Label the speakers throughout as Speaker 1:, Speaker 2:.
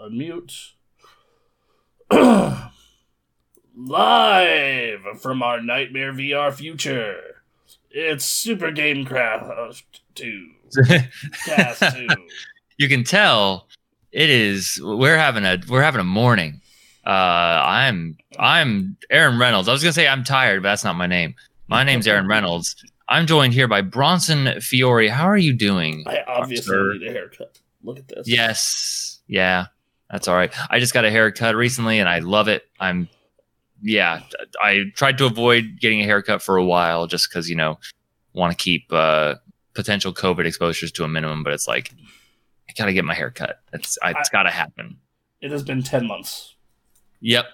Speaker 1: unmute. Live from our Nightmare VR future. It's Super Game Craft 2. Cast 2.
Speaker 2: you can tell it is we're having a we're having a morning. Uh I'm I'm Aaron Reynolds. I was gonna say I'm tired, but that's not my name. My name's Aaron Reynolds. I'm joined here by Bronson Fiore. How are you doing?
Speaker 1: I obviously need a haircut. Look at this.
Speaker 2: Yes. Yeah. That's all right. I just got a haircut recently and I love it. I'm yeah, I tried to avoid getting a haircut for a while just cuz you know, want to keep uh potential covid exposures to a minimum, but it's like I got to get my hair cut. It's I, it's got to happen.
Speaker 1: It has been 10 months
Speaker 2: Yep.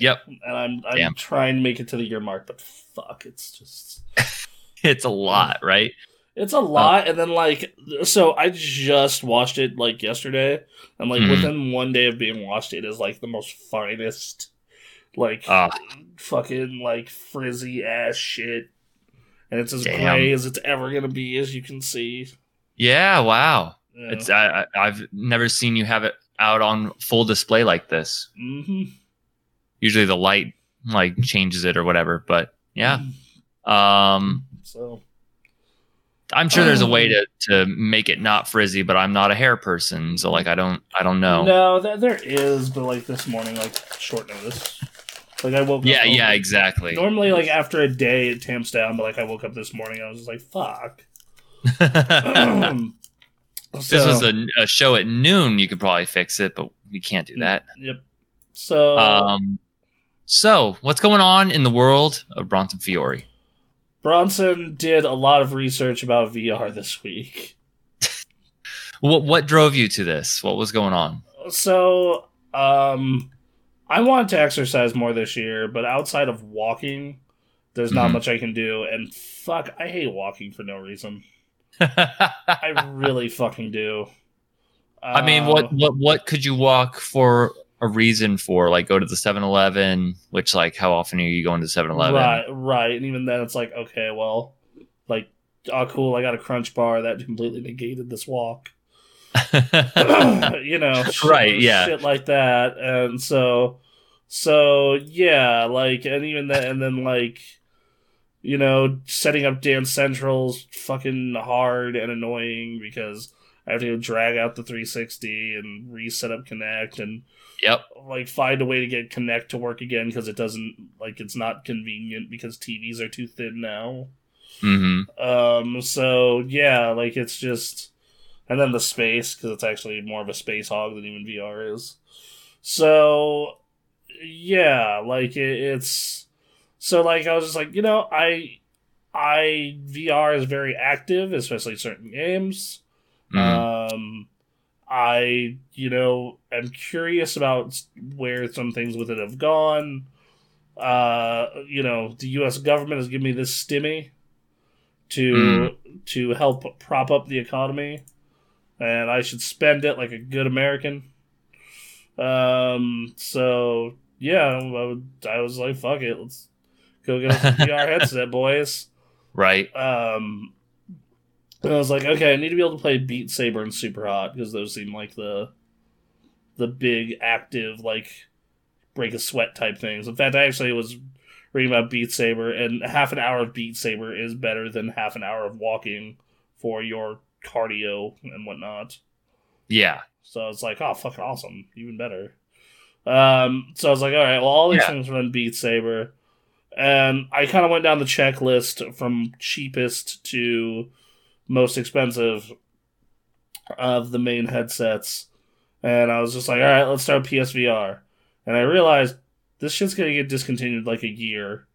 Speaker 2: Yep.
Speaker 1: And I'm, I'm
Speaker 2: Damn.
Speaker 1: trying to make it to the year mark, but fuck, it's just.
Speaker 2: It's a lot, right?
Speaker 1: It's a lot, and then like, so I just watched it like yesterday, and like
Speaker 2: Mhm.
Speaker 1: within one day of being watched, it is like the most finest, like
Speaker 2: Ah.
Speaker 1: fucking like frizzy ass shit, and it's as
Speaker 2: Damn.
Speaker 1: gray as it's ever gonna be, as you can see.
Speaker 2: Yeah, wow.
Speaker 1: Yeah.
Speaker 2: It's I, I I've never seen you have it out on full display like this.
Speaker 1: hmm
Speaker 2: Usually the light like changes it or whatever, but yeah. Um
Speaker 1: So
Speaker 2: I'm sure there's a way to to make it not frizzy, but I'm not a hair person, so like I don't I don't know.
Speaker 1: no, there, there is, but like this morning, like short notice. Like I woke.
Speaker 2: Yeah,
Speaker 1: up
Speaker 2: yeah, yeah, exactly.
Speaker 1: Normally, like after a day, it tamps down, but like I woke up this morning, I was just like, "Fuck."
Speaker 2: If this was a, a show at noon, you could probably fix it, but we can't do that.
Speaker 1: Yep. So
Speaker 2: Um, so what's going on in the world of Bronson Fiore?
Speaker 1: Bronson did a lot of research about VR this week.
Speaker 2: What what drove you to this? What was going on?
Speaker 1: So, um, I wanted to exercise more this year, but outside of walking, there's not
Speaker 2: Mhm.
Speaker 1: much I can do. And fuck, I hate walking for no reason. I really fucking do.
Speaker 2: I mean, what what what could you walk for a reason for? Like go to the 7-Eleven, which like how often are you going to 7-Eleven?
Speaker 1: Right, right. And even then, it's like, okay, well, like, oh, cool, I got a crunch bar that completely negated this walk. you know, shit,
Speaker 2: Right, yeah.
Speaker 1: shit like that, and so, so yeah, like, and even then, and then like, you know, setting up Dance Central's fucking hard and annoying because I have to go drag out the 360 and reset up Kinect and
Speaker 2: yep.
Speaker 1: like find a way to get Kinect to work again because it doesn't like it's not convenient because TVs are too thin now.
Speaker 2: hmm
Speaker 1: Um, so yeah, like it's just, and then the space because it's actually more of a space hog than even VR is. So yeah, like it, it's so like I was just like you know I I VR is very active, especially certain games.
Speaker 2: Mhm.
Speaker 1: Um, I you know am curious about where some things with it have gone. Uh, you know, the U.S. government has given me this stimmy to to help prop up the economy, and I should spend it like a good American. Um, so yeah, I, would, I was like, fuck it, let's go get a VR headset, boys.
Speaker 2: right.
Speaker 1: Um, and I was like, okay, I need to be able to play Beat Saber and Super Hot because those seem like the the big active like break a sweat type things. In fact, I actually was reading about Beat Saber, and half an hour of Beat Saber is better than half an hour of walking for your cardio and whatnot.
Speaker 2: Yeah.
Speaker 1: So it's like, oh, fucking awesome, even better. Um, so I was like, all right, well, all these
Speaker 2: Yeah.
Speaker 1: things run Beat Saber, and I kind of went down the checklist from cheapest to most expensive of the main headsets, and I was just like, all right, let's start PSVR, and I realized this shit's gonna get discontinued like a year,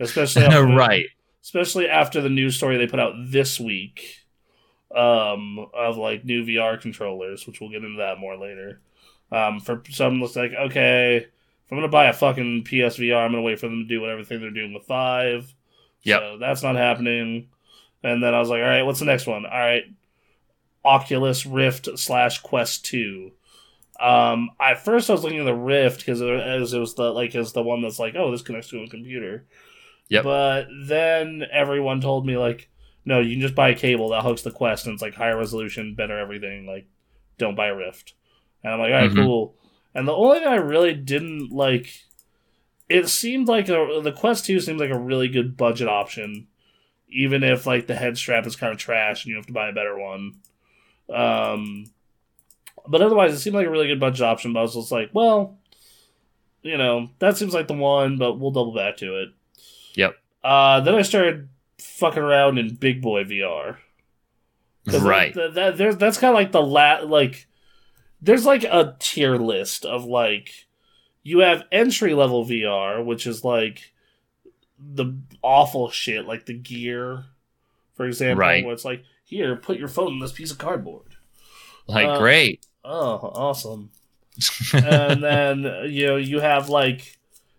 Speaker 1: especially after the-
Speaker 2: right.
Speaker 1: especially after the news story they put out this week um, of like new VR controllers, which we'll get into that more later. Um, for some, it's like okay, if I'm gonna buy a fucking PSVR, I'm gonna wait for them to do whatever thing they're doing with five.
Speaker 2: Yep.
Speaker 1: So that's not happening. And then I was like, all right, what's the next one? All right, Oculus Rift slash Quest Two. Um, at first I was looking at the Rift because it, as it was the like as the one that's like, oh, this connects to a computer.
Speaker 2: Yep.
Speaker 1: But then everyone told me like, no, you can just buy a cable that hooks the Quest and it's like higher resolution, better everything. Like, don't buy a Rift. And I'm like, all right,
Speaker 2: Mhm.
Speaker 1: cool. And the only thing I really didn't like, it seemed like a, the Quest 2 seemed like a really good budget option, even if like the head strap is kind of trash and you have to buy a better one. Um, but otherwise, it seemed like a really good budget option. But I was just like, well, you know, that seems like the one, but we'll double back to it.
Speaker 2: Yep.
Speaker 1: Uh, then I started fucking around in Big Boy VR.
Speaker 2: Right.
Speaker 1: That, that, that's kind of like the la like. There's like a tier list of like, you have entry level VR, which is like the awful shit, like the gear, for example,
Speaker 2: Right.
Speaker 1: where it's like, here, put your phone in this piece of cardboard.
Speaker 2: Like
Speaker 1: uh,
Speaker 2: great.
Speaker 1: Oh, awesome. and then you know you have like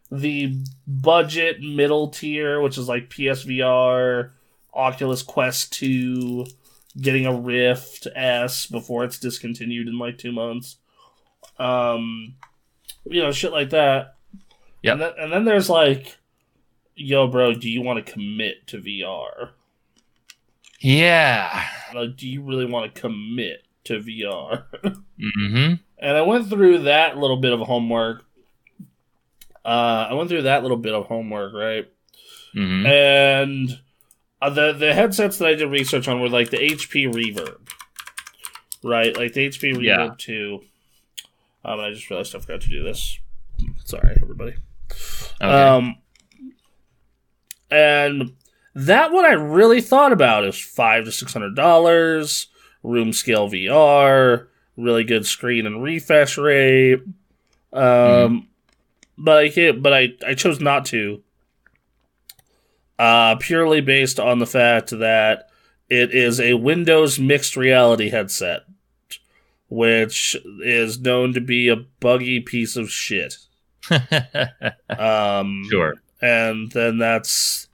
Speaker 1: the budget middle tier, which is like PSVR, Oculus Quest Two, getting a Rift S before it's discontinued in like two months. Um, you know, shit like that.
Speaker 2: Yeah.
Speaker 1: And and then there's like, yo, bro, do you want to commit to VR?
Speaker 2: yeah.
Speaker 1: Like, do you really want to commit to VR?
Speaker 2: hmm
Speaker 1: And I went through that little bit of homework. Uh, I went through that little bit of homework, right?
Speaker 2: hmm
Speaker 1: And uh, the the headsets that I did research on were like the HP Reverb, right? Like the HP Reverb
Speaker 2: Yeah.
Speaker 1: two. Um, I just realized I forgot to do this. Sorry, everybody.
Speaker 2: Okay.
Speaker 1: Um, and that one I really thought about is five to six hundred dollars, room scale VR, really good screen and refresh rate. Um, but I can't, but I I chose not to. Uh, purely based on the fact that it is a Windows mixed reality headset, which is known to be a buggy piece of shit. Um,
Speaker 2: sure.
Speaker 1: And then that's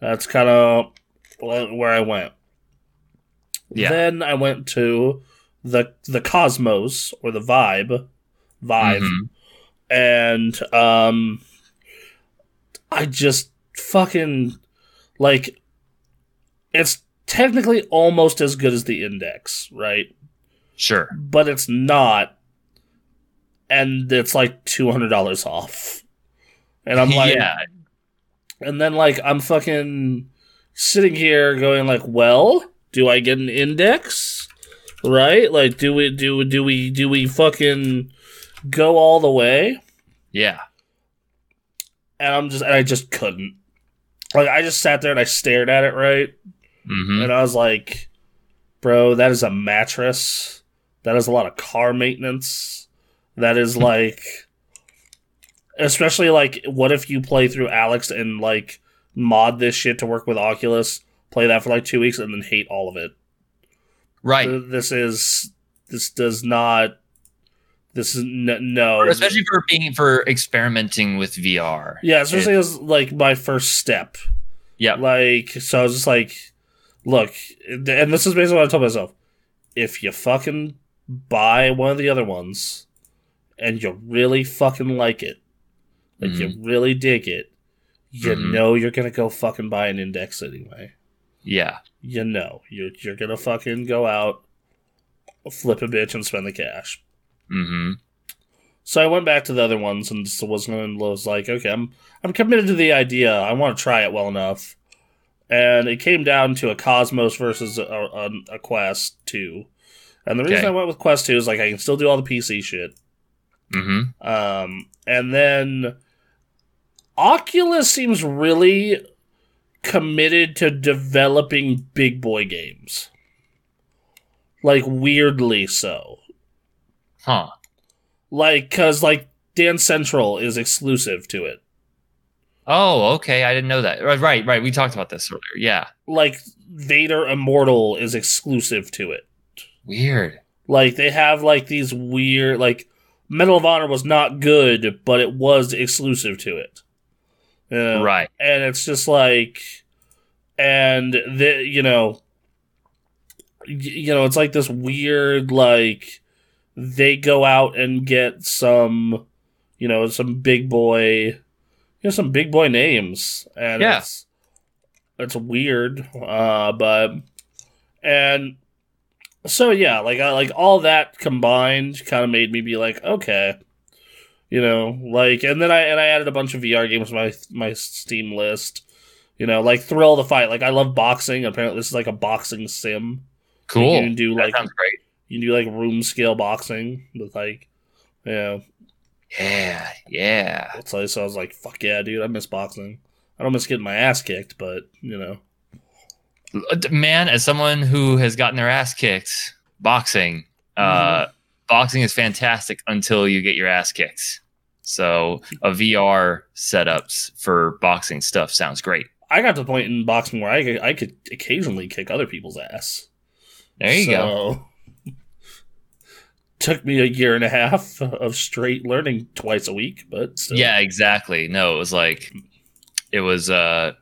Speaker 1: that's kind of where I went.
Speaker 2: Yeah.
Speaker 1: Then I went to the the Cosmos or the Vibe, Vive,
Speaker 2: Mhm.
Speaker 1: and um, I just fucking like it's technically almost as good as the Index, right?
Speaker 2: Sure.
Speaker 1: But it's not, and it's like two hundred dollars off, and I'm like,
Speaker 2: yeah.
Speaker 1: and then like I'm fucking sitting here going like, well, do I get an index? Right? Like do we do do we do we fucking go all the way?
Speaker 2: Yeah.
Speaker 1: And I'm just and I just couldn't. Like I just sat there and I stared at it, right?
Speaker 2: hmm
Speaker 1: And I was like, bro, that is a mattress. That is a lot of car maintenance. That is like especially like what if you play through Alyx and like mod this shit to work with Oculus, play that for like 2 weeks and then hate all of it.
Speaker 2: Right.
Speaker 1: Th- This is this does not this is n- no.
Speaker 2: Especially for being for experimenting with VR.
Speaker 1: yeah, especially as like my first step.
Speaker 2: Yeah.
Speaker 1: Like, so I was just like, look, and this is basically what I told myself. If you fucking buy one of the other ones and you really fucking like it, like you really dig it, you
Speaker 2: Mhm.
Speaker 1: know you're gonna go fucking buy an index anyway.
Speaker 2: Yeah.
Speaker 1: You know. You're, you're gonna fucking go out, flip a bitch, and spend the cash.
Speaker 2: hmm
Speaker 1: So I went back to the other ones and just was going was like, okay, I'm I'm committed to the idea. I want to try it well enough. And it came down to a Cosmos versus a, a, a Quest two. And the reason
Speaker 2: Okay.
Speaker 1: I went with Quest two is like I can still do all the PC shit.
Speaker 2: hmm
Speaker 1: Um, and then Oculus seems really committed to developing big boy games. Like weirdly so.
Speaker 2: Huh.
Speaker 1: Like cuz like Dance Central is exclusive to it.
Speaker 2: Oh, okay. I didn't know that. Right, right, right. We talked about this earlier. Yeah.
Speaker 1: Like Vader Immortal is exclusive to it.
Speaker 2: Weird.
Speaker 1: Like they have like these weird like Medal of Honor was not good, but it was exclusive to it. You know?
Speaker 2: Right.
Speaker 1: and it's just like and the you know you know it's like this weird like they go out and get some you know some big boy you know some big boy names and
Speaker 2: Yeah.
Speaker 1: it's it's weird uh but and so yeah, like I like all that combined kind of made me be like, okay, you know, like, and then I and I added a bunch of VR games to my my Steam list. You know, like Thrill the Fight. Like I love boxing. Apparently, this is like a boxing sim.
Speaker 2: Cool.
Speaker 1: You can do
Speaker 2: that
Speaker 1: like
Speaker 2: sounds great.
Speaker 1: you can do like room scale boxing with like, yeah.
Speaker 2: Yeah, yeah.
Speaker 1: It's like so I was like, fuck yeah, dude, I miss boxing. I don't miss getting my ass kicked, but you know,
Speaker 2: Man, as someone who has gotten their ass kicked boxing, uh, boxing is fantastic until you get your ass kicked. So a VR setups for boxing stuff sounds great.
Speaker 1: I got to the point in boxing where I could, I could occasionally kick other people's ass.
Speaker 2: There you go.
Speaker 1: go. Took me a year and a half of straight learning twice a week, but still.
Speaker 2: Yeah, exactly. No, it was like it was uh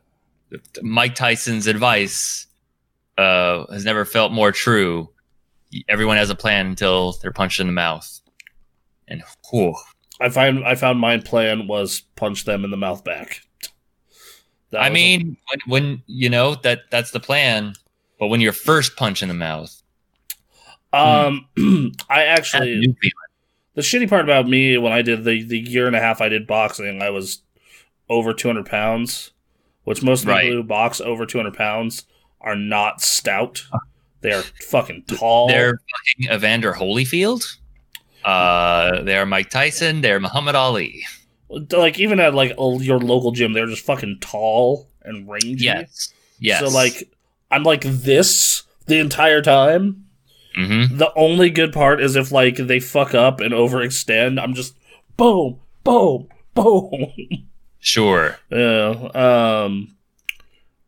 Speaker 2: Mike Tyson's advice uh has never felt more true. Everyone has a plan until they're punched in the mouth. And whew,
Speaker 1: I find I found my plan was punch them in the mouth back. That
Speaker 2: I
Speaker 1: was a-
Speaker 2: mean, when, when you know that that's the plan, but when you're first punch in the mouth,
Speaker 1: um, I actually the shitty part about me when I did the the year and a half I did boxing, I was over two hundred pounds, which most
Speaker 2: Right.
Speaker 1: people who box over two hundred pounds are not stout. They are fucking tall.
Speaker 2: They're fucking Evander Holyfield. Uh, they're Mike Tyson. They're Muhammad Ali.
Speaker 1: like even at like a, your local gym, they're just fucking tall and rangy.
Speaker 2: Yes. Yes.
Speaker 1: So like I'm like this the entire time.
Speaker 2: hmm
Speaker 1: The only good part is if like they fuck up and overextend, I'm just boom, boom, boom.
Speaker 2: Sure.
Speaker 1: yeah. Um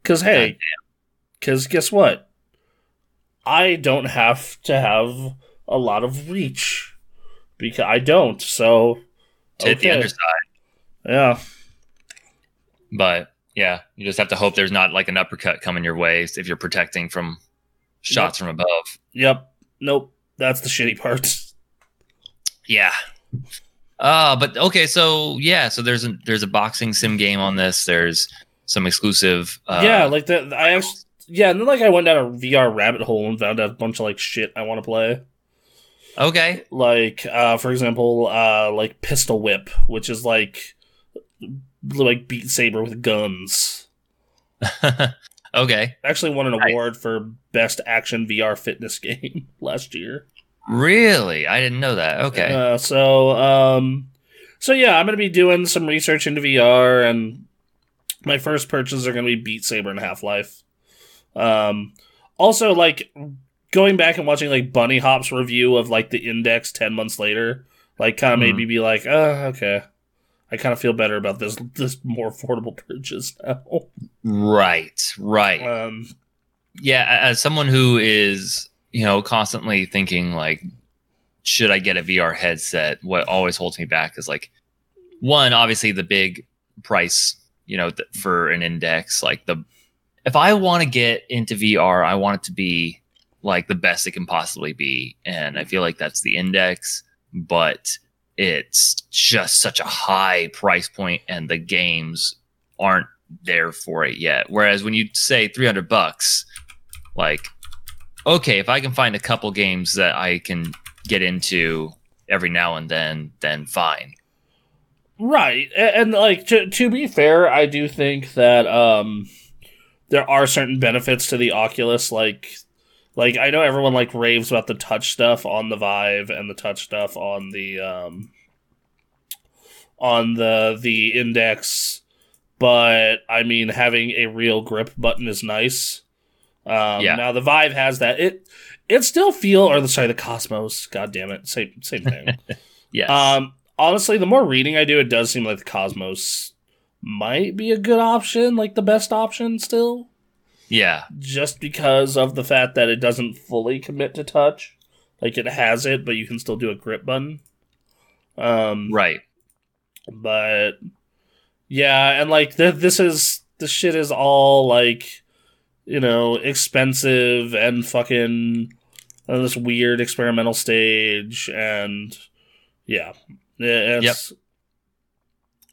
Speaker 1: cuz hey, cuz guess what? I don't have to have a lot of reach because I don't. So
Speaker 2: hit the
Speaker 1: okay.
Speaker 2: underside.
Speaker 1: Yeah.
Speaker 2: But yeah, you just have to hope there's not like an uppercut coming your way if you're protecting from shots from above.
Speaker 1: Yep. Nope. That's the shitty part.
Speaker 2: Yeah. Uh, but okay, so yeah, so there's a there's a boxing sim game on this. There's some exclusive. Uh,
Speaker 1: yeah, like that. I actually, yeah, and then like I went down a VR rabbit hole and found out a bunch of like shit I want to play.
Speaker 2: Okay.
Speaker 1: Like, uh, for example, uh, like Pistol Whip, which is like like Beat Saber with guns.
Speaker 2: okay.
Speaker 1: Actually, won an award for best action VR fitness game last year.
Speaker 2: Really? I didn't know that. Okay.
Speaker 1: Uh, so, um, so yeah, I'm gonna be doing some research into VR, and my first purchases are gonna be Beat Saber and Half Life. Um, also, like going back and watching like Bunny Hop's review of like the Index ten months later, like kind of made
Speaker 2: Mhm.
Speaker 1: me be like, oh, okay. I kind of feel better about this this more affordable purchase now.
Speaker 2: Right. Right.
Speaker 1: Um,
Speaker 2: yeah as someone who is you know constantly thinking like should i get a vr headset what always holds me back is like one obviously the big price you know th- for an index like the if i want to get into vr i want it to be like the best it can possibly be and i feel like that's the index but it's just such a high price point and the games aren't there for it yet. Whereas when you say 300 bucks like okay if i can find a couple games that i can get into every now and then then fine.
Speaker 1: Right, and, and like to to be fair, I do think that um there are certain benefits to the Oculus. Like, like I know everyone like raves about the touch stuff on the Vive and the touch stuff on the um on the the Index, but I mean having a real grip button is nice. Um,
Speaker 2: Yeah.
Speaker 1: Now the Vive has that. It it still feel or the sorry the Cosmos. God damn it, same same thing.
Speaker 2: yes
Speaker 1: Um, honestly, the more reading I do, it does seem like the Cosmos might be a good option, like the best option still,
Speaker 2: yeah.
Speaker 1: Just because of the fact that it doesn't fully commit to touch. Like it has it, but you can still do a grip button. Um,
Speaker 2: right.
Speaker 1: but yeah, and like th- this is this shit is all like you know expensive and fucking on this weird experimental stage and yeah, it's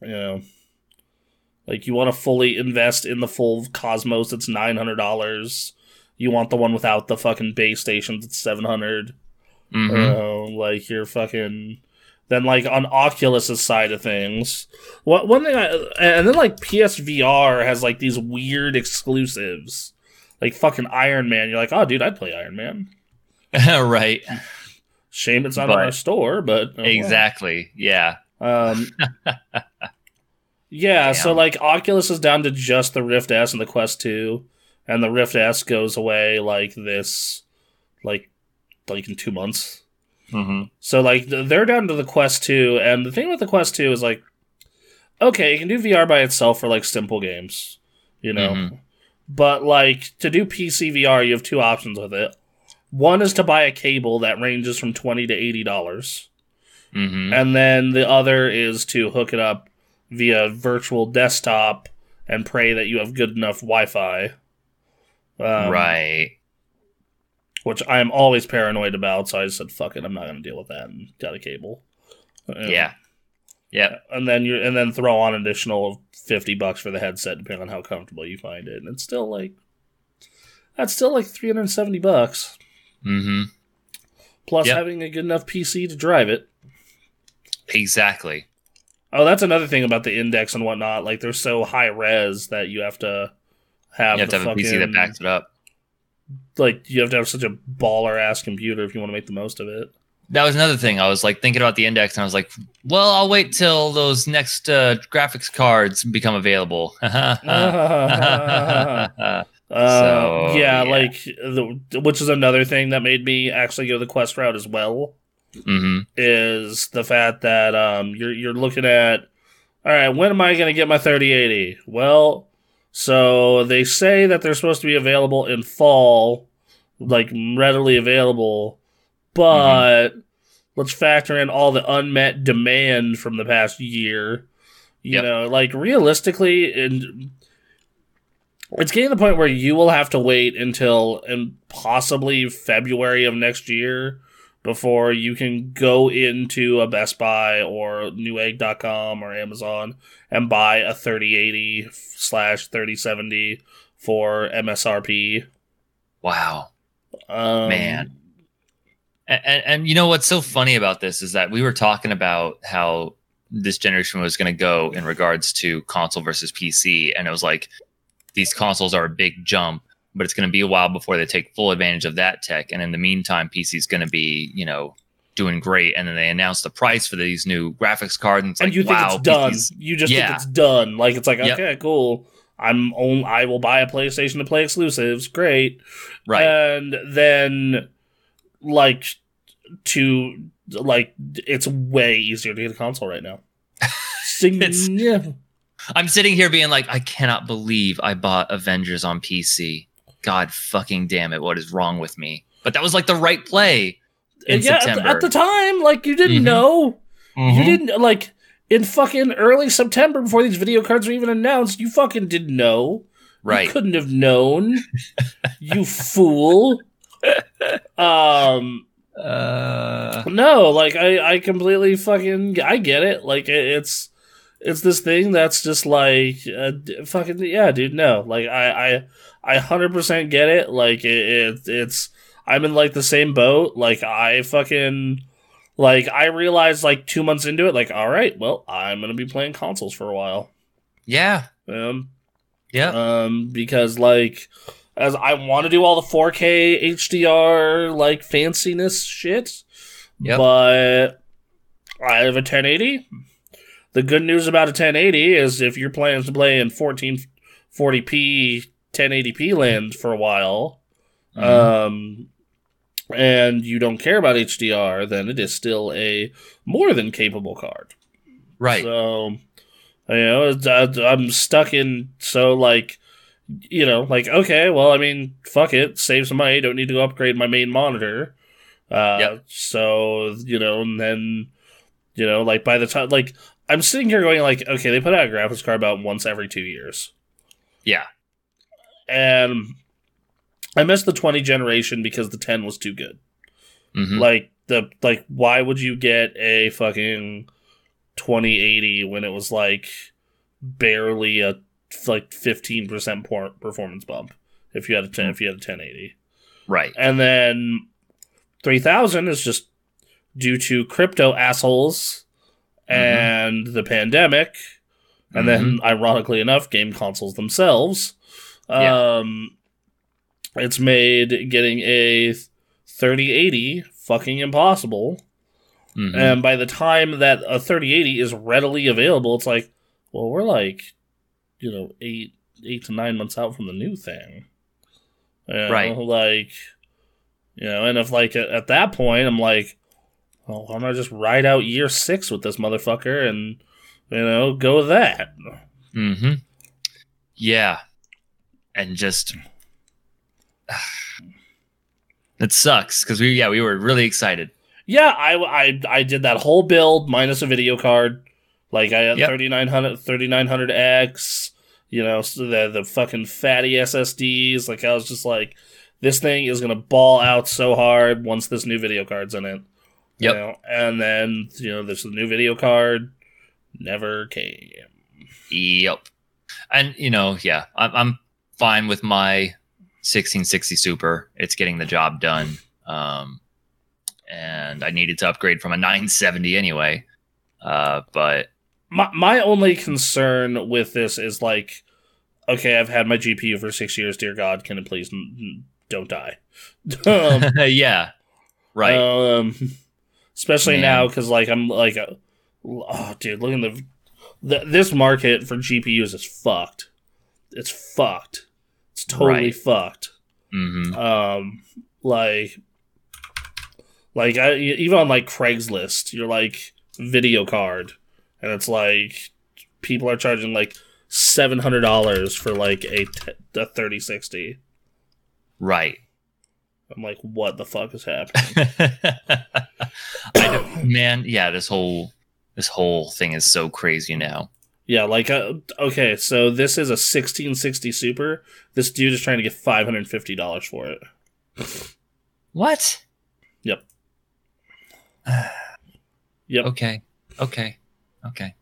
Speaker 1: you know like you want to fully invest in the full Cosmos. It's nine hundred dollars. you want the one without the fucking base stations at 700.
Speaker 2: hmm
Speaker 1: Uh, like you're fucking. Then like on Oculus's side of things, what one thing I and then like PSVR has like these weird exclusives, like fucking Iron Man. You're like, oh dude, I'd play Iron Man.
Speaker 2: right.
Speaker 1: Shame it's not
Speaker 2: But-
Speaker 1: on our store, but oh, well.
Speaker 2: Exactly. Yeah.
Speaker 1: Um, yeah, so like Oculus is down to just the Rift S and the Quest 2, and the Rift S goes away like this, like, like in two months.
Speaker 2: hmm
Speaker 1: So like they're down to the Quest 2, and the thing with the Quest 2 is like, okay, you can do VR by itself for like simple games, you know,
Speaker 2: Mhm.
Speaker 1: but like to do PC VR, you have two options with it. One is to buy a cable that ranges from twenty to eighty dollars.
Speaker 2: hmm
Speaker 1: and then the other is to hook it up via virtual desktop and pray that you have good enough Wi-Fi. Um,
Speaker 2: right.
Speaker 1: Which I am always paranoid about, so I just said, "Fuck it, I'm not going to deal with that," and got a cable.
Speaker 2: Yeah. Yep.
Speaker 1: and then you and then throw on additional fifty bucks for the headset, depending on how comfortable you find it, and it's still like that's still like three hundred and seventy bucks
Speaker 2: Mm-hmm.
Speaker 1: plus
Speaker 2: Yep.
Speaker 1: having a good enough PC to drive it.
Speaker 2: Exactly.
Speaker 1: Oh, that's another thing about the index and whatnot. Like they're so high res that you have to have,
Speaker 2: You have
Speaker 1: the
Speaker 2: to have a PC that backs it up.
Speaker 1: like you have to have such a baller ass computer if you want to make the most of it.
Speaker 2: That was another thing. I was like thinking about the index, and I was like, "Well, I'll wait till those next uh, graphics cards become available."
Speaker 1: Uh,
Speaker 2: So,
Speaker 1: yeah,
Speaker 2: yeah.
Speaker 1: like the, which is another thing that made me actually go the quest route as well
Speaker 2: hmm
Speaker 1: is the fact that um you're you're looking at all right, when am I going to get my 3080? Well, so they say that they're supposed to be available in fall, like readily available, but let's factor in all the unmet demand from the past year. You
Speaker 2: Yep.
Speaker 1: know, like realistically, and it's getting to the point where you will have to wait until and possibly February of next year before you can go into a Best Buy or Newegg.com or Amazon and buy a 3080 slash 3070 for MSRP.
Speaker 2: Wow,
Speaker 1: Um,
Speaker 2: Man. and, and and you know what's so funny about this is that we were talking about how this generation was going to go in regards to console versus PC, and it was like these consoles are a big jump, but it's going to be a while before they take full advantage of that tech. And in the meantime, PC is going to be, you know, doing great. And then they announce the price for these new graphics cards, and it's
Speaker 1: and
Speaker 2: like,
Speaker 1: you think
Speaker 2: wow,
Speaker 1: it's done.
Speaker 2: PC's
Speaker 1: You just think it's done. Like it's like
Speaker 2: Yep.
Speaker 1: okay, cool. I'm on. I will buy a PlayStation to play exclusives. Great.
Speaker 2: right.
Speaker 1: And then, like, to like, it's way easier to get a console right now.
Speaker 2: It's- I'm sitting here being like, I cannot believe I bought Avengers on PC. God fucking damn it, what is wrong with me? But that was like the right play in
Speaker 1: yeah, at the,
Speaker 2: September.
Speaker 1: at the time, like you didn't
Speaker 2: Mhm.
Speaker 1: know.
Speaker 2: Mhm.
Speaker 1: You didn't like in fucking early September before these video cards were even announced. You fucking didn't know.
Speaker 2: Right.
Speaker 1: You couldn't have known. you fool. Um.
Speaker 2: Uh,
Speaker 1: No, like I, I completely fucking, I get it. Like it, it's, it's this thing that's just like, uh, fucking yeah, dude. No, like I, I, I hundred percent get it. Like it, it, it's, I'm in like the same boat. Like I fucking, like I realized like two months into it, like all right, well, I'm gonna be playing consoles for a while.
Speaker 2: yeah.
Speaker 1: Um,
Speaker 2: Yeah.
Speaker 1: um, because like as I want to do all the 4K HDR like fanciness shit,
Speaker 2: Yep.
Speaker 1: but I have a 1080. The good news about a 1080 is if you're planning to play in 1440p 1080p land for a while,
Speaker 2: Mhm.
Speaker 1: um, and you don't care about HDR, then it is still a more than capable card.
Speaker 2: right.
Speaker 1: So, you know, I- I'm stuck in. So, like, you know, like, okay, well, I mean, fuck it, save some money. Don't need to upgrade my main monitor. Uh,
Speaker 2: Yep.
Speaker 1: So, you know, and then, you know, like by the time, like, I'm sitting here going, like, okay, they put out a graphics card about once every two years,
Speaker 2: yeah.
Speaker 1: and I missed the 20 generation because the 10 was too good.
Speaker 2: hmm
Speaker 1: Like the like, why would you get a fucking 2080 when it was like barely a like 15% por- performance bump? if you had a 10 if you had a 1080.
Speaker 2: Right.
Speaker 1: And then 3000 is just due to crypto assholes and the pandemic and then ironically enough game consoles themselves
Speaker 2: Yeah.
Speaker 1: um it's made getting a 3080 fucking impossible
Speaker 2: Mhm.
Speaker 1: and by the time that a 3080 is readily available it's like well we're like you know 8 8 to 9 months out from the new thing You know,
Speaker 2: Right.
Speaker 1: like you know and if like at, at that point i'm like well why don't i just ride out year 6 with this motherfucker and you know go with that
Speaker 2: Mm-hmm. Yeah. And just it sucks because we yeah we were really excited.
Speaker 1: Yeah, I, I, I did that whole build minus a video card. Like I had
Speaker 2: Yep.
Speaker 1: 3900 3900X, you know, the the fucking fatty SSDs. Like I was just like, this thing is gonna ball out so hard once this new video card's in it. You
Speaker 2: Yep.
Speaker 1: know? And then you know, there's the new video card never came.
Speaker 2: Yep. And you know yeah I'm I'm fine with my 1660 Super. It's getting the job done. Um, and I needed to upgrade from a 970 anyway. Uh, but
Speaker 1: My my only concern with this is like, okay, I've had my GPU for six years. Dear God, can it please n- n- don't die? um,
Speaker 2: yeah, right.
Speaker 1: Um, especially
Speaker 2: Man.
Speaker 1: now because like I'm like, a, oh dude, look at the, the this market for GPUs is fucked. It's fucked. It's totally
Speaker 2: Right.
Speaker 1: fucked.
Speaker 2: hmm
Speaker 1: Um, like, like I, even on like Craigslist, you're like video card, and it's like people are charging like seven hundred dollars for like a t- a thirty sixty.
Speaker 2: Right.
Speaker 1: I'm like, what the fuck is happening?
Speaker 2: I man. Yeah, this whole this whole thing is so crazy now.
Speaker 1: Yeah, like uh, okay, so this is a 1660 Super. This dude is trying to get five hundred and fifty dollars for it.
Speaker 2: What?
Speaker 1: Yep. Yep.
Speaker 2: Okay. Okay. Okay.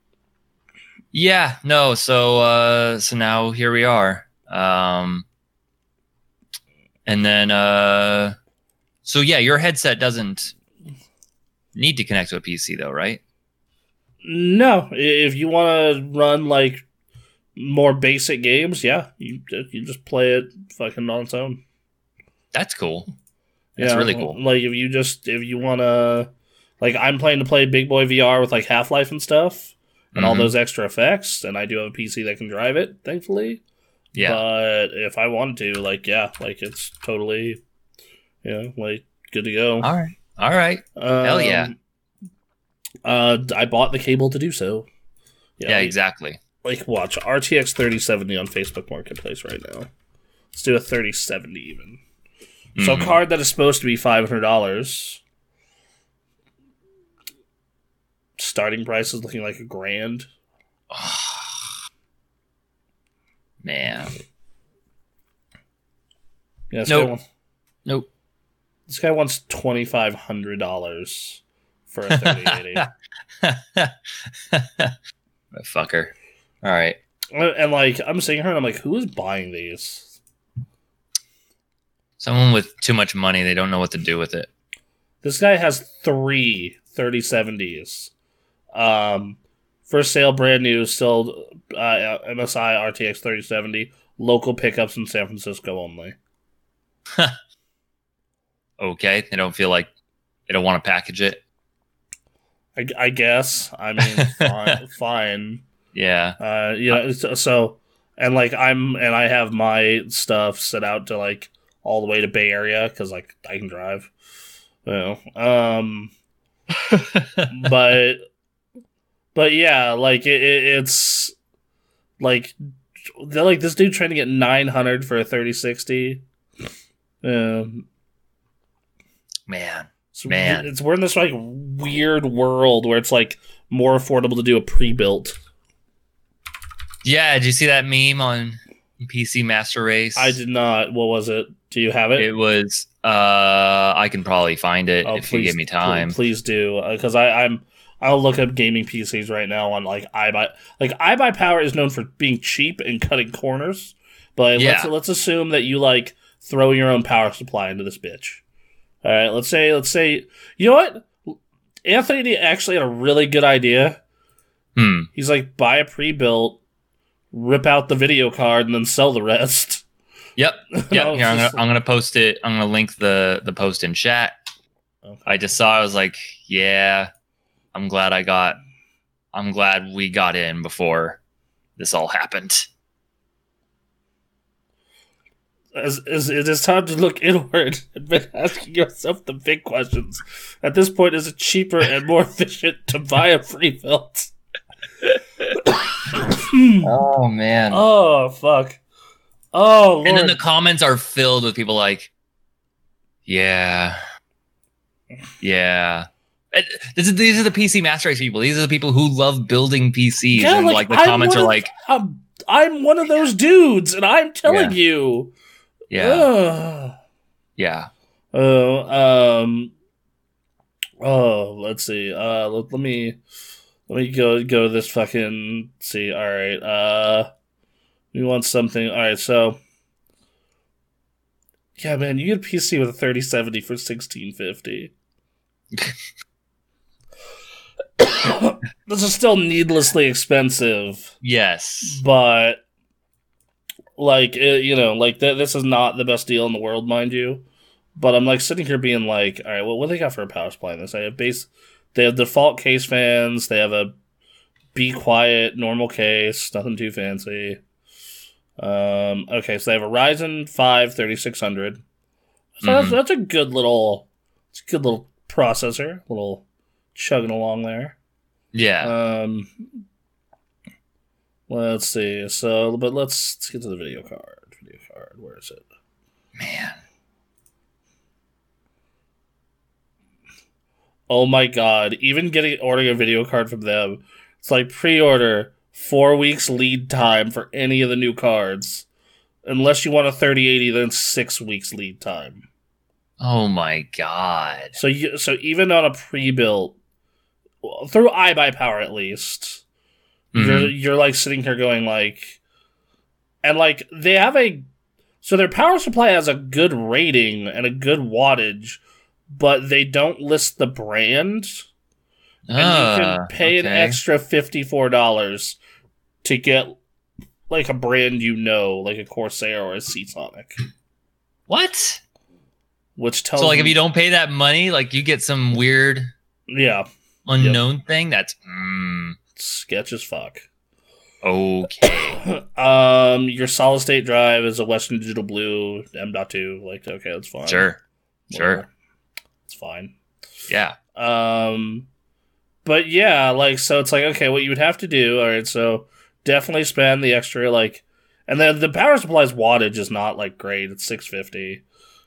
Speaker 2: Yeah. No. So. uh So now here we are. Um. And then. uh So yeah, your headset doesn't need to connect to a PC though, right?
Speaker 1: No, if you want to run like more basic games, yeah, you you just play it fucking on its own.
Speaker 2: That's cool. That's
Speaker 1: yeah,
Speaker 2: really cool.
Speaker 1: Like if you just if you want to, like I'm planning to play Big Boy VR with like Half Life and stuff, and all
Speaker 2: Mhm.
Speaker 1: those extra effects, and I do have a PC that can drive it, thankfully.
Speaker 2: Yeah.
Speaker 1: But if I wanted to, like, yeah, like it's totally, you know, like good to go.
Speaker 2: All right. All right. Hell yeah.
Speaker 1: Um, Uh, I bought the cable to do so.
Speaker 2: Yeah.
Speaker 1: like,
Speaker 2: exactly.
Speaker 1: like watch RTX 3070 on Facebook Marketplace right now. Let's do a 3070 even. So a card that is supposed to be five hundred dollars. Starting price is looking like a grand.
Speaker 2: Man.
Speaker 1: Yeah, this,
Speaker 2: Nope.
Speaker 1: guy, wants,
Speaker 2: Nope.
Speaker 1: this guy wants twenty five hundred dollars for a thirty eighty.
Speaker 2: Fucker. All right.
Speaker 1: and like I'm sitting her, and I'm like, who is buying these?
Speaker 2: Someone with too much money, they don't know what to do with it.
Speaker 1: This guy has three 3070s. Um, first sale, brand new, still uh, MSI RTX 3070. Local pickups in San Francisco only.
Speaker 2: Okay. They don't feel like they don't want to package it.
Speaker 1: I, I guess. I mean, fine. fine.
Speaker 2: Yeah.
Speaker 1: Uh, you know, so, so and like I'm and I have my stuff set out to like all the way to Bay Area because like I can drive. You know, um, but but yeah, like it, it, it's like they're like this dude trying to get nine hundred for a thirty sixty. Um,
Speaker 2: Man.
Speaker 1: it's,
Speaker 2: Man.
Speaker 1: it's we're in this like weird world where it's like more affordable to do a pre-built.
Speaker 2: Yeah. Did you see that meme on PC Master Race?
Speaker 1: I did not. What was it? Do you have it?
Speaker 2: It was. Uh, I can probably find it
Speaker 1: Oh,
Speaker 2: if you give me time.
Speaker 1: Please, do, because I I'm I'll look up gaming PCs right now on like iBuy. Like iBuy Power is known for being cheap and cutting corners, But
Speaker 2: Yeah.
Speaker 1: let's let's assume that you like throw your own power supply into this bitch. All right, let's say let's say you know what? Anthony actually had a really good idea.
Speaker 2: Hmm.
Speaker 1: He's like buy a pre-built, rip out the video card, and then sell the rest.
Speaker 2: Yep. Yep. Here, I'm gonna,
Speaker 1: just-
Speaker 2: I'm gonna post it. I'm gonna link the the post in chat.
Speaker 1: Okay.
Speaker 2: I just saw. I was like, yeah. I'm glad I got. I'm glad we got in before this all happened.
Speaker 1: As, as it is time to look inward and been asking yourself the big questions. At this point, is it cheaper and more efficient to buy a pre-built?
Speaker 2: Oh man.
Speaker 1: oh fuck! Oh lord!
Speaker 2: and then the comments are filled with people like, yeah, yeah. This is, these are the PC Master Race people. These are the people who love building PCs.
Speaker 1: Yeah,
Speaker 2: and
Speaker 1: like,
Speaker 2: like, the
Speaker 1: I'm
Speaker 2: comments are
Speaker 1: of-
Speaker 2: like,
Speaker 1: I'm, I'm one of those dudes, and I'm telling you.
Speaker 2: yeah,
Speaker 1: Ugh.
Speaker 2: yeah.
Speaker 1: Oh, um, oh, let's see. Uh, let, let me, let me go go to this fucking. See, all right. Uh, we want something. All right, so. Yeah, man, you get a PC with a thirty seventy for sixteen fifty. this is still needlessly expensive.
Speaker 2: Yes.
Speaker 1: but like it, you know like th- this is not the best deal in the world mind you. But i'm like sitting here being like all right well what do they got for a power supply in this? They have base they have default case fans they have a be quiet normal case nothing too fancy. Um okay so they have a ryzen 5 3600 so that's,
Speaker 2: Mhm.
Speaker 1: that's a good little it's a good little processor little chugging along there
Speaker 2: Yeah.
Speaker 1: um, let's see. So, but let's, let's get to the video card. Video card. Where is it?
Speaker 2: man.
Speaker 1: Oh my god! Even getting ordering a video card from them, it's like pre-order four weeks lead time for any of the new cards. Unless you want a thirty eighty, then six weeks lead time.
Speaker 2: Oh my god.
Speaker 1: So you so even on a pre-built well, through iBuyPower at least, you're
Speaker 2: Mhm.
Speaker 1: you're like sitting here going like and like they have a so their power supply has a good rating and a good wattage but they don't list the brand and you
Speaker 2: Ah,
Speaker 1: can pay an extra $54 to get like a brand you know like a corsair or a seasonic
Speaker 2: What?
Speaker 1: which tells
Speaker 2: So like, if you don't pay that money, like you get some weird
Speaker 1: yeah
Speaker 2: unknown thing. That's mm,
Speaker 1: sketch as fuck
Speaker 2: okay.
Speaker 1: um your solid state drive is a western digital blue m.2 like okay that's fine
Speaker 2: sure. Sure.
Speaker 1: It's fine.
Speaker 2: Yeah.
Speaker 1: Um, but yeah, like so, it's like okay, what you would have to do. All right, so definitely spend the extra like, and then the power supply's wattage is not like great. It's six fifty.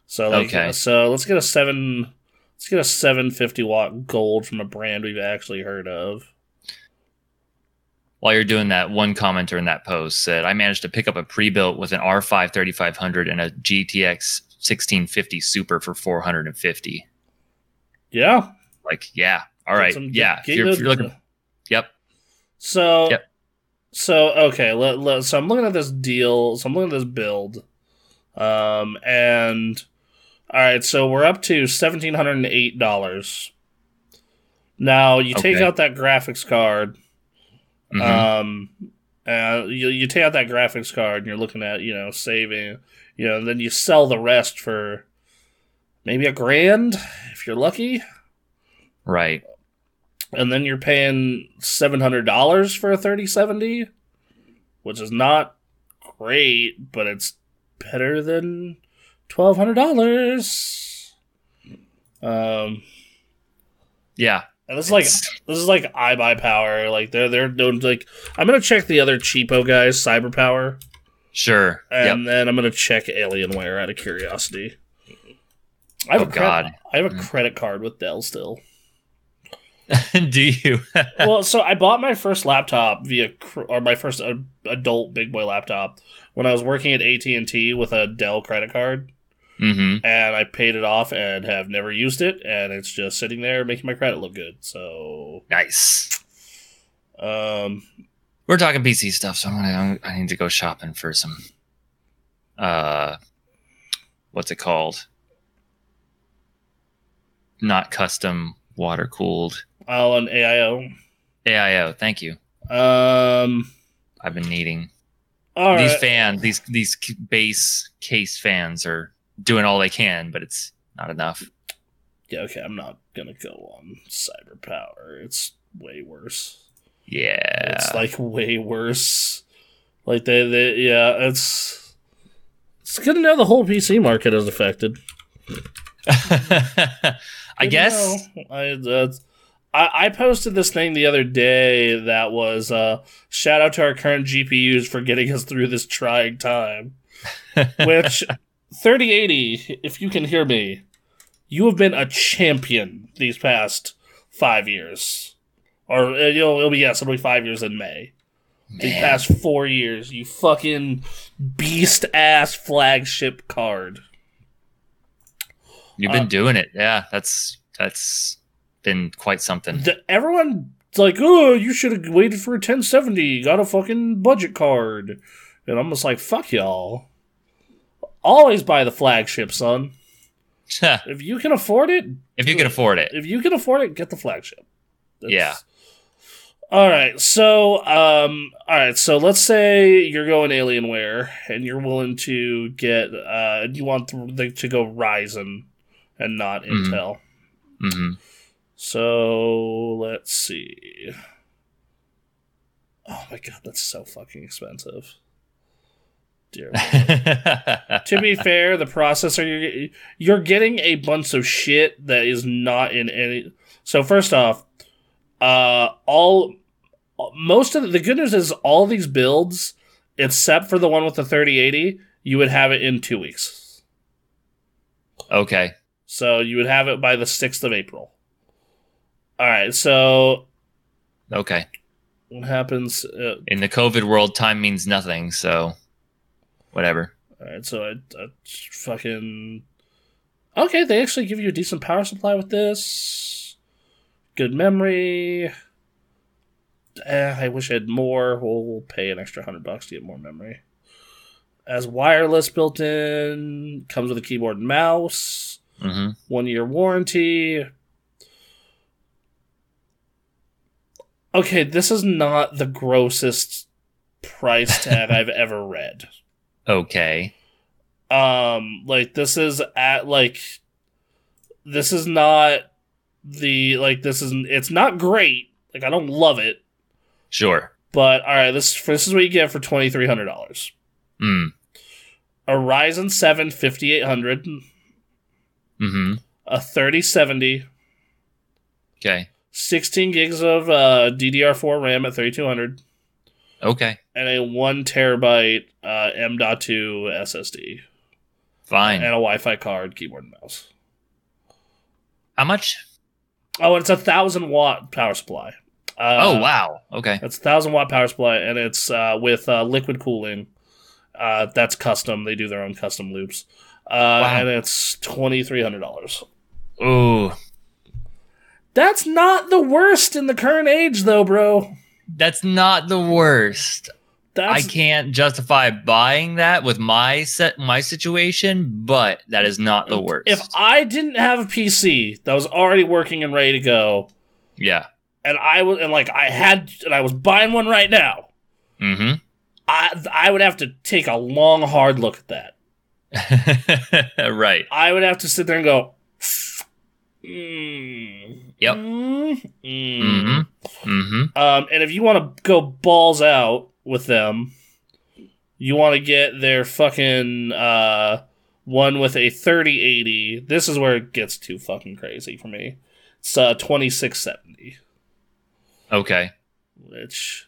Speaker 1: So like,
Speaker 2: Okay.
Speaker 1: so let's get a seven. Let's get a seven fifty watt gold from a brand we've actually heard of.
Speaker 2: While you're doing that, one commenter in that post said, "I managed to pick up a pre-built with an R5 3500 and a GTX 1650 Super for 450."
Speaker 1: Yeah.
Speaker 2: Like, yeah, all right,
Speaker 1: Some-
Speaker 2: yeah. If you're, if you're looking, yep.
Speaker 1: So,
Speaker 2: Yep.
Speaker 1: so okay. Let, let, so I'm looking at this deal. So I'm looking at this build, um, and all right. So we're up to seventeen hundred and eight dollars. Now you take out that graphics card.
Speaker 2: Mhm.
Speaker 1: Um, uh, you you take out that graphics card, and you're looking at you know saving. You know, then you sell the rest for maybe a grand if you're lucky.
Speaker 2: right.
Speaker 1: and then you're paying seven hundred dollars for a thirty seventy, which is not great, but it's better than twelve hundred dollars. Um,
Speaker 2: Yeah.
Speaker 1: and this is like
Speaker 2: It's-
Speaker 1: this is like iBuyPower. Like they're they're doing like I'm gonna check the other cheapo guys, Cyberpower,
Speaker 2: Sure.
Speaker 1: and then I'm gonna check Alienware out of curiosity. I have
Speaker 2: Oh,
Speaker 1: a cre-
Speaker 2: God.
Speaker 1: I have a
Speaker 2: Mm.
Speaker 1: credit card with Dell still.
Speaker 2: Yep. Do you?
Speaker 1: well, so I bought my first laptop via, or my first uh, adult big boy laptop when I was working at AT and T with a Dell credit card,
Speaker 2: hmm
Speaker 1: and I paid it off and have never used it, and it's just sitting there making my credit look good. So,
Speaker 2: Nice.
Speaker 1: um,
Speaker 2: We're talking PC stuff, so I'm gonna. I need to go shopping for some uh, what's it called? Not custom water cooled.
Speaker 1: Oh, on AIO.
Speaker 2: AIO. Thank you.
Speaker 1: Um.
Speaker 2: I've been needing
Speaker 1: All
Speaker 2: these
Speaker 1: right.
Speaker 2: fans. These these base case fans are doing all they can, but it's not enough.
Speaker 1: Yeah. Okay. I'm not gonna go on CyberPower. It's way worse.
Speaker 2: Yeah.
Speaker 1: It's like way worse. Like they, they yeah. It's it's good to know the whole PC market is affected.
Speaker 2: I guess.
Speaker 1: I, that's- I I posted this thing the other day that was uh, shout out to our current GPUs for getting us through this trying time. Which 3080, if you can hear me, you have been a champion these past five years, or uh, you'll it'll be yes, it'll be five years in May. The past four years, you fucking beast ass flagship card.
Speaker 2: You've been
Speaker 1: uh,
Speaker 2: doing it. Yeah, that's that's been quite something.
Speaker 1: the, everyone's like, oh, you should have waited for a 1070. Got a fucking budget card. And I'm just like, fuck y'all. Always buy the flagship, son. If you can afford it,
Speaker 2: if you can afford it.
Speaker 1: if you can afford it, get the flagship. That's-
Speaker 2: Yeah.
Speaker 1: All right. So, um, all right. So let's say you're going Alienware and you're willing to get, uh, you want the, to go Ryzen and not
Speaker 2: Mhm.
Speaker 1: Intel.
Speaker 2: hmm
Speaker 1: So let's see. Oh my god, that's so fucking expensive. Dear. To be fair, the processor you're you're getting a bunch of shit that is not in any. So first off, uh, all most of the, the good news is all these builds, except for the one with the 3080, you would have it in two weeks.
Speaker 2: okay.
Speaker 1: So you would have it by the sixth of April. All right. So
Speaker 2: Okay.
Speaker 1: what happens? Uh,
Speaker 2: In the COVID world, time means nothing. So, whatever.
Speaker 1: All right, so I, I fucking okay. They actually give you a decent power supply with this. Good memory. Eh, I wish I had more. We'll, we'll pay an extra hundred bucks to get more memory. As wireless built in, comes with a keyboard and mouse.
Speaker 2: hmm
Speaker 1: One year warranty. Okay, this is not the grossest price tag I've ever read.
Speaker 2: Okay.
Speaker 1: um like this is at like this is not the like this is it's not great like i don't love it
Speaker 2: Sure.
Speaker 1: but all right this this is what you get for $2300
Speaker 2: Mm.
Speaker 1: a ryzen 7 5800
Speaker 2: Mm-hmm.
Speaker 1: a 3070
Speaker 2: Okay.
Speaker 1: 16 gigs of uh, ddr4 ram at 3200
Speaker 2: Okay.
Speaker 1: and a 1 terabyte uh, m.2 ssd
Speaker 2: Fine.
Speaker 1: and a wi-fi card keyboard and mouse
Speaker 2: How much?
Speaker 1: oh it's a thousand watt power supply uh,
Speaker 2: oh, wow. Okay.
Speaker 1: It's a thousand watt power supply, and it's uh, with uh, liquid cooling. Uh, that's custom. They do their own custom loops, uh,
Speaker 2: Wow.
Speaker 1: and it's twenty three hundred dollars.
Speaker 2: Ooh.
Speaker 1: That's not the worst in the current age, though, bro.
Speaker 2: That's not the worst.
Speaker 1: That's
Speaker 2: I can't justify buying that with my set my situation, but that is not the worst.
Speaker 1: if I didn't have a PC that was already working and ready to go,
Speaker 2: yeah.
Speaker 1: and I was and like I had and I was buying one right now,
Speaker 2: Mm-hmm.
Speaker 1: I I would have to take a long, hard look at that.
Speaker 2: right.
Speaker 1: I would have to sit there and go. Mm,
Speaker 2: Yep.
Speaker 1: mm, mm."
Speaker 2: Mm-hmm. Mm-hmm.
Speaker 1: Um, and if you want to go balls out with them, you want to get their fucking uh, one with a 3080. This is where it gets too fucking crazy for me. It's uh, 2670,
Speaker 2: Okay.
Speaker 1: which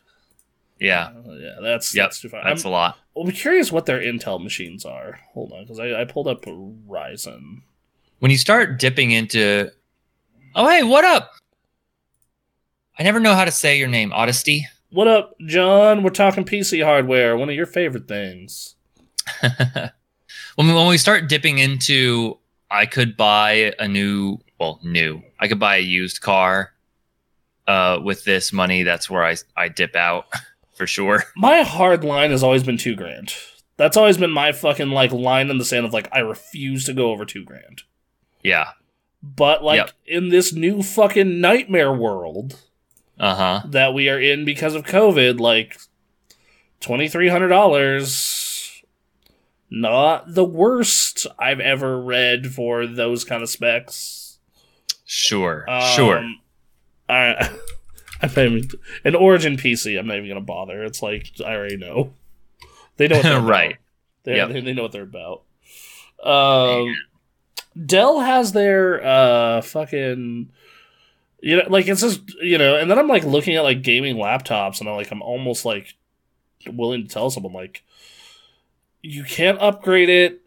Speaker 2: Yeah.
Speaker 1: uh, yeah, that's
Speaker 2: Yep.
Speaker 1: that's too far.
Speaker 2: That's
Speaker 1: I'm,
Speaker 2: a lot.
Speaker 1: I'm curious what their Intel machines are. Hold on, because I, I pulled up Ryzen.
Speaker 2: When you start dipping into Oh hey, what up? I never know how to say your name. Honesty.
Speaker 1: What up, John? We're talking PC hardware. One of your favorite things.
Speaker 2: when when we start dipping into I could buy a new well, new. I could buy a used car uh with this money, that's where I I dip out for sure.
Speaker 1: My hard line has always been two grand. That's always been my fucking like line in the sand of like I refuse to go over two grand.
Speaker 2: Yeah.
Speaker 1: But like
Speaker 2: Yep.
Speaker 1: in this new fucking nightmare world
Speaker 2: Uh huh.
Speaker 1: that we are in because of COVID, like twenty three hundred dollars, not the worst I've ever read for those kind of specs.
Speaker 2: Sure. sure.
Speaker 1: Um, I, I mean, an Origin PC, I'm not even gonna bother. It's like I already know. They know what they're
Speaker 2: Right.
Speaker 1: About. They,
Speaker 2: Yep.
Speaker 1: they, they know what they're about. Um, Dell has their uh fucking you know like it's just you know and then I'm like looking at like gaming laptops and I'm like I'm almost like willing to tell someone like you can't upgrade it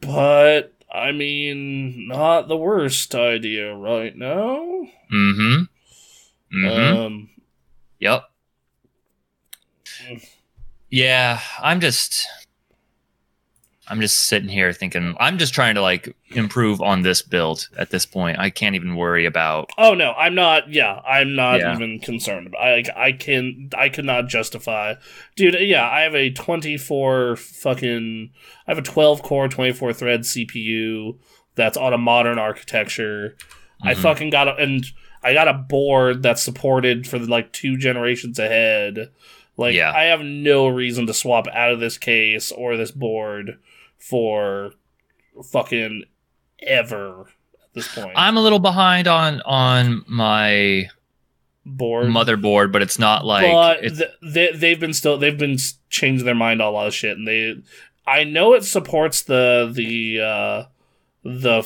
Speaker 1: but I mean not the worst idea right now.
Speaker 2: Mm-hmm. Mm-hmm.
Speaker 1: Um
Speaker 2: Yep. Yeah, I'm just I'm just sitting here thinking I'm just trying to like improve on this build at this point. I can't even worry about
Speaker 1: Oh no, I'm not. Yeah, I'm not
Speaker 2: Yeah.
Speaker 1: even concerned. About, I I can I could not justify, dude. Yeah, I have a 24 fucking. I have a 12 core, 24 thread CPU that's on a modern architecture. I
Speaker 2: Mhm.
Speaker 1: fucking got a and I got a board that's supported for like two generations ahead. Like
Speaker 2: Yeah.
Speaker 1: I have no reason to swap out of this case or this board for fucking ever at this point.
Speaker 2: I'm a little behind on on my
Speaker 1: board
Speaker 2: motherboard, but it's not like
Speaker 1: but
Speaker 2: it's,
Speaker 1: th- they they've been still they've been changing their mind on a lot of shit, and they I know it supports the the uh, the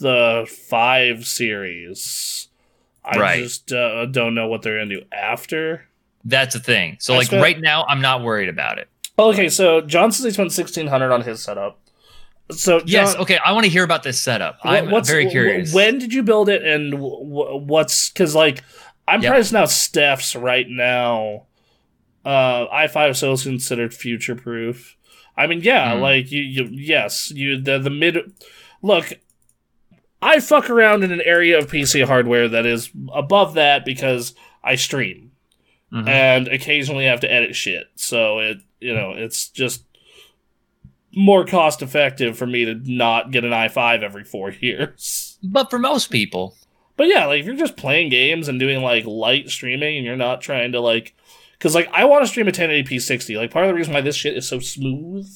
Speaker 1: the five series. I
Speaker 2: Right.
Speaker 1: just uh, don't know what they're gonna do after.
Speaker 2: that's a thing. So
Speaker 1: I
Speaker 2: like
Speaker 1: spent-
Speaker 2: right now, I'm not worried about it.
Speaker 1: Okay, so John says he spent sixteen hundred on his setup. So John,
Speaker 2: yes, okay. I want to hear about this setup. I'm
Speaker 1: what's-
Speaker 2: very curious.
Speaker 1: When did you build it, and what's because like I'm
Speaker 2: Yep.
Speaker 1: pricing out Steph's right now. Uh, i5 is still considered future proof. I mean, yeah,
Speaker 2: Hmm.
Speaker 1: like you, you, yes, you the the mid. Look, I fuck around in an area of PC hardware that is above that because I stream
Speaker 2: Mhm.
Speaker 1: and occasionally have to edit shit. So it, you know, it's just more cost effective for me to not get an i5 every four years.
Speaker 2: But for most people,
Speaker 1: But yeah, like if you're just playing games and doing like light streaming and you're not trying to like, because like I want to stream a 1080p 60. Like part of the reason why this shit is so smooth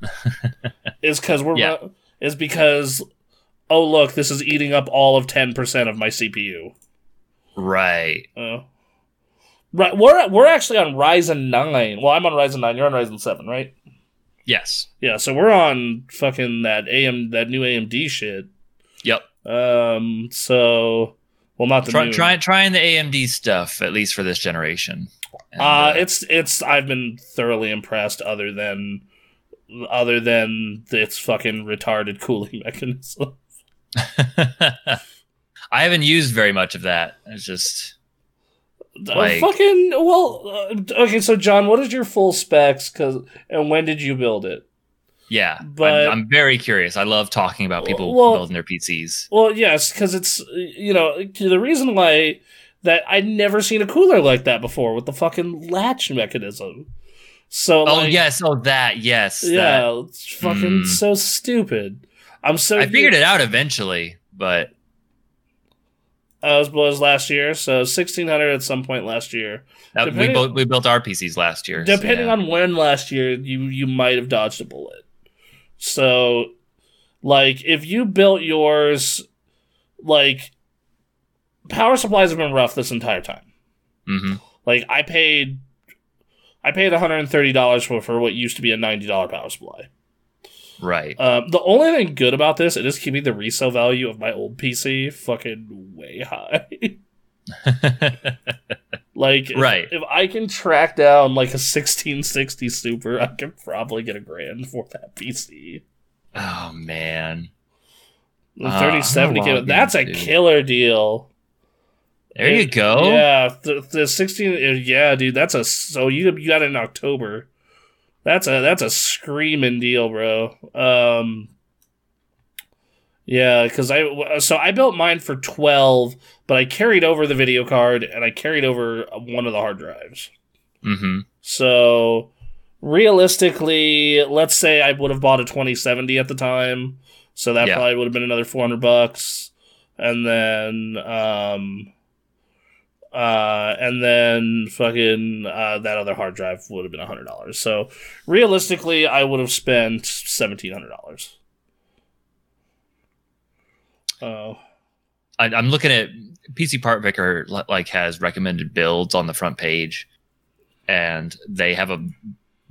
Speaker 1: is because we're
Speaker 2: Yeah.
Speaker 1: is because oh look, this is eating up all of 10% of my CPU.
Speaker 2: right?
Speaker 1: Uh, right, we're we're actually on Ryzen nine. Well, I'm on Ryzen nine. You're on Ryzen seven, right?
Speaker 2: Yes.
Speaker 1: Yeah, so we're on fucking that AM that new AMD shit.
Speaker 2: Yep.
Speaker 1: Um, so well, not the
Speaker 2: Try,
Speaker 1: new.
Speaker 2: try, trying the AMD stuff at least for this generation. And,
Speaker 1: uh, it's it's I've been thoroughly impressed. Other than other than its fucking retarded cooling mechanism.
Speaker 2: I haven't used very much of that. It's just
Speaker 1: Uh,
Speaker 2: Like-
Speaker 1: fucking well. Uh, okay, so John, what is your full specs? Cause and when did you build it?
Speaker 2: yeah.
Speaker 1: But-
Speaker 2: I'm, I'm very curious. I love talking about people
Speaker 1: Well-
Speaker 2: building their PCs.
Speaker 1: Well, yes, because it's you know the reason why that I'd never seen a cooler like that before with the fucking latch mechanism. So
Speaker 2: Oh
Speaker 1: like,
Speaker 2: yes, oh that yes. that.
Speaker 1: yeah, it's fucking
Speaker 2: Mm.
Speaker 1: so stupid. I'm so
Speaker 2: I figured it out eventually, but
Speaker 1: Uh, was last year, so sixteen hundred at some point last year.
Speaker 2: that, we both we built our PCs last year. so
Speaker 1: Depending
Speaker 2: yeah.
Speaker 1: on when last year, you you might have dodged a bullet. So, like, if you built yours, like, power supplies have been rough this entire time.
Speaker 2: Mhm.
Speaker 1: Like, I paid, I paid one hundred and thirty dollars for for what used to be a ninety dollar power supply.
Speaker 2: Right.
Speaker 1: Um, the only thing good about this, it is keeping the resale value of my old PC fucking way high. Like, if,
Speaker 2: Right.
Speaker 1: if I can track down like a 1660 Super, I can probably get a grand for that PC.
Speaker 2: oh man.
Speaker 1: The
Speaker 2: Ah,
Speaker 1: 3070
Speaker 2: I'm gonna
Speaker 1: kilo,
Speaker 2: log
Speaker 1: that's a killer deal.
Speaker 2: There you go.
Speaker 1: Yeah, the, the 16. uh, Yeah, dude, that's a so you you got it in October. That's a that's a screaming deal, bro. Um, yeah, because I so I built mine for 12, but I carried over the video card and I carried over one of the hard drives.
Speaker 2: Mm-hmm.
Speaker 1: So, realistically, let's say I would have bought a 2070 at the time, so that
Speaker 2: Yeah.
Speaker 1: probably would have been another 400 bucks, and then um, uh, and then fucking uh, that other hard drive would have been hundred dollars. So realistically, I would have spent seventeen hundred dollars. Oh,
Speaker 2: I'm looking at PC Part Picker like has recommended builds on the front page, and they have a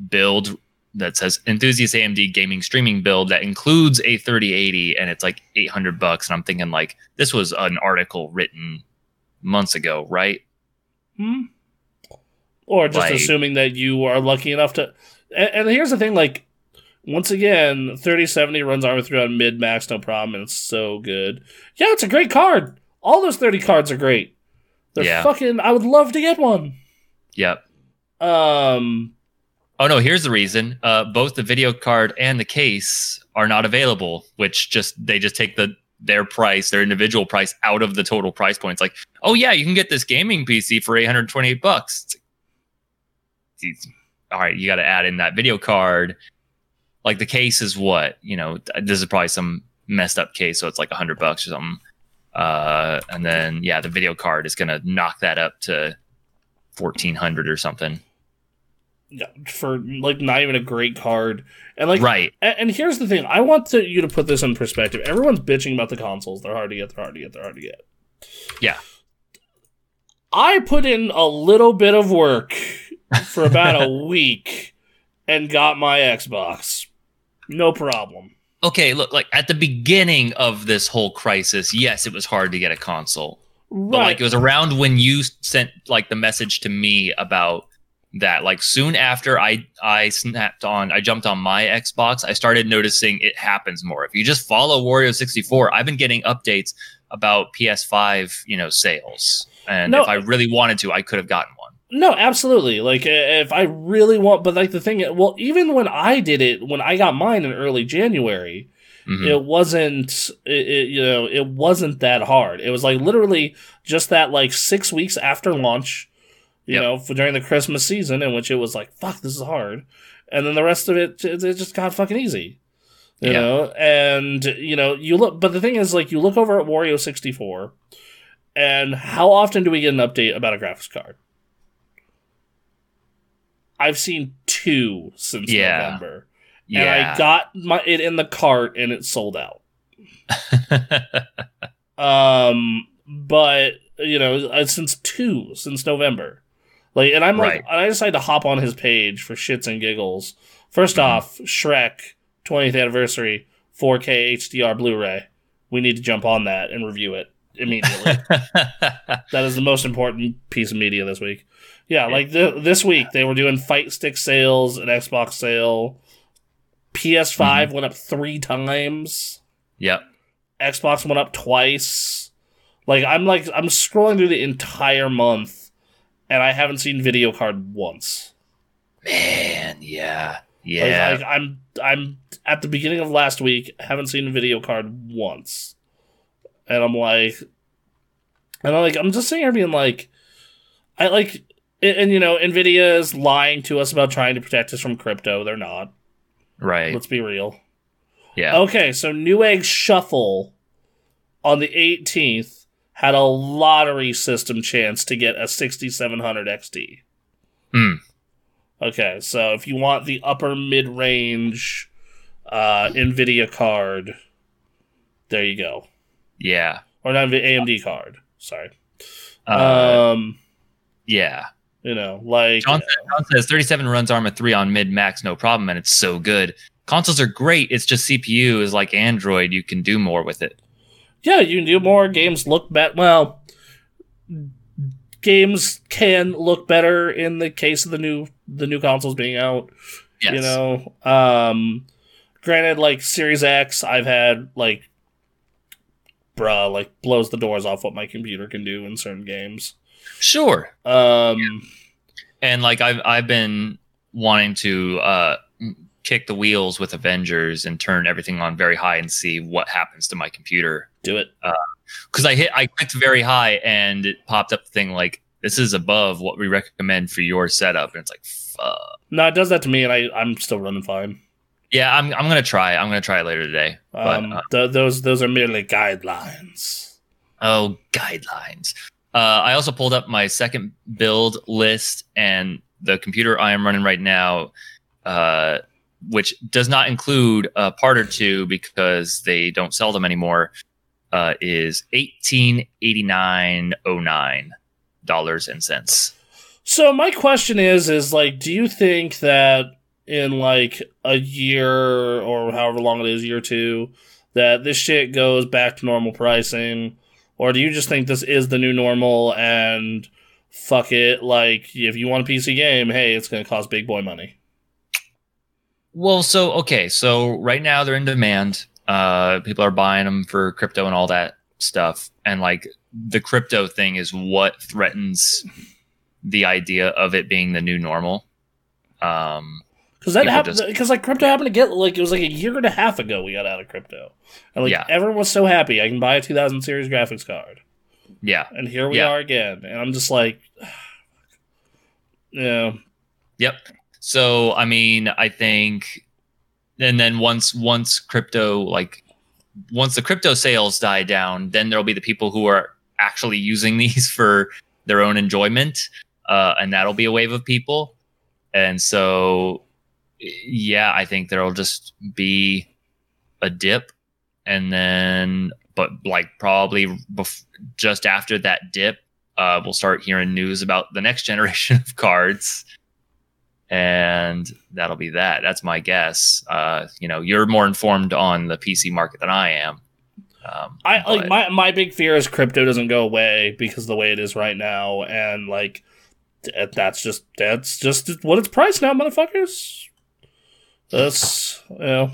Speaker 2: build that says enthusiast AMD gaming streaming build that includes a 3080 and it's like 800 bucks and I'm thinking like this was an article written months ago right
Speaker 1: hmm. Or just
Speaker 2: Like-
Speaker 1: assuming that you are lucky enough to. And, and here's the thing, like. Once again, 3070 runs Arma 3 on mid max, no problem, and it's so good. Yeah, it's a great card. All those 30 cards are great. They're
Speaker 2: Yeah.
Speaker 1: fucking. I would love to get one.
Speaker 2: yep
Speaker 1: Um,
Speaker 2: oh no here's the reason uh, both the video card and the case are not available which just they just take the their price their individual price out of the total price points. Like oh yeah you can get this gaming pc for 828 bucks. Like, all right you got to add in that video card. Like the case is what you know this is probably some messed up case so it's like 100 bucks or something. Uh and then yeah the video card is gonna knock that up to 1400 or something
Speaker 1: for like not even a great card, and like
Speaker 2: right
Speaker 1: And, and here's the thing: I want to, you to put this in perspective. Everyone's bitching about the consoles; they're hard to get. They're hard to get. They're hard to get.
Speaker 2: Yeah.
Speaker 1: I put in a little bit of work for about a week and got my Xbox. No problem.
Speaker 2: okay, look, like at the beginning of this whole crisis, yes, it was hard to get a console. But
Speaker 1: Right.
Speaker 2: like it was around when you sent like the message to me about that. Like soon after I I snapped on, I jumped on my Xbox, I started noticing it happens more. If you just follow Wario 64, I've been getting updates about PS5, you know, sales. And
Speaker 1: No.
Speaker 2: if I really wanted to, I could have gotten one.
Speaker 1: No, absolutely. Like uh, if I really want, but like the thing, well, even when I did it, when I got mine in early January,
Speaker 2: Mhm.
Speaker 1: it wasn't it, it, you know it wasn't that hard it was like literally just that like six weeks after launch you
Speaker 2: Yep.
Speaker 1: know for during the christmas season in which it was like fuck this is hard and then the rest of it it, it just got fucking easy you
Speaker 2: Yeah.
Speaker 1: know and you know you look but the thing is like you look over at wario 64 and how often do we get an update about a graphics card i've seen two since
Speaker 2: Yeah.
Speaker 1: november and
Speaker 2: yeah.
Speaker 1: I got my it in the cart and it sold out. Um, but you know, uh, since two since November, like, and I'm like, and I decided to hop on his page for shits and giggles. 1st
Speaker 2: Mhm.
Speaker 1: off, Shrek 20th anniversary 4K HDR Blu-ray. We need to jump on that and review it immediately. that is the most important piece of media this week. Yeah, like th- this week they were doing fight stick sales, an Xbox sale. PS5
Speaker 2: Mm-hmm.
Speaker 1: went up three times.
Speaker 2: yep.
Speaker 1: Xbox went up twice. Like I'm like I'm scrolling through the entire month, and I haven't seen video card once.
Speaker 2: Man, yeah.
Speaker 1: Like,
Speaker 2: Yeah.
Speaker 1: I, I'm I'm at the beginning of last week, haven't seen a video card once, and I'm like, and I'm like I'm just sitting here being like, I like, and, and you know, Nvidia is lying to us about trying to protect us from crypto. They're not.
Speaker 2: right.
Speaker 1: Let's be real.
Speaker 2: Yeah.
Speaker 1: Okay, so Newegg Shuffle on the 18th had a lottery system chance to get a 6700 XT.
Speaker 2: Hmm.
Speaker 1: Okay, so if you want the upper mid range uh, NVIDIA card, there you go.
Speaker 2: Yeah.
Speaker 1: Or not AMD card. Sorry.
Speaker 2: Uh,
Speaker 1: um,
Speaker 2: yeah.
Speaker 1: you know, like
Speaker 2: John, John says 37 runs Arma 3 on mid max, no problem, and it's so good. Consoles are great. It's just CPU is like Android. You can do more with it.
Speaker 1: Yeah, you can do more. Games look better. Well, games can look better in the case of the new the new consoles being out.
Speaker 2: Yes.
Speaker 1: You know, um, granted, like Series X, I've had like, bruh, like blows the doors off what my computer can do in certain games.
Speaker 2: Sure.
Speaker 1: Um,
Speaker 2: And like I've I've been wanting to uh kick the wheels with Avengers and turn everything on very high and see what happens to my computer.
Speaker 1: do it.
Speaker 2: Because I hit I clicked very high and it popped up the thing like this is above what we recommend for your setup. And it's like, fuck.
Speaker 1: No, it does that to me, and I I'm still running fine.
Speaker 2: Yeah, I'm I'm gonna try. I'm gonna try it later today. But,
Speaker 1: Um,
Speaker 2: uh,
Speaker 1: th- those those are merely guidelines.
Speaker 2: oh, guidelines. Uh, I also pulled up my second build list, and the computer I am running right now, uh, which does not include a part or two because they don't sell them anymore, uh, is eighteen eighty nine oh nine dollars and cents.
Speaker 1: So my question is, is like, do you think that in like a year or however long it is, year two, that this shit goes back to normal pricing, or do you just think this is the new normal and fuck it? Like, if you want a PC game, hey, it's gonna cost big boy money.
Speaker 2: Well, so okay, so right now they're in demand. Uh, people are buying them for crypto and all that stuff, and like the crypto thing is what threatens the idea of it being the new normal. Um,
Speaker 1: Because that happened. Because like crypto happened to get like it was like a year and a half ago we got out of crypto, and like
Speaker 2: Yeah.
Speaker 1: everyone was so happy I can buy a 2000 series graphics card,
Speaker 2: yeah,
Speaker 1: and here we
Speaker 2: Yeah.
Speaker 1: are again, and I'm just like, yeah,
Speaker 2: Yep. So I mean, I think, and then once once crypto like once the crypto sales die down, then there'll be the people who are actually using these for their own enjoyment, uh, and that'll be a wave of people. And so, yeah, I think there'll just be a dip, and then, but like probably bef- just after that dip, uh, we'll start hearing news about the next generation of cards and that'll be that. That's my guess. Uh, you know, you're more informed on the PC market than I am. Um,
Speaker 1: I like my my big fear is crypto doesn't go away because of the way it is right now, and like that's just that's just what it's priced now, motherfuckers. That's you know,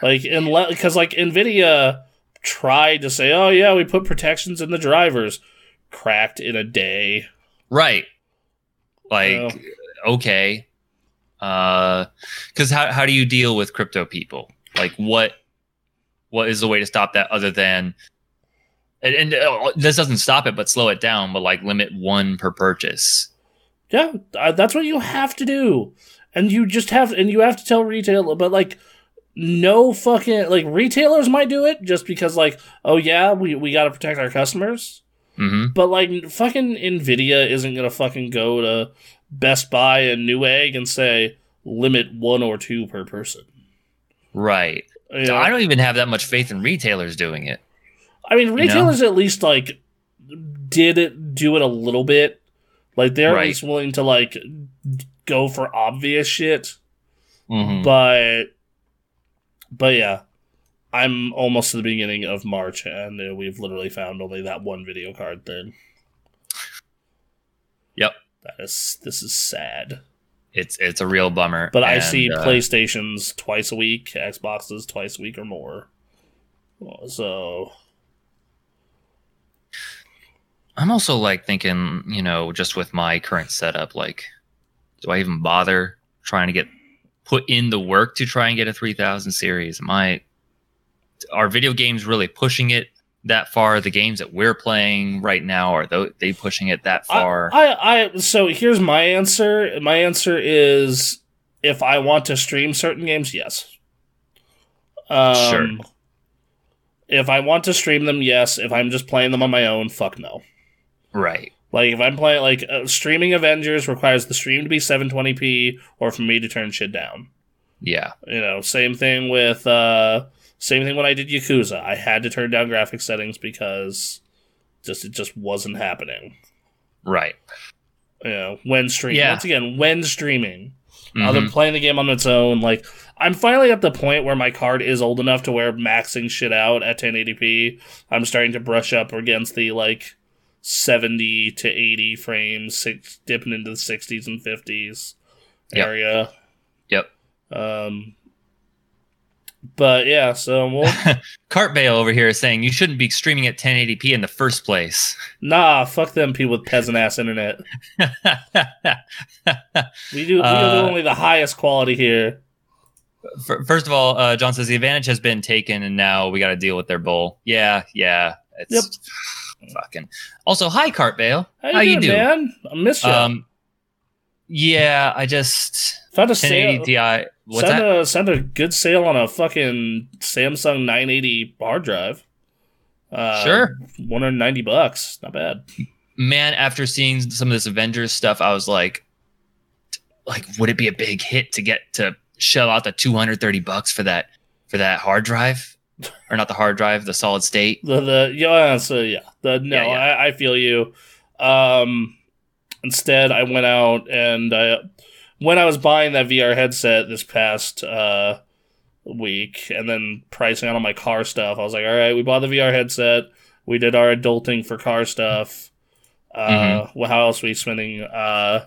Speaker 1: like unless because like Nvidia tried to say, oh yeah, we put protections in the drivers, cracked in a day.
Speaker 2: right. Like,
Speaker 1: Yeah.
Speaker 2: Okay. Uh, cause how, how do you deal with crypto people? Like what, what is the way to stop that other than, and, and uh, this doesn't stop it, but slow it down, but like limit one per purchase.
Speaker 1: Yeah, uh, that's what you have to do, and you just have and you have to tell retail, but like. No fucking like retailers might do it just because like oh yeah we, we got to protect our customers
Speaker 2: hmm
Speaker 1: But like fucking Nvidia isn't gonna fucking go to Best Buy and Newegg and say limit one or two per person.
Speaker 2: Right.
Speaker 1: You know?
Speaker 2: I don't even have that much faith in retailers doing it.
Speaker 1: I mean, retailers at least like did it, do it a little bit. Like they're
Speaker 2: Right.
Speaker 1: at least willing to like go for obvious shit.
Speaker 2: Mhm.
Speaker 1: But but yeah, I'm almost to the beginning of March, and uh, we've literally found only that one video card thing. That is this is sad.
Speaker 2: It's it's a real bummer.
Speaker 1: But I see
Speaker 2: uh,
Speaker 1: PlayStations twice a week, Xboxes twice a week or more. So
Speaker 2: I'm also like thinking, you know, just with my current setup, like, do I even bother trying to get put in the work to try and get a 3000 series? Am I, are video games really pushing it that far? The games that we're playing right now, are they pushing it that far?
Speaker 1: I, I so here's my answer. My answer is if I want to stream certain games, yes. Um,
Speaker 2: Sure.
Speaker 1: If I want to stream them, yes. If I'm just playing them on my own, fuck no.
Speaker 2: right.
Speaker 1: Like if I'm playing like uh, streaming Avengers requires the stream to be 720p or for me to turn shit down.
Speaker 2: Yeah.
Speaker 1: You know, same thing with uh same thing when I did Yakuza. I had to turn down graphic settings because just it just wasn't happening.
Speaker 2: Right.
Speaker 1: You know, when streaming.
Speaker 2: Yeah.
Speaker 1: Once again, when streaming.
Speaker 2: Mhm.
Speaker 1: Other than playing the game on its own, like I'm finally at the point where my card is old enough to where maxing shit out at 1080p. I'm starting to brush up against the like 70 to 80 frames, six, dipping into the 60s and 50s
Speaker 2: Yep.
Speaker 1: area.
Speaker 2: Yep.
Speaker 1: Um, but yeah, so we'll
Speaker 2: Cart Bale over here is saying you shouldn't be streaming at 1080p in the first place.
Speaker 1: nah, fuck them people with peasant ass internet. We do we
Speaker 2: Uh,
Speaker 1: do only the highest quality here.
Speaker 2: Fir- First of all, uh, John says the advantage has been taken, and now we got to deal with their bull. Yeah, yeah. It's,
Speaker 1: Yep.
Speaker 2: fucking. Also, hi, Cart Bale.
Speaker 1: How you, doing, man? I miss you.
Speaker 2: Um, yeah, I just
Speaker 1: Found a
Speaker 2: 1080
Speaker 1: sale.
Speaker 2: Ti. What's
Speaker 1: Send
Speaker 2: that?
Speaker 1: a send a good sale on a fucking Samsung 980 hard drive. Uh,
Speaker 2: Sure.
Speaker 1: 190 bucks. Not bad.
Speaker 2: Man, after seeing some of this Avengers stuff, I was like, like, would it be a big hit to get to shell out the 230 bucks for that for that hard drive, or not the hard drive, the solid state?
Speaker 1: The the yeah, so yeah. The no,
Speaker 2: Yeah, yeah.
Speaker 1: I, I feel you. Um, instead, I went out and I when I was buying that VR headset this past uh week, and then pricing out on my car stuff. I was like, all right, we bought the VR headset. We did our adulting for car stuff. Uh,
Speaker 2: Mm-hmm.
Speaker 1: well, how else are we spending? Uh,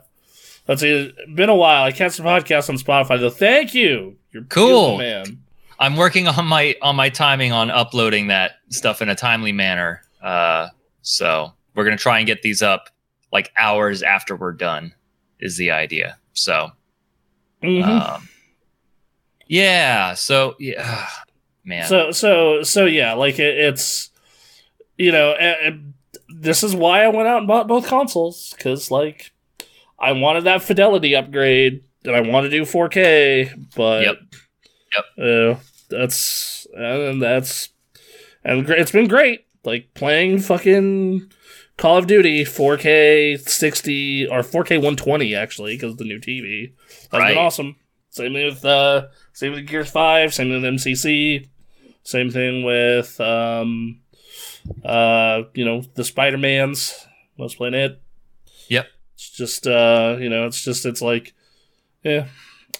Speaker 1: let's see. It's been a while. I cast a podcast on Spotify though. Thank you. You're
Speaker 2: Cool.
Speaker 1: man.
Speaker 2: I'm working on my on my timing on uploading that stuff in a timely manner. Uh, so we're gonna try and get these up like hours after we're done. Is the idea? So
Speaker 1: Mhm.
Speaker 2: um, yeah. So yeah, man.
Speaker 1: So so so yeah, like it, it's you know, and, and this is why I went out and bought both consoles because like I wanted that fidelity upgrade and I want to do 4K, but
Speaker 2: Yep.
Speaker 1: uh, that's and that's and it's been great. Like playing fucking Call of Duty 4K 60 or 4K 120 actually because the new TV. That's
Speaker 2: Right.
Speaker 1: been awesome. Same thing with uh, same with Gears Five. Same thing with MCC. Same thing with um, uh, you know the Spider Mans. Was playing it.
Speaker 2: Yep.
Speaker 1: It's just uh, you know, it's just it's like, yeah.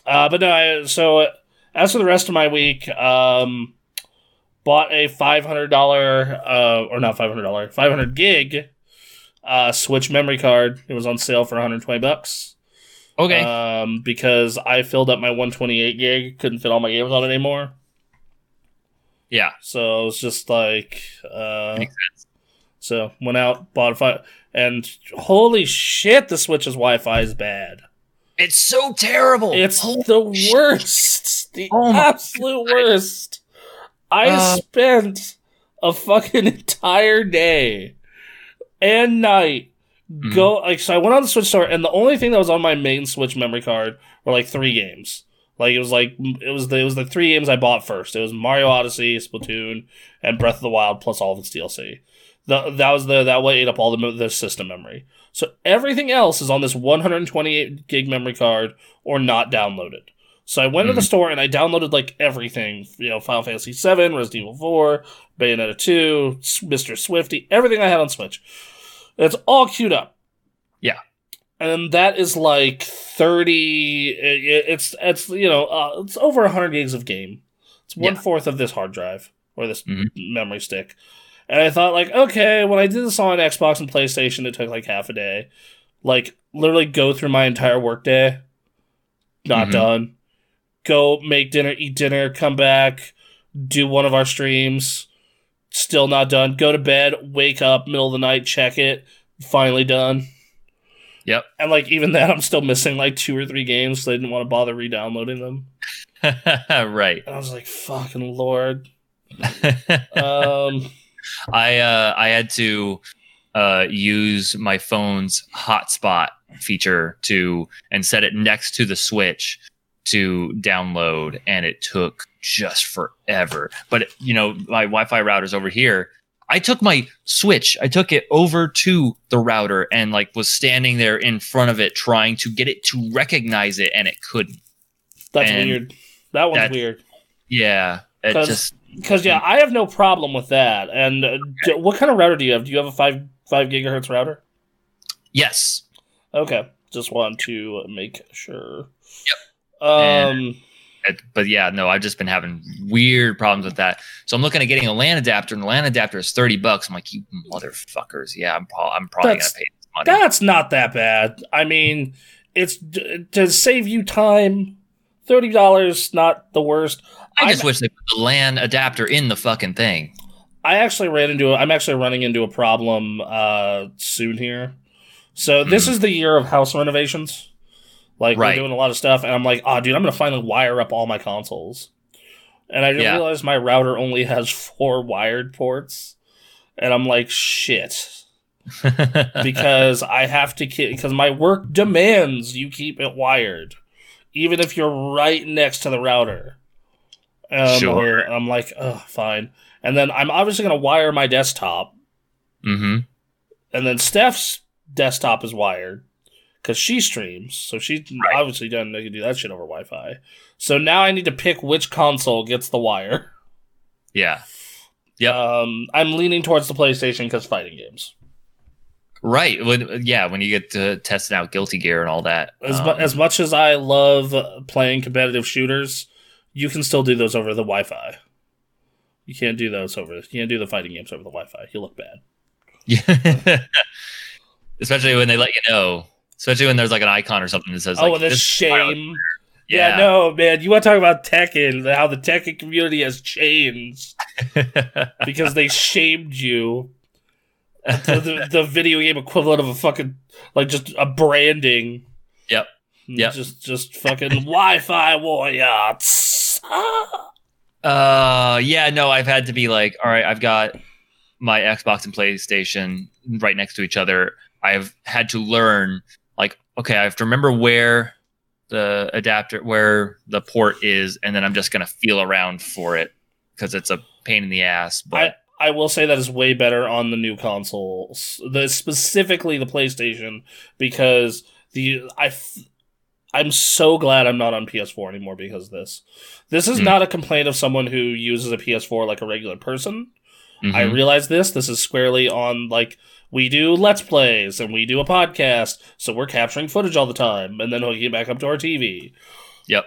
Speaker 1: Uh, but no. I, so uh, as for the rest of my week, um, bought a five hundred dollar uh, or not five hundred dollar, five hundred gig uh, Switch memory card. It was on sale for one hundred twenty bucks.
Speaker 2: okay.
Speaker 1: Um, because I filled up my 128 gig, couldn't fit all my games on it anymore.
Speaker 2: yeah.
Speaker 1: So it was just like, uh, so went out, bought a five, and holy shit, the Switch's Wi-Fi is bad.
Speaker 2: It's so terrible.
Speaker 1: It's
Speaker 2: Holy
Speaker 1: the
Speaker 2: shit.
Speaker 1: worst, the
Speaker 2: Oh
Speaker 1: absolute worst. I
Speaker 2: Uh.
Speaker 1: spent a fucking entire day and night
Speaker 2: Mm-hmm.
Speaker 1: go like so. I went on the Switch store, and the only thing that was on my main Switch memory card were like three games. Like it was like it was the, it was the three games I bought first. It was Mario Odyssey, Splatoon, and Breath of the Wild plus all of its DLC. The, that was the that way ate up all the the system memory. So everything else is on this 128 gig memory card or not downloaded. So I went to the store and I downloaded like everything, you know, Final Fantasy 7, Resident Evil 4, Bayonetta 2, Mr. Swifty, everything I had on Switch. It's all queued up.
Speaker 2: Yeah.
Speaker 1: And that is like 30 it- it's it's you know, uh, it's over 100 gigs of game. It's one fourth Yeah. of this hard drive or this
Speaker 2: Mhm.
Speaker 1: memory stick. And I thought like, okay, when I did this on Xbox and PlayStation, it took like half a day. Like literally go through my entire workday. Not
Speaker 2: Mhm.
Speaker 1: done. Go make dinner, eat dinner, come back, do one of our streams. Still not done. Go to bed, wake up, middle of the night, check it. Finally done.
Speaker 2: Yep.
Speaker 1: And like even then, I'm still missing like two or three games. So I didn't want to bother re-downloading them.
Speaker 2: right.
Speaker 1: And I was like, "Fucking lord." Um,
Speaker 2: I uh, I had to uh, use my phone's hotspot feature to and set it next to the switch to download, and it took just forever. But you know, my Wi-Fi router's over here. I took my switch, I took it over to the router, and like was standing there in front of it, trying to get it to recognize it, and it couldn't.
Speaker 1: that's
Speaker 2: And
Speaker 1: weird. That one's
Speaker 2: that-
Speaker 1: weird.
Speaker 2: Yeah, it
Speaker 1: 'Cause-
Speaker 2: just
Speaker 1: Because yeah, I have no problem with that. And uh, d- what kind of router do you have? Do you have a five five gigahertz router?
Speaker 2: yes.
Speaker 1: Okay, just want to make sure.
Speaker 2: Yep.
Speaker 1: Um.
Speaker 2: It- but yeah, no, I've just been having weird problems with that. So I'm looking at getting a LAN adapter, and the LAN adapter is thirty bucks. I'm like, you motherfuckers! Yeah, I'm, I'm probably
Speaker 1: That's-
Speaker 2: gonna pay this money.
Speaker 1: That's not that bad. I mean, it's to save you time. Thirty dollars, not the worst.
Speaker 2: I just
Speaker 1: I'm-
Speaker 2: wish they put the LAN adapter in the fucking thing.
Speaker 1: I actually ran into. A, I'm actually running into a problem uh, soon here. So this is the year of house renovations. Like
Speaker 2: Right.
Speaker 1: we're doing a lot of stuff, and I'm like, oh, dude, I'm gonna finally wire up all my consoles. And I just
Speaker 2: Yeah.
Speaker 1: realized my router only has four wired ports, and I'm like, shit. because I have to keep because my work demands you keep it wired, even if you're right next to the router. Um,
Speaker 2: Sure.
Speaker 1: I'm like, oh, fine. And then I'm obviously gonna wire my desktop,
Speaker 2: hmm
Speaker 1: and then Steph's desktop is wired because she streams, so she
Speaker 2: Right.
Speaker 1: obviously doesn't know you can do that shit over Wi-Fi. So now I need to pick which console gets the wire.
Speaker 2: Yeah. Yep.
Speaker 1: Um, I'm leaning towards the PlayStation because fighting games.
Speaker 2: Right. When yeah, when you get to testing out Guilty Gear and all that.
Speaker 1: As,
Speaker 2: um,
Speaker 1: mu- as much as I love playing competitive shooters, you can still do those over the Wi-Fi. You can't do those over. You can't do the fighting games over the Wi-Fi. You look bad.
Speaker 2: Yeah. Especially when they let you know. Especially when there's like an icon or something that says
Speaker 1: oh, and the shame. Yeah.
Speaker 2: Yeah.
Speaker 1: no, man. You want to talk about Tekken? How the Tekken community has changed because they shamed you. the, the, the video game equivalent of a fucking like just a branding.
Speaker 2: Yep. Yep.
Speaker 1: Just just fucking Wi-Fi warrior.
Speaker 2: Uh, yeah, no, I've had to be like, all right, I've got my Xbox and PlayStation right next to each other. I've had to learn, like, okay, I have to remember where the adapter, where the port is, and then I'm just gonna feel around for it because it's a pain in the ass. But
Speaker 1: I will say that is way better on the new consoles, the specifically the PlayStation, because the I. F- I'm so glad I'm not on PS4 anymore because of this. This is
Speaker 2: Hmm.
Speaker 1: not a complaint of someone who uses a PS4 like a regular person.
Speaker 2: Mhm.
Speaker 1: I realize this. This is squarely on like we do let's plays and we do a podcast, so we're capturing footage all the time, and then hooking it back up to our TV.
Speaker 2: Yep.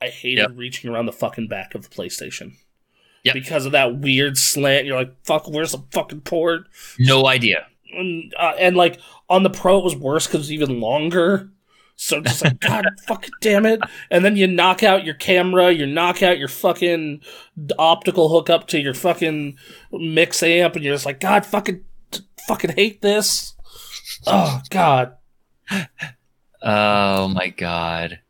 Speaker 1: I hated
Speaker 2: Yep.
Speaker 1: reaching around the fucking back of the PlayStation.
Speaker 2: Yep.
Speaker 1: Because of that weird slant, you're like, "Fuck, where's the fucking port?"
Speaker 2: no idea.
Speaker 1: And, uh, and like on the Pro, it was worse because it was even longer. So just like, God fucking damn it! And then you knock out your camera, you knock out your fucking optical hookup to your fucking mix amp, and you're just like, God fucking, fucking hate this. Oh God,
Speaker 2: Oh my god.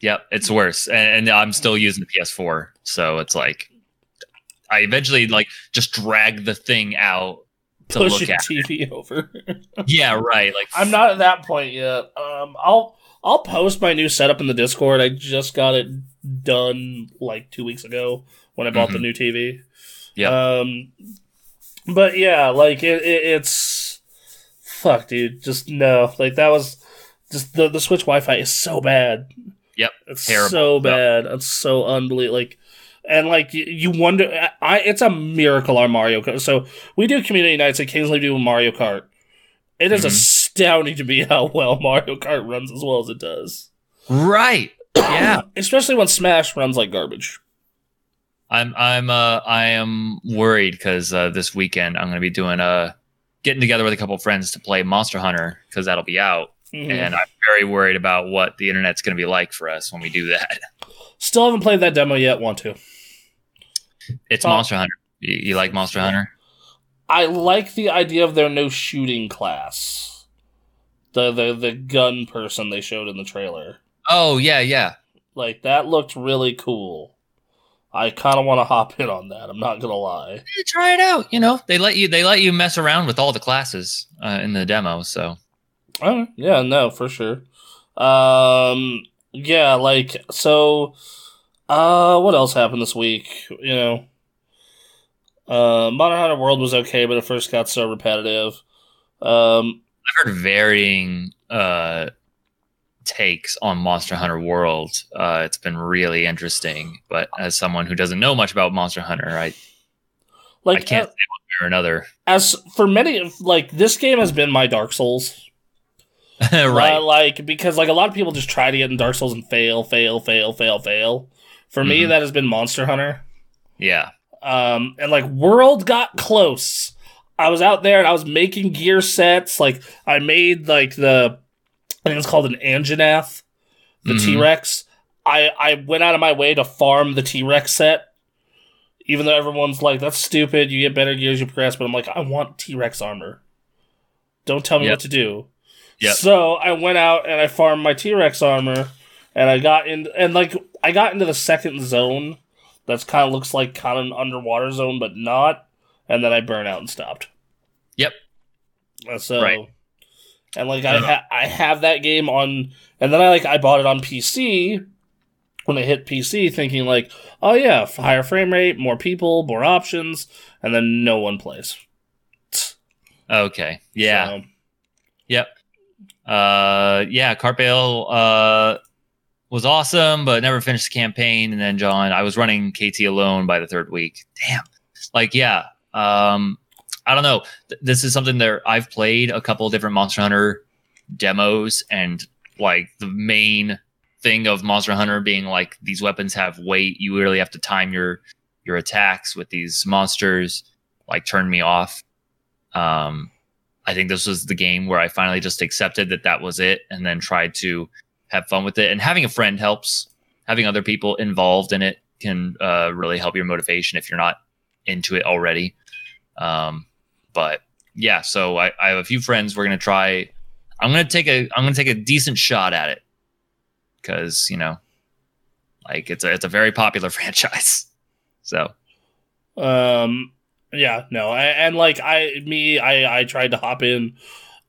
Speaker 2: Yep, it's worse, and, and I'm still using the PS4, so it's like I eventually like just drag the thing out to
Speaker 1: push
Speaker 2: look at.
Speaker 1: TV over.
Speaker 2: Yeah, right. Like
Speaker 1: I'm not at that point yet. Um, I'll I'll post my new setup in the Discord. I just got it done like two weeks ago when I bought the
Speaker 2: Mhm.
Speaker 1: new TV.
Speaker 2: Yeah.
Speaker 1: Um, but yeah, like it, it, it's fuck, dude. Just no, like that was just the the Switch Wi-Fi is so bad.
Speaker 2: Yep,
Speaker 1: it's
Speaker 2: terrible.
Speaker 1: so bad. It's so unbelievable. Like. And like you, you wonder, I it's a miracle our Mario Kart. So we do community nights. Occasionally do Mario Kart. It is
Speaker 2: Mhm.
Speaker 1: astounding to me how well Mario Kart runs as well as it does.
Speaker 2: right. Yeah.
Speaker 1: especially when Smash runs like garbage.
Speaker 2: I'm I'm uh I am worried because uh, this weekend I'm going to be doing a getting together with a couple friends to play Monster Hunter because that'll be out,
Speaker 1: Mhm.
Speaker 2: and I'm very worried about what the internet's going to be like for us when we do that.
Speaker 1: Still haven't played that demo yet. Want to?
Speaker 2: It's
Speaker 1: Oh.
Speaker 2: Monster Hunter. You, you like Monster Hunter?
Speaker 1: I like the idea of their no shooting class. The the the gun person they showed in the trailer.
Speaker 2: Oh yeah, yeah.
Speaker 1: Like that looked really cool. I kind of want to hop in on that. I'm not gonna lie.
Speaker 2: Try it out. You know, they let you they let you mess around with all the classes uh, in the demo. So
Speaker 1: Oh, yeah, no, for sure. Um, yeah, like so. Uh, what else happened this week? You know, uh, Monster Hunter World was okay, but it first got so repetitive. Um,
Speaker 2: I've heard varying uh, takes on Monster Hunter World. Uh, it's been really interesting, but as someone who doesn't know much about Monster Hunter, I
Speaker 1: like
Speaker 2: I can't
Speaker 1: uh,
Speaker 2: say one way or another.
Speaker 1: as for many, of like this game has been my Dark Souls.
Speaker 2: right.
Speaker 1: Uh, like because like a lot of people just try to get in Dark Souls and fail, fail, fail, fail, fail. For me,
Speaker 2: Mhm.
Speaker 1: that has been Monster Hunter.
Speaker 2: yeah.
Speaker 1: Um, and like World got close. I was out there and I was making gear sets. Like I made like the, I think it's called an Anjanath, the
Speaker 2: Mhm.
Speaker 1: T Rex. I I went out of my way to farm the T Rex set, even though everyone's like, "That's stupid. You get better gear as you progress." But I'm like, I want T Rex armor. Don't tell me
Speaker 2: Yep.
Speaker 1: what to do.
Speaker 2: Yep.
Speaker 1: So I went out and I farmed my T Rex armor, and I got in and like I got into the second zone. That's kind of looks like kind of an underwater zone, but not. and then I burn out and stopped.
Speaker 2: Yep.
Speaker 1: So,
Speaker 2: Right.
Speaker 1: And like I ha- I have that game on, and then I like I bought it on PC when it hit PC, thinking like, oh yeah, higher frame rate, more people, more options, and then no one plays.
Speaker 2: Okay. Yeah.
Speaker 1: So,
Speaker 2: Yep. Uh, yeah. Carpale uh, was awesome, but never finished the campaign. And then John, I was running KT alone by the third week. Damn. Like, yeah. Um, I don't know. This is something that I've played a couple different Monster Hunter demos, and like the main thing of Monster Hunter being like these weapons have weight. You really have to time your your attacks with these monsters. Like, turn me off. Um, I think this was the game where I finally just accepted that that was it and then tried to have fun with it. And having a friend helps. Having other people involved in it can uh, really help your motivation if you're not into it already. Um, but yeah, so I, I have a few friends. We're gonna try. I'm gonna take a. I'm gonna take a decent shot at it because you know, like it's a it's a very popular franchise. So
Speaker 1: Um, yeah, no, I, and like I, me, I, I tried to hop in.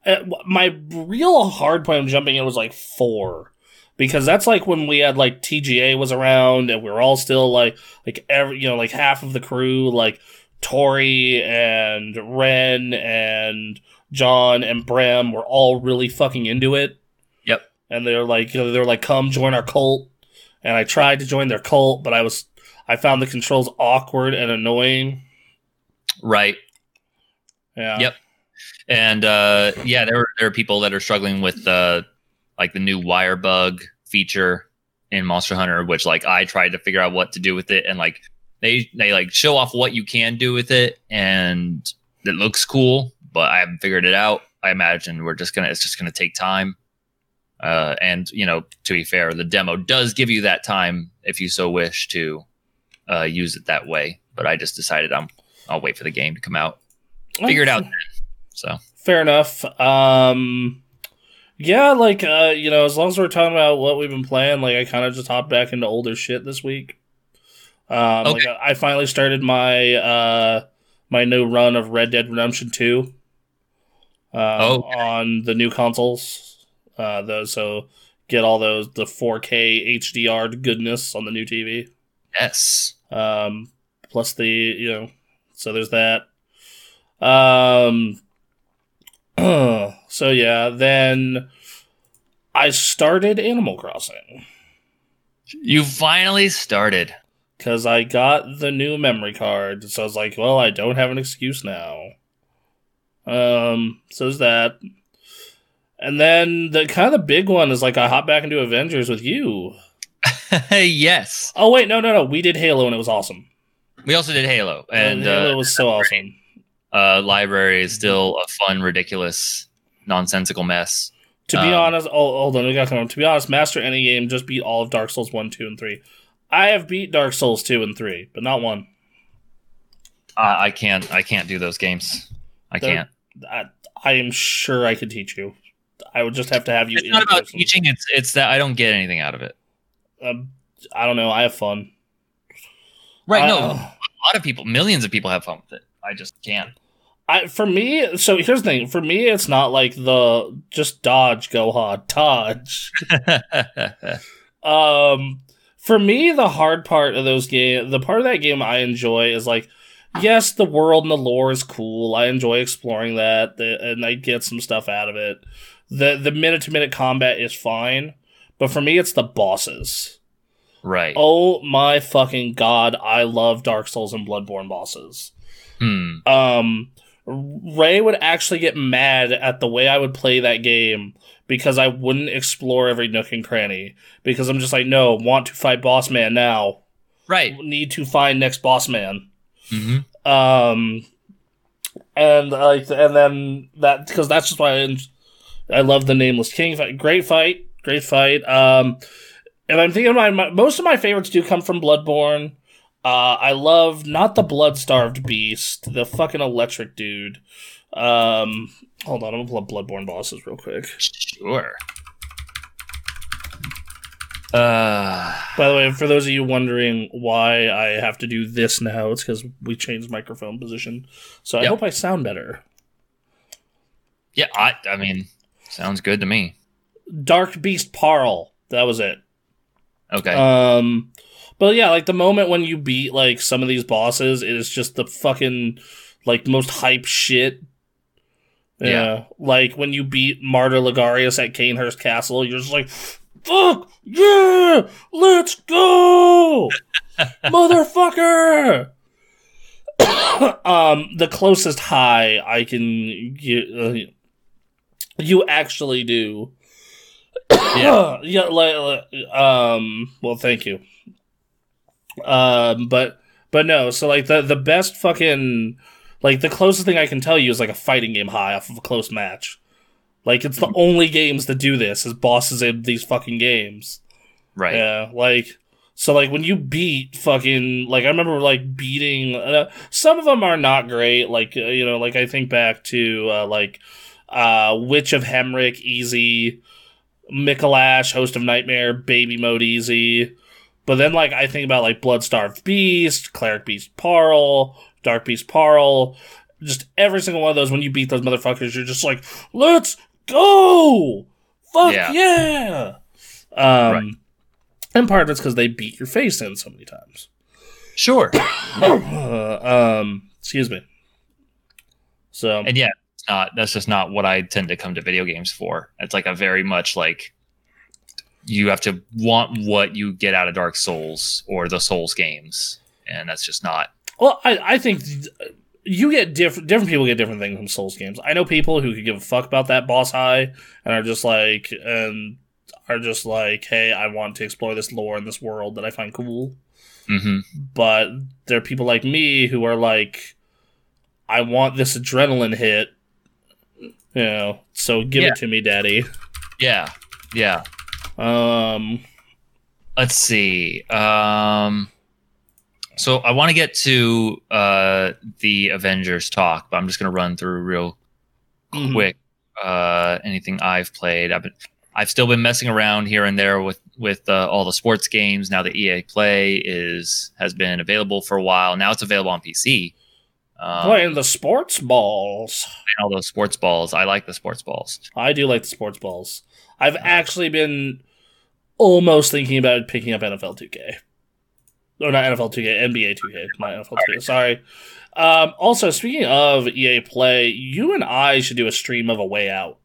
Speaker 1: Uh, my real hard point of jumping in was like four, because that's like when we had like TGA was around and we were all still like, like every, you know, like half of the crew, like Tori and Ren and John and Bram were all really fucking into it.
Speaker 2: Yep.
Speaker 1: And they're like, you know, they're like, come join our cult. And I tried to join their cult, but I was, I found the controls awkward and annoying.
Speaker 2: right,
Speaker 1: Yeah.
Speaker 2: Yep. and uh, yeah, there are, there are people that are struggling with uh, like the new wire bug feature in Monster Hunter, which like I tried to figure out what to do with it, and like they they like show off what you can do with it, and it looks cool, but I haven't figured it out. I imagine we're just gonna it's just gonna take time. Uh, and you know, to be fair, the demo does give you that time if you so wish to uh, use it that way. But I just decided I'm I'll wait for the game to come out, figure it out. Then. So
Speaker 1: Fair enough. Um, yeah, like uh, you know, as long as we're talking about what we've been playing, like I kind of just hopped back into older shit this week. Um, like
Speaker 2: Okay.
Speaker 1: I I finally started my uh my new run of Red Dead Redemption Two. Um,
Speaker 2: Oh.
Speaker 1: on the new consoles. Uh, those so get all those the 4K HDR goodness on the new TV.
Speaker 2: yes,
Speaker 1: Um, plus the you know, so there's that. Um, so yeah, then I started Animal Crossing
Speaker 2: you finally started.
Speaker 1: Because I got the new memory card. So I was like, well, I don't have an excuse now. Um, so there's that. And then the kind of the big one is like I hop back into Avengers with you.
Speaker 2: yes,
Speaker 1: Oh wait, no, no, no. We did Halo and it was awesome.
Speaker 2: we also did Halo, and
Speaker 1: Halo
Speaker 2: uh,
Speaker 1: was so awesome.
Speaker 2: uh, library is still a fun, ridiculous, nonsensical mess.
Speaker 1: To be
Speaker 2: Um,
Speaker 1: honest, oh, hold on, we got to come. To be honest, Master Any Game just beat all of Dark Souls 1, 2, and 3. I have beat Dark Souls 2 and 3, but not 1.
Speaker 2: I, I can't. I can't do those games. I
Speaker 1: They're-
Speaker 2: can't.
Speaker 1: I, I am sure I could teach you. I would just have to have you
Speaker 2: It's not about
Speaker 1: person.
Speaker 2: teaching. It's it's that I don't get anything out of it.
Speaker 1: Um, I don't know. I have fun.
Speaker 2: Right? no,
Speaker 1: Uh,
Speaker 2: a lot of people, millions of people have fun with it. I just can't.
Speaker 1: I for me. So here's the thing. For me, it's not like the just dodge, go hard, dodge. Um, for me, the hard part of those game, the part of that game I enjoy is like, yes, the world and the lore is cool. I enjoy exploring that, the, and I get some stuff out of it. the The minute to minute combat is fine, but for me, it's the bosses.
Speaker 2: right.
Speaker 1: Oh my fucking god! I love Dark Souls and Bloodborne bosses.
Speaker 2: Hmm.
Speaker 1: Um, Ray would actually get mad at the way I would play that game because I wouldn't explore every nook and cranny. Because I'm just like, no, want to fight boss man now.
Speaker 2: Right.
Speaker 1: Need to find next boss man.
Speaker 2: hmm
Speaker 1: Um, and like, and then that because that's just why I, I love the Nameless King fight. Great fight, great fight. Um, and I'm thinking my, my most of my favorites do come from Bloodborne. Uh, I love not the blood starved beast, the fucking electric dude. Um, hold on, I'm gonna pull up Bloodborne bosses real quick.
Speaker 2: Sure. Uh,
Speaker 1: By the way, for those of you wondering why I have to do this now, it's because we changed microphone position. So I
Speaker 2: Yep.
Speaker 1: hope I sound better.
Speaker 2: yeah, I, I mean, sounds good to me.
Speaker 1: Dark Beast Paarl. That was it.
Speaker 2: Okay.
Speaker 1: Um, but yeah, like the moment when you beat like some of these bosses, it is just the fucking like most hype shit.
Speaker 2: Yeah.
Speaker 1: like when you beat Martyr Logarius at Cainhurst Castle, you're just like, "Fuck yeah, let's go, motherfucker!" um, the closest high I can get, uh, you actually do.
Speaker 2: Yeah.
Speaker 1: yeah, like, um, well, thank you. Um, but but no, so like the the best fucking like the closest thing I can tell you is like a fighting game high off of a close match. Like it's the only games that do this is bosses in these fucking games.
Speaker 2: right.
Speaker 1: Yeah, like so like when you beat fucking like I remember like beating uh, some of them are not great like uh, you know like I think back to uh, like uh Witch of Hemwick easy Mikolash Host of Nightmare Baby Mode easy but then like I think about like Bloodstarved Beast Cleric Beast Paarl Dark Beast Paarl just every single one of those when you beat those motherfuckers you're just like let's go fuck
Speaker 2: Yeah.
Speaker 1: yeah, um
Speaker 2: Right.
Speaker 1: and part of it's because they beat your face in so many times.
Speaker 2: Sure.
Speaker 1: Uh, um, excuse me. So
Speaker 2: And yeah, it's not. That's just not what I tend to come to video games for. It's like a very much like you have to want what you get out of Dark Souls or the Souls games, and that's just not.
Speaker 1: well, I, I think you get different different people get different things from Souls games. I know people who could give a fuck about that boss high and are just like and are just like, hey, I want to explore this lore in this world that I find cool.
Speaker 2: hmm
Speaker 1: But there are people like me who are like, I want this adrenaline hit. You know, so give
Speaker 2: Yeah.
Speaker 1: it to me, daddy.
Speaker 2: Yeah, yeah.
Speaker 1: Um,
Speaker 2: Let's see. Um, so I want to get to uh, the Avengers talk, but I'm just going to run through real
Speaker 1: Mhm.
Speaker 2: quick uh, anything I've played. I've been, I've still been messing around here and there with with uh, all the sports games. Now the EA Play is has been available for a while. Now it's available on PC. Um,
Speaker 1: playing the sports balls.
Speaker 2: all those sports balls. I like the sports balls.
Speaker 1: I do like the sports balls. I've actually been almost thinking about picking up NFL 2K. Or not NFL 2K, NBA 2K. My NFL 2K. Sorry. Um, also, speaking of EA Play, you and I should do a stream of A Way Out.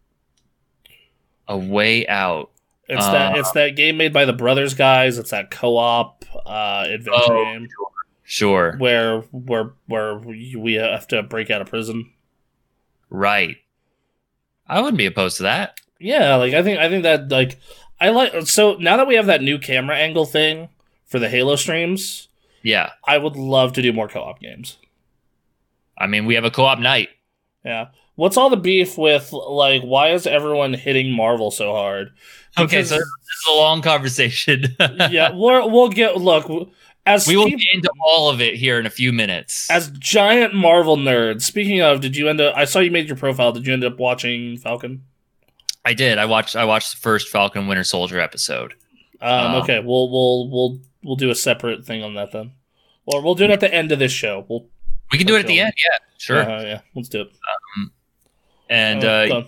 Speaker 2: A way out.
Speaker 1: It's that
Speaker 2: Uh,
Speaker 1: it's that game made by the Brothers guys. It's that co-op uh, adventure
Speaker 2: Oh.
Speaker 1: game
Speaker 2: Sure.
Speaker 1: where where where we have to break out of prison.
Speaker 2: Right. I wouldn't be opposed to that.
Speaker 1: Yeah, like I think I think that like I like so now that we have that new camera angle thing for the Halo streams,
Speaker 2: Yeah.
Speaker 1: I would love to do more co-op games.
Speaker 2: I mean, we have a co-op night.
Speaker 1: Yeah. What's all the beef with like why is everyone hitting Marvel so hard?
Speaker 2: Okay, so this is a long conversation.
Speaker 1: yeah, we're, we'll get look as
Speaker 2: we will
Speaker 1: peop-
Speaker 2: get into all of it here in a few minutes.
Speaker 1: as giant Marvel nerds. Speaking of, did you end up? I saw you made your profile. Did you end up watching Falcon?
Speaker 2: I did. I watched. I watched the first Falcon Winter Soldier episode.
Speaker 1: Um,
Speaker 2: Um,
Speaker 1: okay, we'll we'll we'll we'll do a separate thing on that then, or we'll do it at the end of this show. We'll
Speaker 2: We can do it at the end. Yeah, sure.
Speaker 1: uh, yeah, let's do it.
Speaker 2: and
Speaker 1: Uh,
Speaker 2: uh,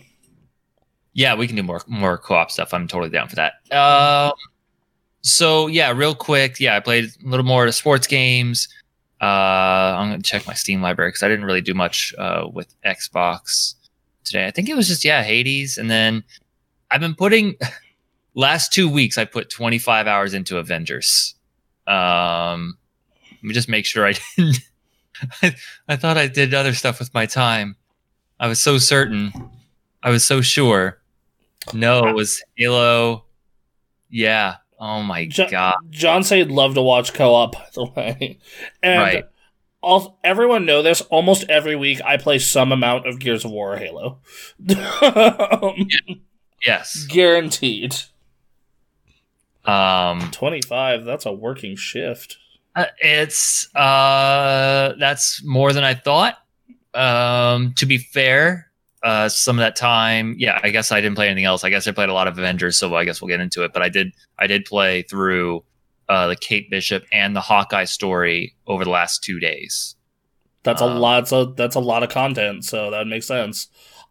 Speaker 2: yeah, we can do more more co-op stuff. I'm totally down for that. Um, so yeah, real quick. Yeah, I played a little more of sports games. Uh, I'm gonna check my Steam library because I didn't really do much uh, with Xbox today. I think it was just yeah, Hades, and then I've been putting last two weeks. I put 25 hours into Avengers. Um, let me just make sure I didn't. I, I thought I did other stuff with my time. I was so certain. I was so sure. No, it was Halo. Yeah. Oh my
Speaker 1: Jo-
Speaker 2: god.
Speaker 1: John said he'd love to watch co-op. By the way, and
Speaker 2: Right.
Speaker 1: All everyone know this. Almost every week, I play some amount of Gears of War or Halo. Um,
Speaker 2: Yes.
Speaker 1: Guaranteed.
Speaker 2: Um.
Speaker 1: Twenty five. That's a working shift.
Speaker 2: uh, It's uh. That's more than I thought. Um. To be fair, uh, some of that time. Yeah, I guess I didn't play anything else. I guess I played a lot of Avengers, so I guess we'll get into it. But I did I did play through uh, the Kate Bishop and the Hawkeye story over the last two days.
Speaker 1: That's a
Speaker 2: Um,
Speaker 1: lot. So that's a lot of content. So that makes sense.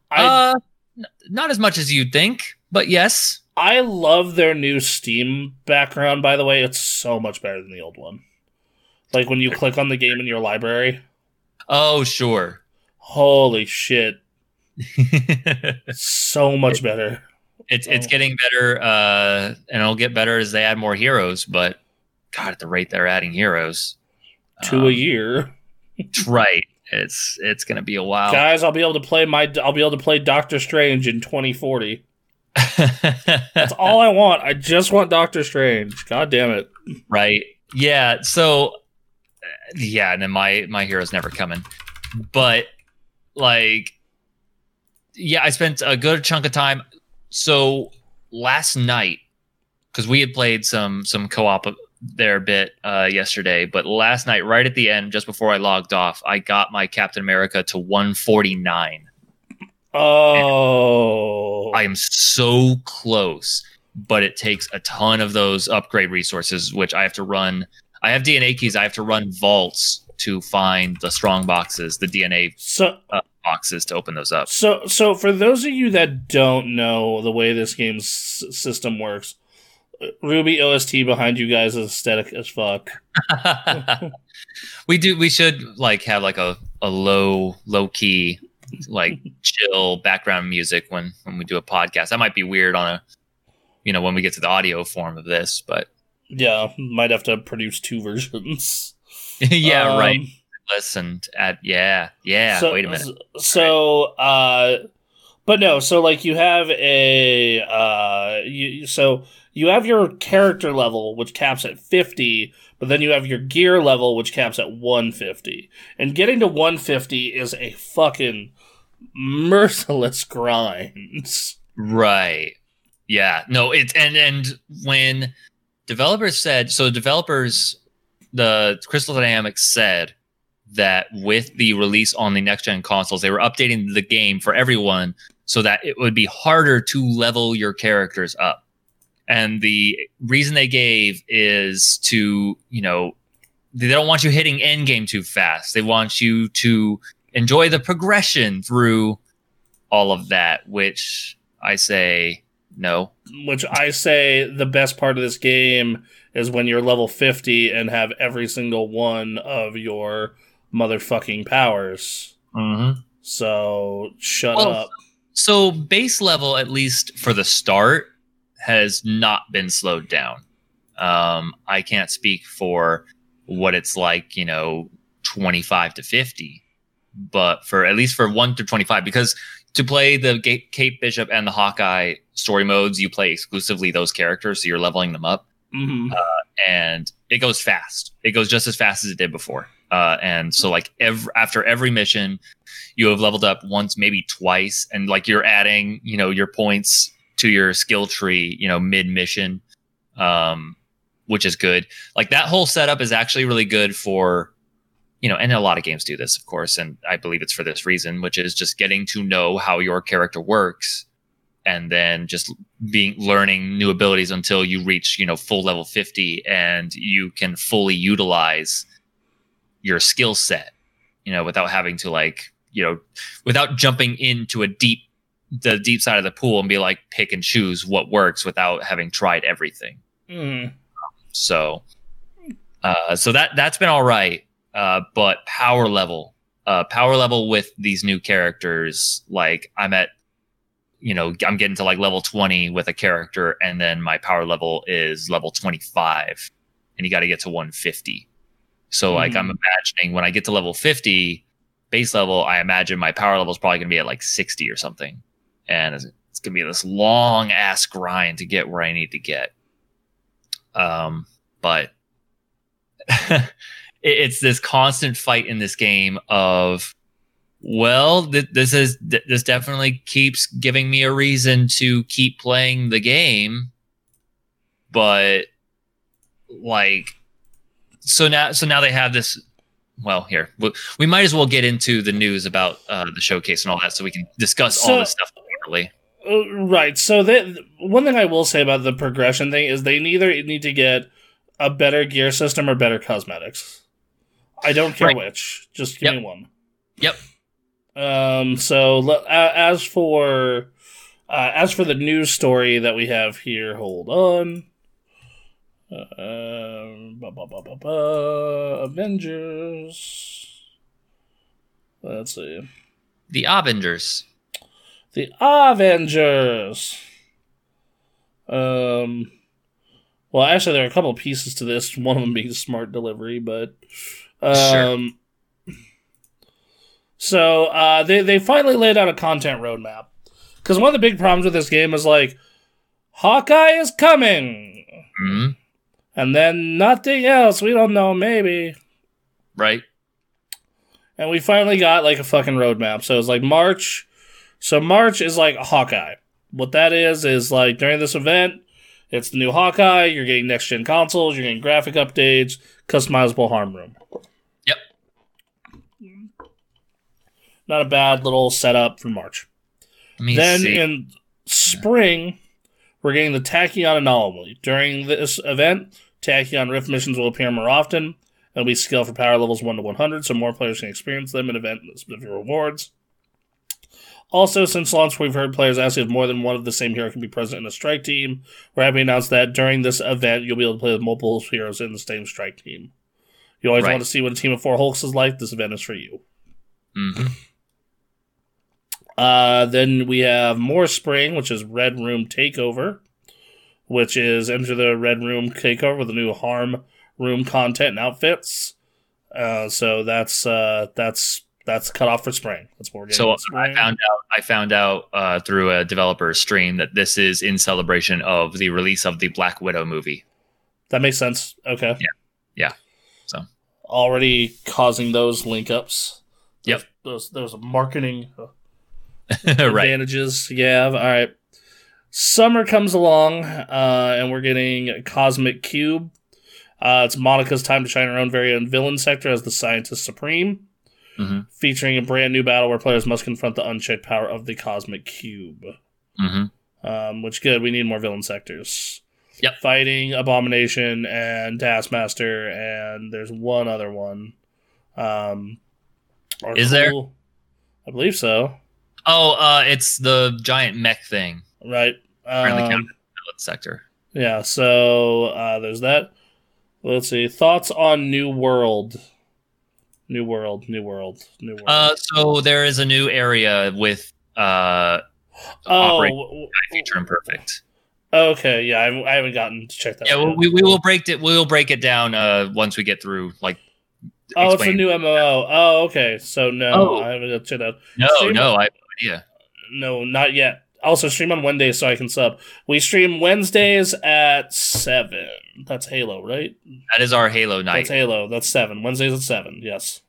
Speaker 1: I
Speaker 2: uh, n- not as much as you'd think, but yes.
Speaker 1: I love their new Steam background. By the way, it's so much better than the old one. Like when you click on the game in your library,
Speaker 2: Oh, sure.
Speaker 1: holy shit, so much better.
Speaker 2: it's it's
Speaker 1: Oh.
Speaker 2: getting better, uh, and it'll get better as they add more heroes. But God, at the rate they're adding heroes,
Speaker 1: Two a
Speaker 2: um,
Speaker 1: year,
Speaker 2: right? It's it's gonna be a while.
Speaker 1: guys. I'll be able to play my. I'll be able to play Doctor Strange in 2040. That's all I want. I just want Doctor Strange. God damn it.
Speaker 2: right? Yeah. So, yeah, and then my my hero's never coming, but like, yeah, I spent a good chunk of time. So last night, because we had played some some co a bit uh, yesterday, but last night, right at the end, just before I logged off, I got my Captain America to 149.
Speaker 1: Oh,
Speaker 2: I am so close, but it takes a ton of those upgrade resources, which I have to run. I have DNA keys. I have to run vaults to find the strong boxes, the DNA
Speaker 1: so
Speaker 2: boxes to open those up.
Speaker 1: So, so for those of you that don't know the way this game's system works, uh, Ruby OST behind you guys is aesthetic as fuck.
Speaker 2: we do. We should like have like a, a low low key like chill background music when when we do a podcast. That might be weird on a you know when we get to the audio form of this, but
Speaker 1: Yeah, might have to produce two versions.
Speaker 2: yeah,
Speaker 1: Um,
Speaker 2: right. Listen, at yeah, yeah.
Speaker 1: so,
Speaker 2: wait a minute.
Speaker 1: So, uh, but no. So, like, you have a uh, you so you have your character level, which caps at fifty, but then you have your gear level, which caps at one fifty. And getting to one fifty is a fucking merciless grind.
Speaker 2: Right. Yeah. No, it's and and when developers said so developers the Crystal Dynamics said that with the release on the next gen consoles, they were updating the game for everyone so that it would be harder to level your characters up. And the reason they gave is to, you know, they don't want you hitting end game too fast. They want you to enjoy the progression through all of that, which I say no.
Speaker 1: which I say the best part of this game is when you're level 50 and have every single one of your motherfucking powers.
Speaker 2: Mm-hmm.
Speaker 1: So shut
Speaker 2: Well,
Speaker 1: up.
Speaker 2: So base level, at least for the start, has not been slowed down. Um, I can't speak for what it's like, you know, 25 to 50, but for at least for 1 to 25, because to play the Kate Bishop and the Hawkeye story modes, you play exclusively those characters, so you're leveling them up.
Speaker 1: hmm
Speaker 2: and it goes fast. It goes just as fast as it did before. Uh, and so like every after every mission, you have leveled up once, maybe twice, and like you're adding, you know, your points to your skill tree, you know, mid mission, um, which is good. Like that whole setup is actually really good for, you know, and a lot of games do this, of course, and I believe it's for this reason, which is just getting to know how your character works and then just being learning new abilities until you reach you know full level 50 and you can fully utilize your skill set you know without having to like you know without jumping into a deep the deep side of the pool and be like pick and choose what works without having tried everything
Speaker 1: Mm.
Speaker 2: so uh so that that's been all right uh but power level uh power level with these new characters like i'm at you know i'm getting to like level 20 with a character and then my power level is level 25 and you got to get to 150 so like i'm
Speaker 1: Mhm.
Speaker 2: imagining when i get to level 50 base level i imagine my power level is probably going to be at like 60 or something and it's, it's going to be this long ass grind to get where i need to get. Um but it- it's this constant fight in this game of well th- this is th- this definitely keeps giving me a reason to keep playing the game. But like so now so now they have this well, here we, we might as well get into the news about uh, the showcase and all that, so we can discuss
Speaker 1: So-
Speaker 2: all this stuff properly.
Speaker 1: Uh, right. So they, one thing I will say about the progression thing is they neither need to get a better gear system or better cosmetics. I don't care
Speaker 2: Right.
Speaker 1: which. Just give me one.
Speaker 2: Yep.
Speaker 1: Um. So a- as for uh, as for the news story that we have here, hold on. Uh, ba, ba, ba, ba, ba, Avengers. Let's see.
Speaker 2: The Avengers.
Speaker 1: The Avengers. Um. Well, actually, there are a couple of pieces to this. One of them being smart delivery, but um. So uh, they they finally laid out a content roadmap because one of the big problems with this game is like Hawkeye is coming,
Speaker 2: hmm
Speaker 1: and then nothing else. We don't know, maybe.
Speaker 2: Right.
Speaker 1: And we finally got like a fucking roadmap. So it's like March. So March is like Hawkeye. What that is is like during this event, it's the new Hawkeye. You're getting next gen consoles. You're getting graphic updates, customizable harm room.
Speaker 2: Yep.
Speaker 1: Not a bad little setup for March. Then
Speaker 2: see.
Speaker 1: in spring, we're getting the Tachyon anomaly. During this event, Tachyon Rift missions will appear more often. It'll be scaled for power levels 1 to 100, so more players can experience them in event specific rewards. Also, since launch, we've heard players ask if more than one of the same hero can be present in a strike team. We're happy to announce that during this event, you'll be able to play with multiple heroes in the same strike team. You always
Speaker 2: Right.
Speaker 1: want to see what a team of four Hulks is like. This event is for you.
Speaker 2: Mhm.
Speaker 1: Uh, then we have more spring, which is Red Room Takeover, which is enter the Red Room Takeover with the new Harm Room content and outfits. Uh, so that's uh, that's that's cut off for spring. That's what we're getting.
Speaker 2: So I found out I found out uh, through a developer stream that this is in celebration of the release of the Black Widow movie.
Speaker 1: that makes sense. Okay.
Speaker 2: Yeah. Yeah. So.
Speaker 1: already causing those link ups.
Speaker 2: Yep.
Speaker 1: Those those marketing uh,
Speaker 2: right.
Speaker 1: advantages you have. All right. Summer comes along, uh, and we're getting Cosmic Cube. Uh, it's Monica's time to shine her own very own villain sector as the Scientist Supreme,
Speaker 2: Mhm.
Speaker 1: featuring a brand new battle where players must confront the unchecked power of the Cosmic Cube.
Speaker 2: hmm
Speaker 1: Um, which good. We need more villain sectors.
Speaker 2: Yep.
Speaker 1: Fighting Abomination and Taskmaster, and there's one other one. Um,
Speaker 2: Is there?
Speaker 1: I believe so.
Speaker 2: Oh, uh, it's the giant mech thing
Speaker 1: Right. Um,
Speaker 2: sector.
Speaker 1: Yeah, so uh, there's that. Let's see. Thoughts on New World. New World, New World, New World.
Speaker 2: Uh, so there is a new area with uh,
Speaker 1: oh, w-
Speaker 2: imperfect.
Speaker 1: okay. Yeah, I, I haven't gotten to check that
Speaker 2: Yeah,
Speaker 1: out.
Speaker 2: we, we will break it. We will break it down uh, once we get through. Like,
Speaker 1: oh, it's a new MMO. Oh, okay. So, no,
Speaker 2: Oh.
Speaker 1: I haven't got to check that out.
Speaker 2: No,
Speaker 1: Stream-
Speaker 2: no, I have no idea.
Speaker 1: No, not yet. Also, stream on Wednesdays so I can sub. We stream Wednesdays at 7. That's Halo, right?
Speaker 2: That is our Halo night.
Speaker 1: That's Halo. That's 7. Wednesdays at 7, yes.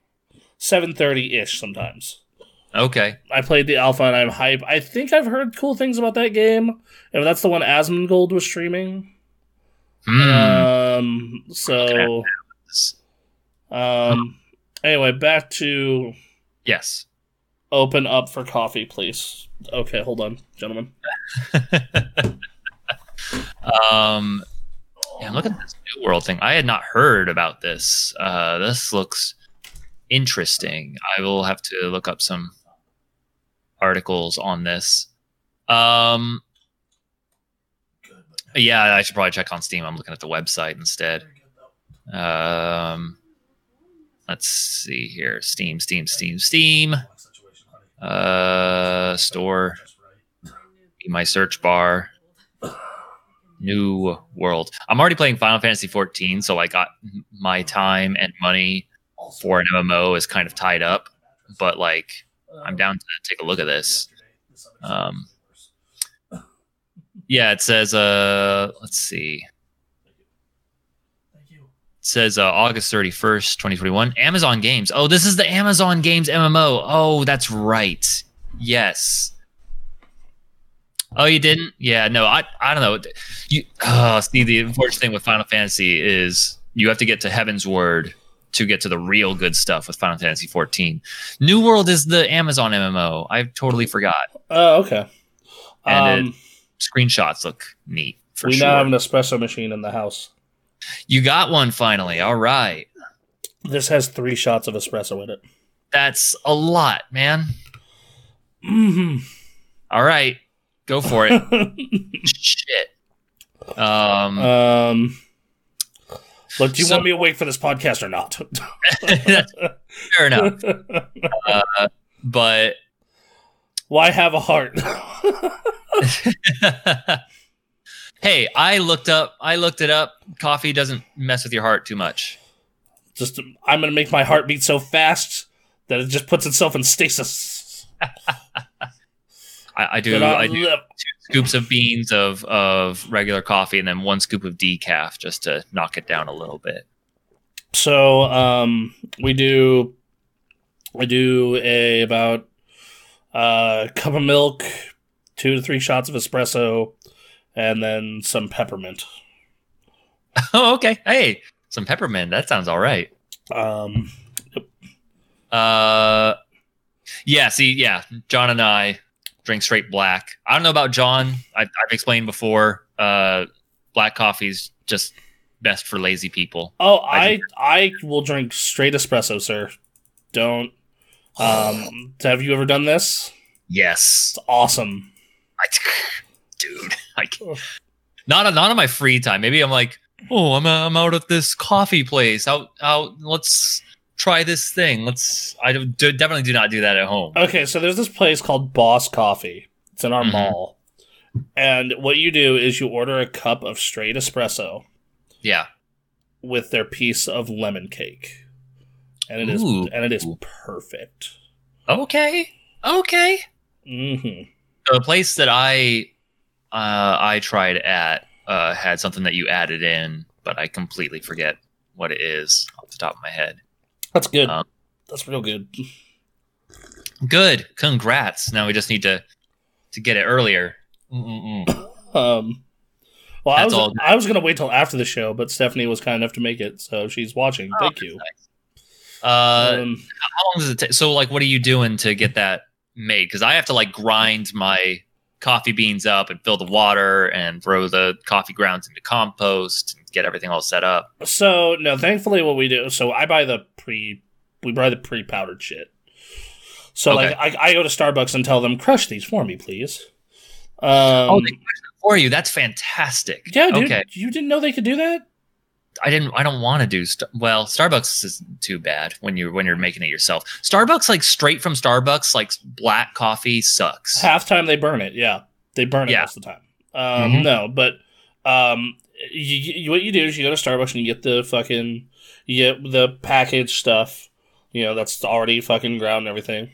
Speaker 1: 7.30-ish sometimes.
Speaker 2: Okay.
Speaker 1: I played the alpha and I'm hype. I think I've heard cool things about that game. If that's the one Asmongold was streaming.
Speaker 2: Hmm.
Speaker 1: Um so um anyway, back to
Speaker 2: yes.
Speaker 1: Open up for coffee, please. Okay, hold on, gentlemen.
Speaker 2: um, yeah, look at this new world thing. I had not heard about this. Uh, this looks interesting. I will have to look up some articles on this. Um, yeah, I should probably check on Steam. I'm looking at the website instead. Um, let's see here. Steam, Steam, Steam, Steam. Uh, store. My search bar. New world. I'm already playing Final Fantasy 14, so I got my time and money for an MMO is kind of tied up. But like, I'm down to take a look at this. Um, yeah, it says. Uh, let's see. It says uh, August 31st, 2021. Amazon Games. Oh, this is the Amazon Games MMO. Oh, that's right. Yes. Oh, you didn't? Yeah, no, I I don't know. You uh, see the unfortunate thing with Final Fantasy is you have to get to Heavensward to get to the real good stuff with Final Fantasy 14. New World is the Amazon MMO. I totally forgot.
Speaker 1: Oh, okay.
Speaker 2: And
Speaker 1: Um,
Speaker 2: Screenshots look neat for
Speaker 1: we
Speaker 2: sure.
Speaker 1: now have an espresso machine in the house.
Speaker 2: You got one finally. All right.
Speaker 1: This has three shots of espresso in it.
Speaker 2: That's a lot, man.
Speaker 1: hmm
Speaker 2: All right. Go for it. Shit. Um,
Speaker 1: um, look, do you
Speaker 2: So-
Speaker 1: want me awake for this podcast or not?
Speaker 2: fair enough. But
Speaker 1: Why have a heart?
Speaker 2: Hey, I looked up. I looked it up. Coffee doesn't mess with your heart too much.
Speaker 1: just I'm gonna make my heart beat so fast that it just puts itself in stasis.
Speaker 2: I, I do.
Speaker 1: I
Speaker 2: I do two scoops of beans of of regular coffee, and then one scoop of decaf just to knock it down a little bit.
Speaker 1: So um, we do we do a about uh, cup of milk, two to three shots of espresso, and then some peppermint.
Speaker 2: Oh, okay. Hey, some peppermint. That sounds all right.
Speaker 1: Um,
Speaker 2: Uh, yeah. See, yeah. John and I drink straight black. I don't know about John. I, I've explained before. Uh, black coffee's just best for lazy people.
Speaker 1: oh,
Speaker 2: I
Speaker 1: I I will drink straight espresso, sir. Don't. Um, have you ever done this?
Speaker 2: Yes,
Speaker 1: It's awesome.
Speaker 2: I, dude. I can't- not on, not on my free time. Maybe I'm like, oh, I'm I'm out at this coffee place. Out out. Let's try this thing. Let's. I do, definitely do not do that at home.
Speaker 1: Okay, so there's this place called Boss Coffee. It's in our
Speaker 2: Mhm.
Speaker 1: mall. And what you do is you order a cup of straight espresso
Speaker 2: Yeah.
Speaker 1: with their piece of lemon cake. And it is and it is perfect.
Speaker 2: Okay. Okay.
Speaker 1: hmm
Speaker 2: the place that I uh, I tried at uh, had something that you added in, but I completely forget what it is off the top of my head.
Speaker 1: That's good.
Speaker 2: Um,
Speaker 1: That's real good.
Speaker 2: Good, congrats. Now we just need to to get it earlier.
Speaker 1: Um well, I was
Speaker 2: all.
Speaker 1: I was gonna wait till after the show, but Stephanie was kind enough to make it, so she's watching.
Speaker 2: Oh,
Speaker 1: Thank you.
Speaker 2: Uh,
Speaker 1: um,
Speaker 2: how long does it take? So, like, what are you doing to get that made? Because I have to like grind my coffee beans up and fill the water and throw the coffee grounds into compost and get everything all set up.
Speaker 1: So no, thankfully, what we do. So I buy the pre, we buy the pre powdered shit. So
Speaker 2: Okay.
Speaker 1: like I, I go to Starbucks and tell them crush these for me, please. Um,
Speaker 2: oh, they crush it for you. That's fantastic.
Speaker 1: yeah, dude,
Speaker 2: Okay.
Speaker 1: you didn't know they could do that?
Speaker 2: I didn't. I don't want to do. St- well, Starbucks is too bad when you're when you're making it yourself. Starbucks, like straight from Starbucks, like black coffee sucks.
Speaker 1: Half time they burn it. Yeah, they burn it
Speaker 2: Yeah.
Speaker 1: most of the time. Um,
Speaker 2: Mhm.
Speaker 1: No, but um, you, you, what you do is you go to Starbucks and you get the fucking you get the packaged stuff. You know that's already fucking ground and everything,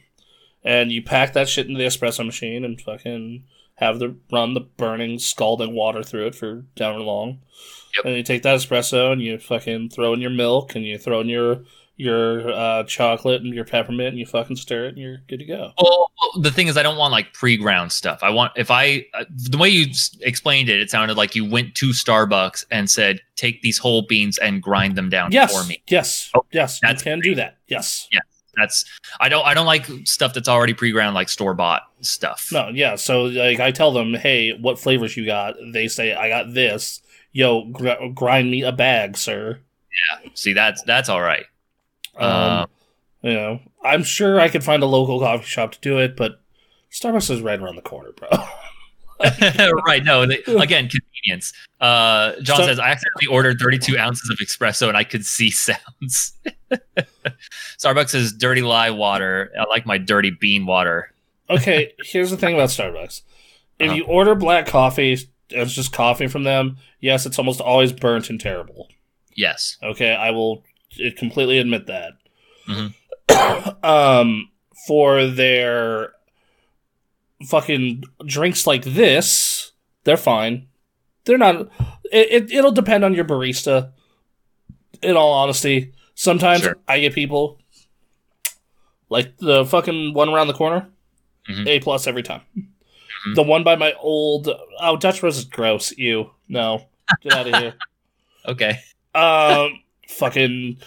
Speaker 1: and you pack that shit into the espresso machine and fucking have the run the burning scalding water through it for down long.
Speaker 2: Yep.
Speaker 1: And you take that espresso and you fucking throw in your milk and you throw in your your uh, chocolate and your peppermint and you fucking stir it and you're good to go.
Speaker 2: Well, the thing is, I don't want like pre-ground stuff. I want if I uh, the way you explained it, it sounded like you went to Starbucks and said, "Take these whole beans and grind them down
Speaker 1: Yes.
Speaker 2: for me."
Speaker 1: Yes.
Speaker 2: Oh,
Speaker 1: yes. You can do that. Yes, yes.
Speaker 2: That's I don't I don't like stuff that's already pre-ground like store bought stuff.
Speaker 1: No. Yeah. So like I tell them, hey, what flavors you got? They say I got this. Yo, gr- grind me a bag, sir. Yeah.
Speaker 2: See, that's that's all right.
Speaker 1: Um,
Speaker 2: Um,
Speaker 1: you know, I'm sure I could find a local coffee shop to do it, but Starbucks is right around the corner, bro.
Speaker 2: right. No, they, again, convenience. Uh, John
Speaker 1: So-
Speaker 2: says, I accidentally ordered 32 ounces of espresso and I could see sounds. Starbucks is dirty lye water. I like my dirty bean water.
Speaker 1: okay, here's the thing about Starbucks. If
Speaker 2: Uh-huh.
Speaker 1: you order black coffee, it's just coffee from them. Yes, it's almost always burnt and terrible.
Speaker 2: Yes.
Speaker 1: Okay, I will completely admit that.
Speaker 2: Mhm.
Speaker 1: um, for their fucking drinks like this, they're fine. They're not. It, it it'll depend on your barista. In all honesty, sometimes
Speaker 2: Sure.
Speaker 1: I get people like the fucking one around the corner,
Speaker 2: Mhm.
Speaker 1: A plus every time.
Speaker 2: Mhm.
Speaker 1: The one by my old oh Dutch Bros is gross. You no, get out of here
Speaker 2: Okay.
Speaker 1: um, fucking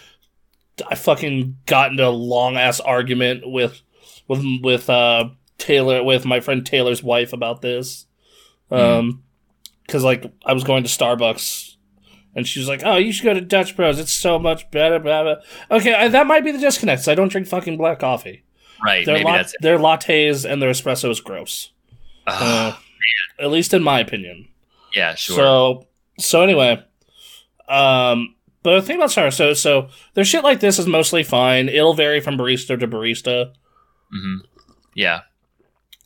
Speaker 1: I fucking got into a long ass argument with with with uh Taylor with my friend Taylor's wife about this. Um, because like I was going to Starbucks, and she was like, "Oh, you should go to Dutch Bros. It's so much better." Blah, blah. Okay, I, that might be the disconnect. I don't drink fucking black coffee.
Speaker 2: Right.
Speaker 1: Their
Speaker 2: maybe
Speaker 1: lat-
Speaker 2: that's it.
Speaker 1: their lattes and their espresso is gross. Uh, at least in my opinion.
Speaker 2: yeah, sure.
Speaker 1: So so anyway, um, but the thing about Starbucks, so so their shit like this is mostly fine. It'll vary from barista to barista.
Speaker 2: hmm Yeah.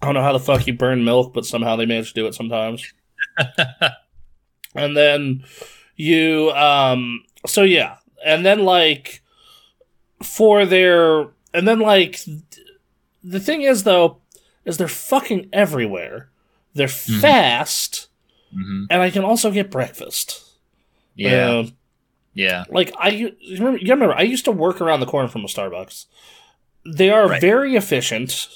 Speaker 1: I don't know how the fuck you burn milk, but somehow they manage to do it sometimes. and then you, um, so yeah, and then like for their, and then like the thing is though, is they're fucking everywhere. They're fast,
Speaker 2: hmm
Speaker 1: and I can also get breakfast.
Speaker 2: Yeah.
Speaker 1: Uh,
Speaker 2: yeah.
Speaker 1: like I you remember, you remember I used to work around the corner from a Starbucks. They are
Speaker 2: Right.
Speaker 1: very efficient.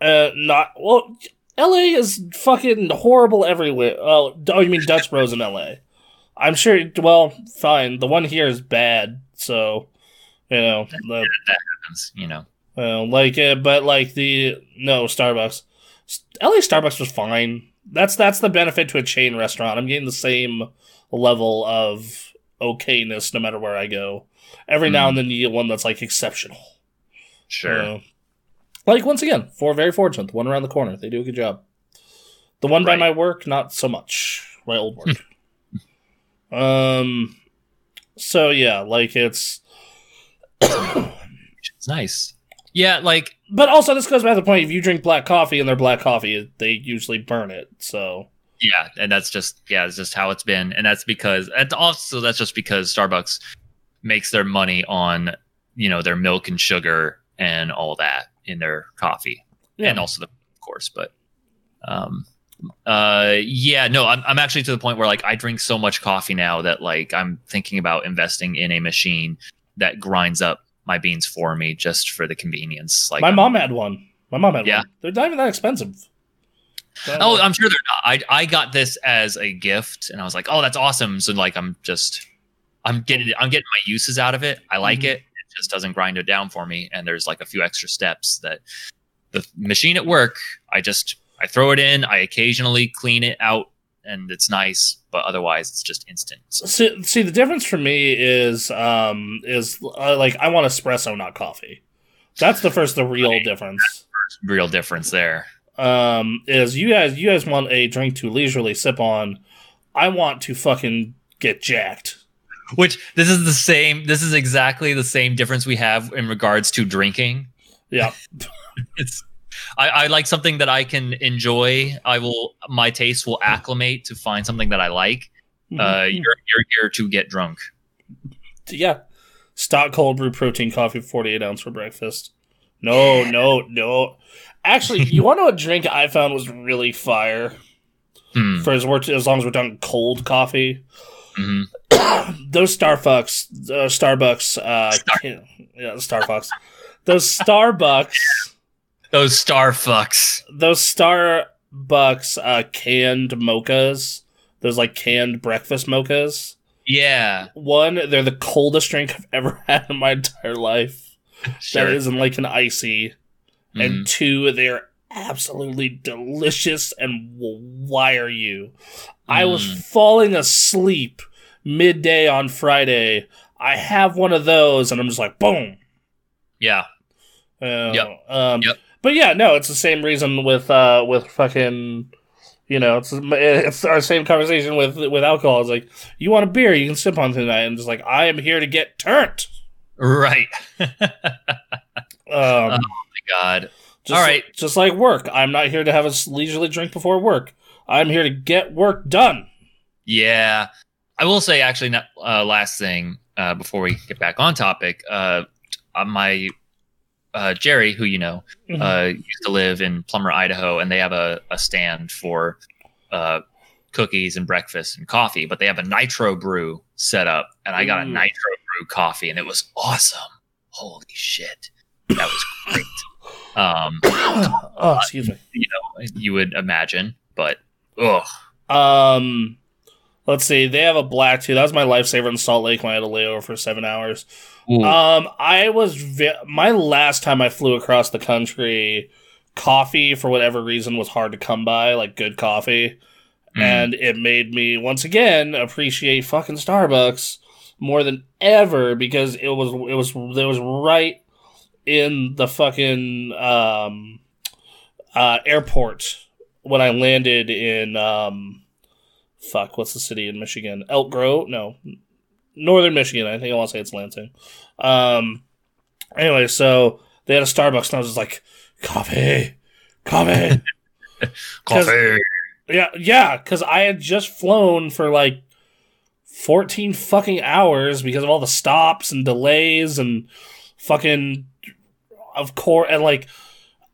Speaker 1: Uh, not well. L.A. is fucking horrible everywhere. Oh, oh, you mean Dutch Bros in L.A. I'm sure. Well, fine. The one here is bad. So, you know, the,
Speaker 2: Happens, You know.
Speaker 1: uh, like, uh, but like the no Starbucks. LA Starbucks was fine. That's that's the benefit to a chain restaurant. I'm getting the same level of okayness no matter where I go. Every now
Speaker 2: Hmm.
Speaker 1: and then you get one that's like exceptional.
Speaker 2: Sure.
Speaker 1: Uh, like once again, for very fortunate, the one around the corner. They do a good job. The one by my work, not so much. My old work. um. So yeah, like it's.
Speaker 2: it's nice. Yeah, like
Speaker 1: But also, this goes back to the point: if you drink black coffee and they're black coffee, they usually burn it. So
Speaker 2: yeah, and that's just yeah, it's just how it's been, and that's because and also that's just because Starbucks makes their money on you know their milk and sugar and all that in their coffee,
Speaker 1: yeah,
Speaker 2: and also the of course, but um, uh, yeah, no, I'm I'm actually to the point where like I drink so much coffee now that like I'm thinking about investing in a machine that grinds up my beans for me just for the convenience. Like
Speaker 1: my mom had one. My mom had
Speaker 2: Yeah.
Speaker 1: one. They're not even that expensive.
Speaker 2: Oh, I'm sure they're not. I I got this as a gift, and I was like, oh, that's awesome. So like, I'm just, I'm getting, I'm getting my uses out of it. I like
Speaker 1: Mhm.
Speaker 2: it. Just doesn't grind it down for me. And there's like a few extra steps that the machine at work, I just, I throw it in. I occasionally clean it out, and it's nice. But otherwise, it's just instant. So,
Speaker 1: see, see, the difference for me is um is uh, like I want espresso, not coffee. That's the first, the real
Speaker 2: Right.
Speaker 1: difference.
Speaker 2: real difference there.
Speaker 1: Um, is you guys, you guys want a drink to leisurely sip on. I want to fucking get jacked.
Speaker 2: Which this is the same. This is exactly the same difference we have in regards to drinking.
Speaker 1: Yeah,
Speaker 2: it's I, I like something that I can enjoy. I will my taste will acclimate to find something that I like. Uh,
Speaker 1: Mhm.
Speaker 2: you're you're here to get drunk.
Speaker 1: yeah. Stock cold brew protein coffee, forty eight ounce for breakfast. No, no, no. Actually, you want to know what drink I found was really fire
Speaker 2: Hmm.
Speaker 1: for as, as long as we're done cold coffee.
Speaker 2: Hmm
Speaker 1: Those Starbucks, uh, Starbucks, uh,
Speaker 2: Star-
Speaker 1: yeah, Starbucks. Those Starbucks,
Speaker 2: Those star fucks.
Speaker 1: those Starbucks uh, canned mochas. Those like canned breakfast mochas.
Speaker 2: Yeah,
Speaker 1: One, they're the coldest drink I've ever had in my entire life.
Speaker 2: sure.
Speaker 1: That isn't like an icy.
Speaker 2: Mhm.
Speaker 1: And two, they're absolutely delicious and will wire you. I was
Speaker 2: Mm.
Speaker 1: falling asleep midday on Friday. I have one of those, and I'm just like, boom.
Speaker 2: yeah,
Speaker 1: Uh,
Speaker 2: Yep.
Speaker 1: Um,
Speaker 2: Yep.
Speaker 1: But yeah, no, it's the same reason with uh, with fucking. You know, it's it's our same conversation with with alcohol. It's like you want a beer, you can sip on tonight, and just like I am here to get turned.
Speaker 2: right.
Speaker 1: Um,
Speaker 2: my God.
Speaker 1: Just,
Speaker 2: All right.
Speaker 1: just like work. I'm not here to have a leisurely drink before work. I'm here to get work done.
Speaker 2: Yeah, I will say actually. Not, uh, last thing uh, before we get back on topic. Uh, uh, my uh, Jerry, who you know,
Speaker 1: Mhm.
Speaker 2: uh, used to live in Plummer, Idaho, and they have a, a stand for uh, cookies and breakfast and coffee, but they have a nitro brew set up, and I got a nitro brew coffee, and it was awesome. Holy shit, that was great. um,
Speaker 1: oh, excuse me.
Speaker 2: you know, you would imagine, but ugh,
Speaker 1: Um, let's see. They have a black too. That was my lifesaver in Salt Lake when I had a layover for seven hours.
Speaker 2: Ooh.
Speaker 1: Um, I was ve- my last time I flew across the country. Coffee, for whatever reason, was hard to come by. Like good coffee,
Speaker 2: Mm.
Speaker 1: and it made me once again appreciate fucking Starbucks more than ever because it was it was it was right in the fucking um, uh, airport when I landed in um, fuck what's the city in Michigan Elk Grove no northern Michigan I think I want to say it's Lansing um anyway so they had a Starbucks and I was just like coffee coffee
Speaker 2: Coffee.
Speaker 1: yeah, yeah, because I had just flown for like 14 fucking hours because of all the stops and delays and fucking, of course, and like,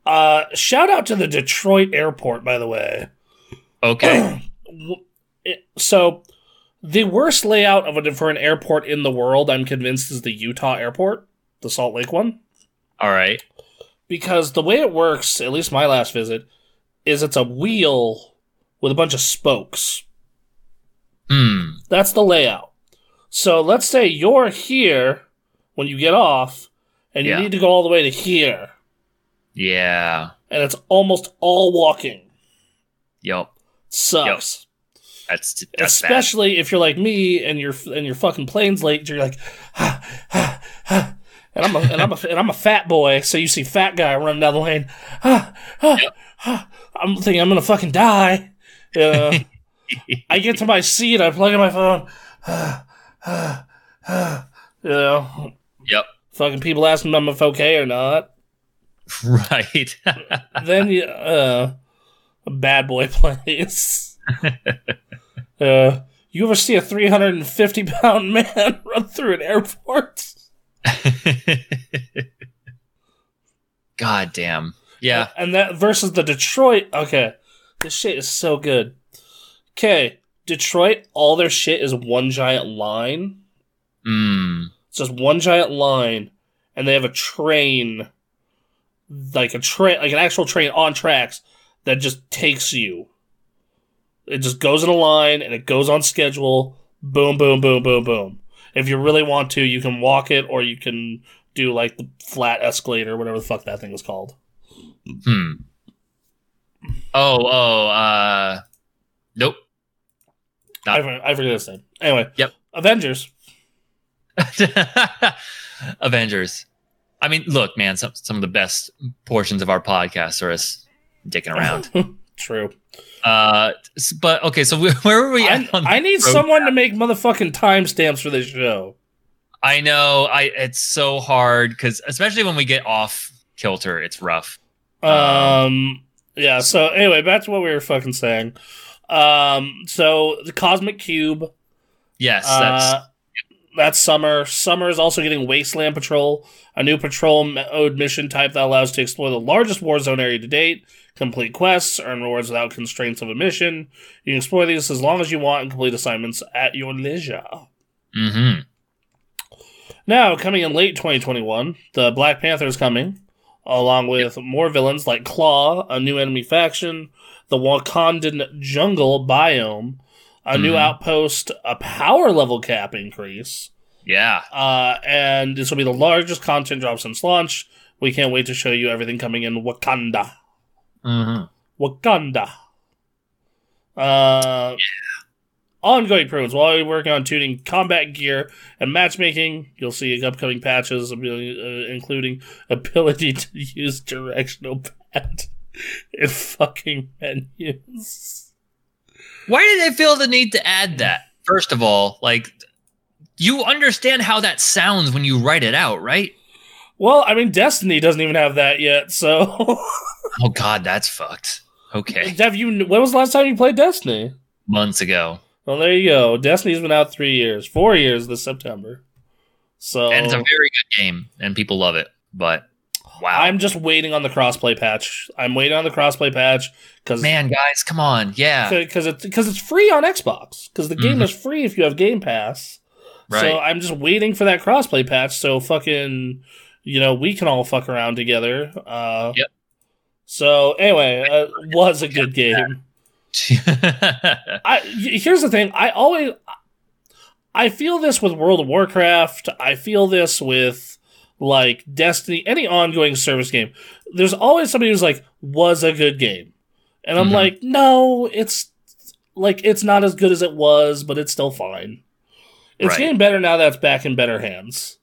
Speaker 1: uh, shout out to the Detroit airport, by the way.
Speaker 2: Okay.
Speaker 1: It- so, the worst layout of a, for an airport in the world, I'm convinced, is the Utah airport, the Salt Lake one
Speaker 2: All right.
Speaker 1: because the way it works, at least my last visit, is it's a wheel with a bunch of spokes.
Speaker 2: Hmm.
Speaker 1: That's the layout. So let's say you're here when you get off, and you
Speaker 2: Yeah.
Speaker 1: need to go all the way to here,
Speaker 2: Yeah.
Speaker 1: and it's almost all walking.
Speaker 2: Yep.
Speaker 1: Sucks.
Speaker 2: That's that's bad.
Speaker 1: Especially if you're like me and your and your fucking plane's late. You're like, ha, ha, ha. and I'm a and I'm a and I'm a fat boy. So you see fat guy running down the lane. I'm thinking I'm gonna fucking die. Yeah. I get to my seat. I plug in my phone. you know,
Speaker 2: Yep.
Speaker 1: fucking people asking them if I'm okay or not.
Speaker 2: Right.
Speaker 1: then you, uh, a bad boy plays. uh, you ever see a 350 pound man run through an airport?
Speaker 2: God damn. Yeah.
Speaker 1: And that versus the Detroit. Okay. This shit is so good. Okay. Detroit, all their shit is one giant line.
Speaker 2: Mm.
Speaker 1: It's just one giant line, and they have a train, like a train, like an actual train on tracks that just takes you. It just goes in a line and it goes on schedule. Boom, boom, boom, boom, boom. If you really want to, you can walk it, or you can do like the flat escalator, whatever the fuck that thing is called.
Speaker 2: Hmm. Oh, oh, uh nope.
Speaker 1: I, forget- I forget his name. Anyway,
Speaker 2: Yep.
Speaker 1: Avengers.
Speaker 2: Avengers. I mean, look, man, some some of the best portions of our podcast are us dicking around.
Speaker 1: True.
Speaker 2: Uh, but okay, so where were we
Speaker 1: I, I need
Speaker 2: road
Speaker 1: someone to make motherfucking timestamps for this show.
Speaker 2: I know. I it's so hard because especially when we get off kilter, it's rough.
Speaker 1: Um, yeah. So anyway, back to what we were fucking saying. Um, so the Cosmic Cube.
Speaker 2: Yes, that's
Speaker 1: Uh, that's summer. Summer is also getting Wasteland Patrol, a new patrol mode mission type that allows to explore the largest war zone area to date, complete quests, earn rewards without constraints of a mission. You can explore these as long as you want and complete assignments at your leisure.
Speaker 2: mm-hmm.
Speaker 1: Now, coming in late 2021, the Black Panther is coming, along with more villains like Klaw, a new enemy faction, the Wakandan jungle biome, a new
Speaker 2: Mhm.
Speaker 1: outpost, a power level cap increase,
Speaker 2: Yeah.
Speaker 1: uh, and this will be the largest content drop since launch. We can't wait to show you everything coming in Wakanda.
Speaker 2: Mm-hmm.
Speaker 1: Wakanda. Uh, Ongoing improvements while you're working on tuning combat gear and matchmaking. You'll see upcoming patches, uh, including ability to use directional pad in fucking menus.
Speaker 2: Why did they feel the need to add that? First of all, like you understand how that sounds when you write it out, right?
Speaker 1: Well, I mean, Destiny doesn't even have that yet. So,
Speaker 2: Oh God, that's fucked. Okay,
Speaker 1: have you? When was the last time you played Destiny?
Speaker 2: months ago,
Speaker 1: Well, there you go. Destiny's been out three years, four years this September. So
Speaker 2: and it's a very good game, and people love it. But wow,
Speaker 1: I'm just waiting on the crossplay patch. I'm waiting on the crossplay patch because
Speaker 2: man, guys, come on, yeah,
Speaker 1: because it's because it's free on Xbox because the game
Speaker 2: Mhm.
Speaker 1: is free if you have Game Pass.
Speaker 2: right.
Speaker 1: So I'm just waiting for that crossplay patch so fucking you know we can all fuck around together. Uh,
Speaker 2: Yep.
Speaker 1: So anyway, uh, was a good game. I here's the thing. I always I feel this with World of Warcraft. I feel this with like Destiny, any ongoing service game. There's always somebody who's like was a good game. And I'm
Speaker 2: Mhm.
Speaker 1: like, "No, it's like it's not as good as it was, but it's still fine." It's
Speaker 2: Right.
Speaker 1: getting better now that it's back in better hands.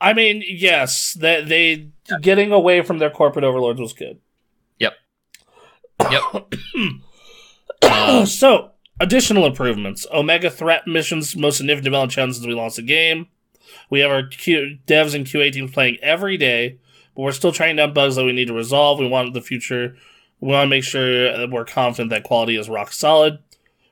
Speaker 1: I mean, yes, that they getting away from their corporate overlords was good.
Speaker 2: Yep. Yep. Um,
Speaker 1: so, additional improvements. Omega threat missions, most significant development challenge since we launched the game. We have our Q- devs and QA teams playing every day, but we're still trying down bugs that we need to resolve. We want the future. We want to make sure that we're confident that quality is rock solid.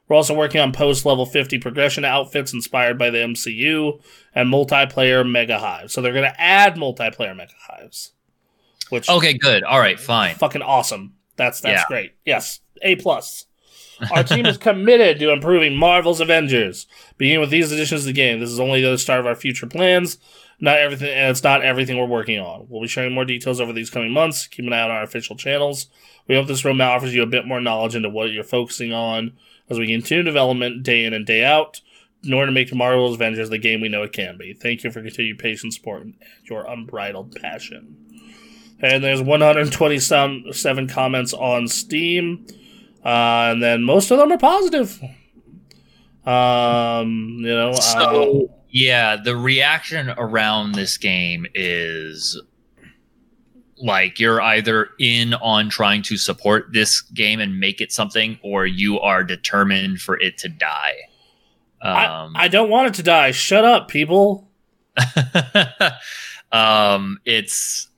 Speaker 1: We're also working on post level 50 progression outfits inspired by the MCU and multiplayer mega hives. So they're going to add multiplayer mega hives, which
Speaker 2: okay, good. All right, fine.
Speaker 1: fucking awesome. That's that's
Speaker 2: Yeah.
Speaker 1: great. Yes, A plus. Our team is committed to improving Marvel's Avengers. Beginning with these additions to the game, this is only the start of our future plans. Not everything, and it's not everything we're working on. We'll be sharing more details over these coming months. Keep an eye on our official channels. We hope this roadmap offers you a bit more knowledge into what you're focusing on as we continue development day in and day out in order to make Marvel's Avengers the game we know it can be. Thank you for continued patient support and your unbridled passion. And there's 127 comments on Steam, uh, and then most of them are positive. Um, you know,
Speaker 2: So yeah, the reaction around this game is like you're either in on trying to support this game and make it something, or you are determined for it to die. Um,
Speaker 1: I, I don't want it to die. Shut up, people.
Speaker 2: um, it's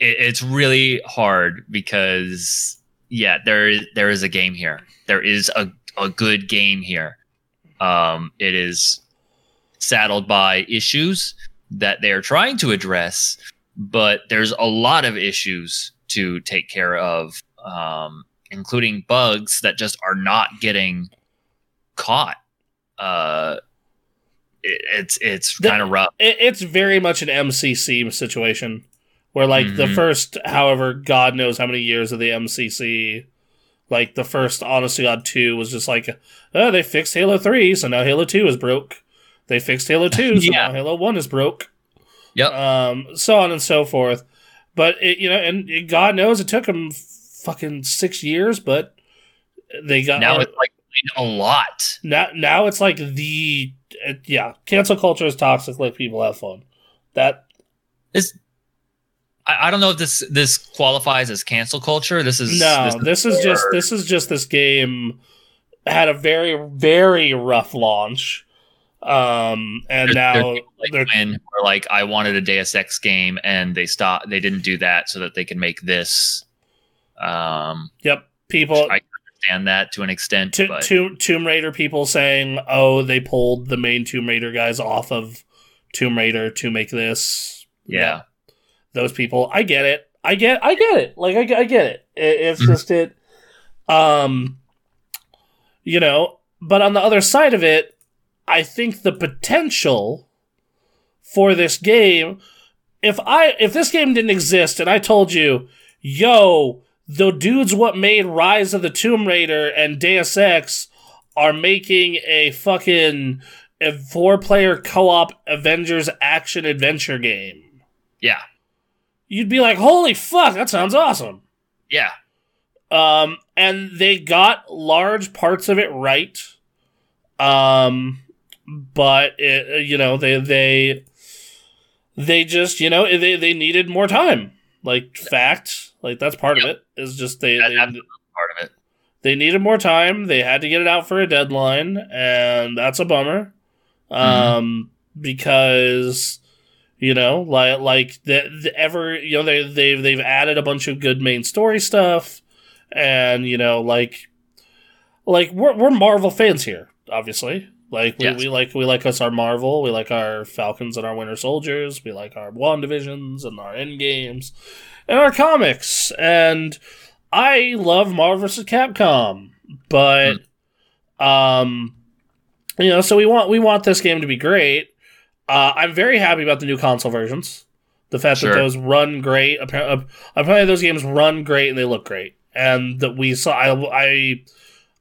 Speaker 2: it, it's really hard because yeah, there is there is a game here. There is a a good game here. Um, it is saddled by issues that they are trying to address, but there's a lot of issues to take care of, um, including bugs that just are not getting caught. Uh, it, it's it's kind of rough.
Speaker 1: It, it's very much an MCC situation where, like, the
Speaker 2: Mhm.
Speaker 1: first, however, God knows how many years of the MCC, like, the first Honest to God 2 was just like, oh, they fixed Halo 3, so now Halo 2 is broke. They fixed Halo 2, so
Speaker 2: Yeah.
Speaker 1: now Halo 1 is broke.
Speaker 2: Yep.
Speaker 1: Um, so on and so forth. But, it, you know, and it- God knows it took them fucking six years, but they got.
Speaker 2: now it's like a lot.
Speaker 1: now, now it's like the uh, yeah cancel culture is toxic let people have fun that
Speaker 2: This I, I don't know if this this qualifies as cancel culture. This is
Speaker 1: no this is just this is just this game had a very very rough launch um and
Speaker 2: There's-
Speaker 1: now
Speaker 2: there's people like
Speaker 1: they're
Speaker 2: when where like I wanted a Deus Ex game and they stopped. They didn't do that so that they can make this. Um,
Speaker 1: yep people
Speaker 2: I understand that to an extent,
Speaker 1: to,
Speaker 2: but
Speaker 1: Tomb, Tomb Raider people saying oh they pulled the main Tomb Raider guys off of Tomb Raider to make this
Speaker 2: yeah,
Speaker 1: those people. I get it. I get. I get it. Like I, I get it. it it's
Speaker 2: Mhm.
Speaker 1: just it. Um, you know. But on the other side of it, I think the potential for this game. If I if this game didn't exist and I told you, yo, the dudes what made Rise of the Tomb Raider and Deus Ex are making a fucking a four player co op Avengers action adventure game
Speaker 2: yeah,
Speaker 1: you'd be like, "Holy fuck, that sounds awesome!"
Speaker 2: yeah.
Speaker 1: Um, and they got large parts of it right. Um, but it, you know, they they they just you know they they needed more time. Like fact, like that's part of it. Is just they
Speaker 2: That-
Speaker 1: they,
Speaker 2: Part of it.
Speaker 1: they needed more time. They had to get it out for a deadline, and that's a bummer. Um, because you know, like like the, the ever you know they they've they've added a bunch of good main story stuff, and you know like like we're we're Marvel fans here, obviously. Like we,
Speaker 2: Yes.
Speaker 1: we like we like us our Marvel, we like our Falcons and our Winter Soldiers, we like our WandaVisions and our End Games, and our comics. And I love Marvel vs. Capcom, but um, you know, so we want we want this game to be great. Uh, I'm very happy about the new console versions. The fact
Speaker 2: Sure.
Speaker 1: that those run great. Apparently, apparently, those games run great and they look great. And that we saw, I, I,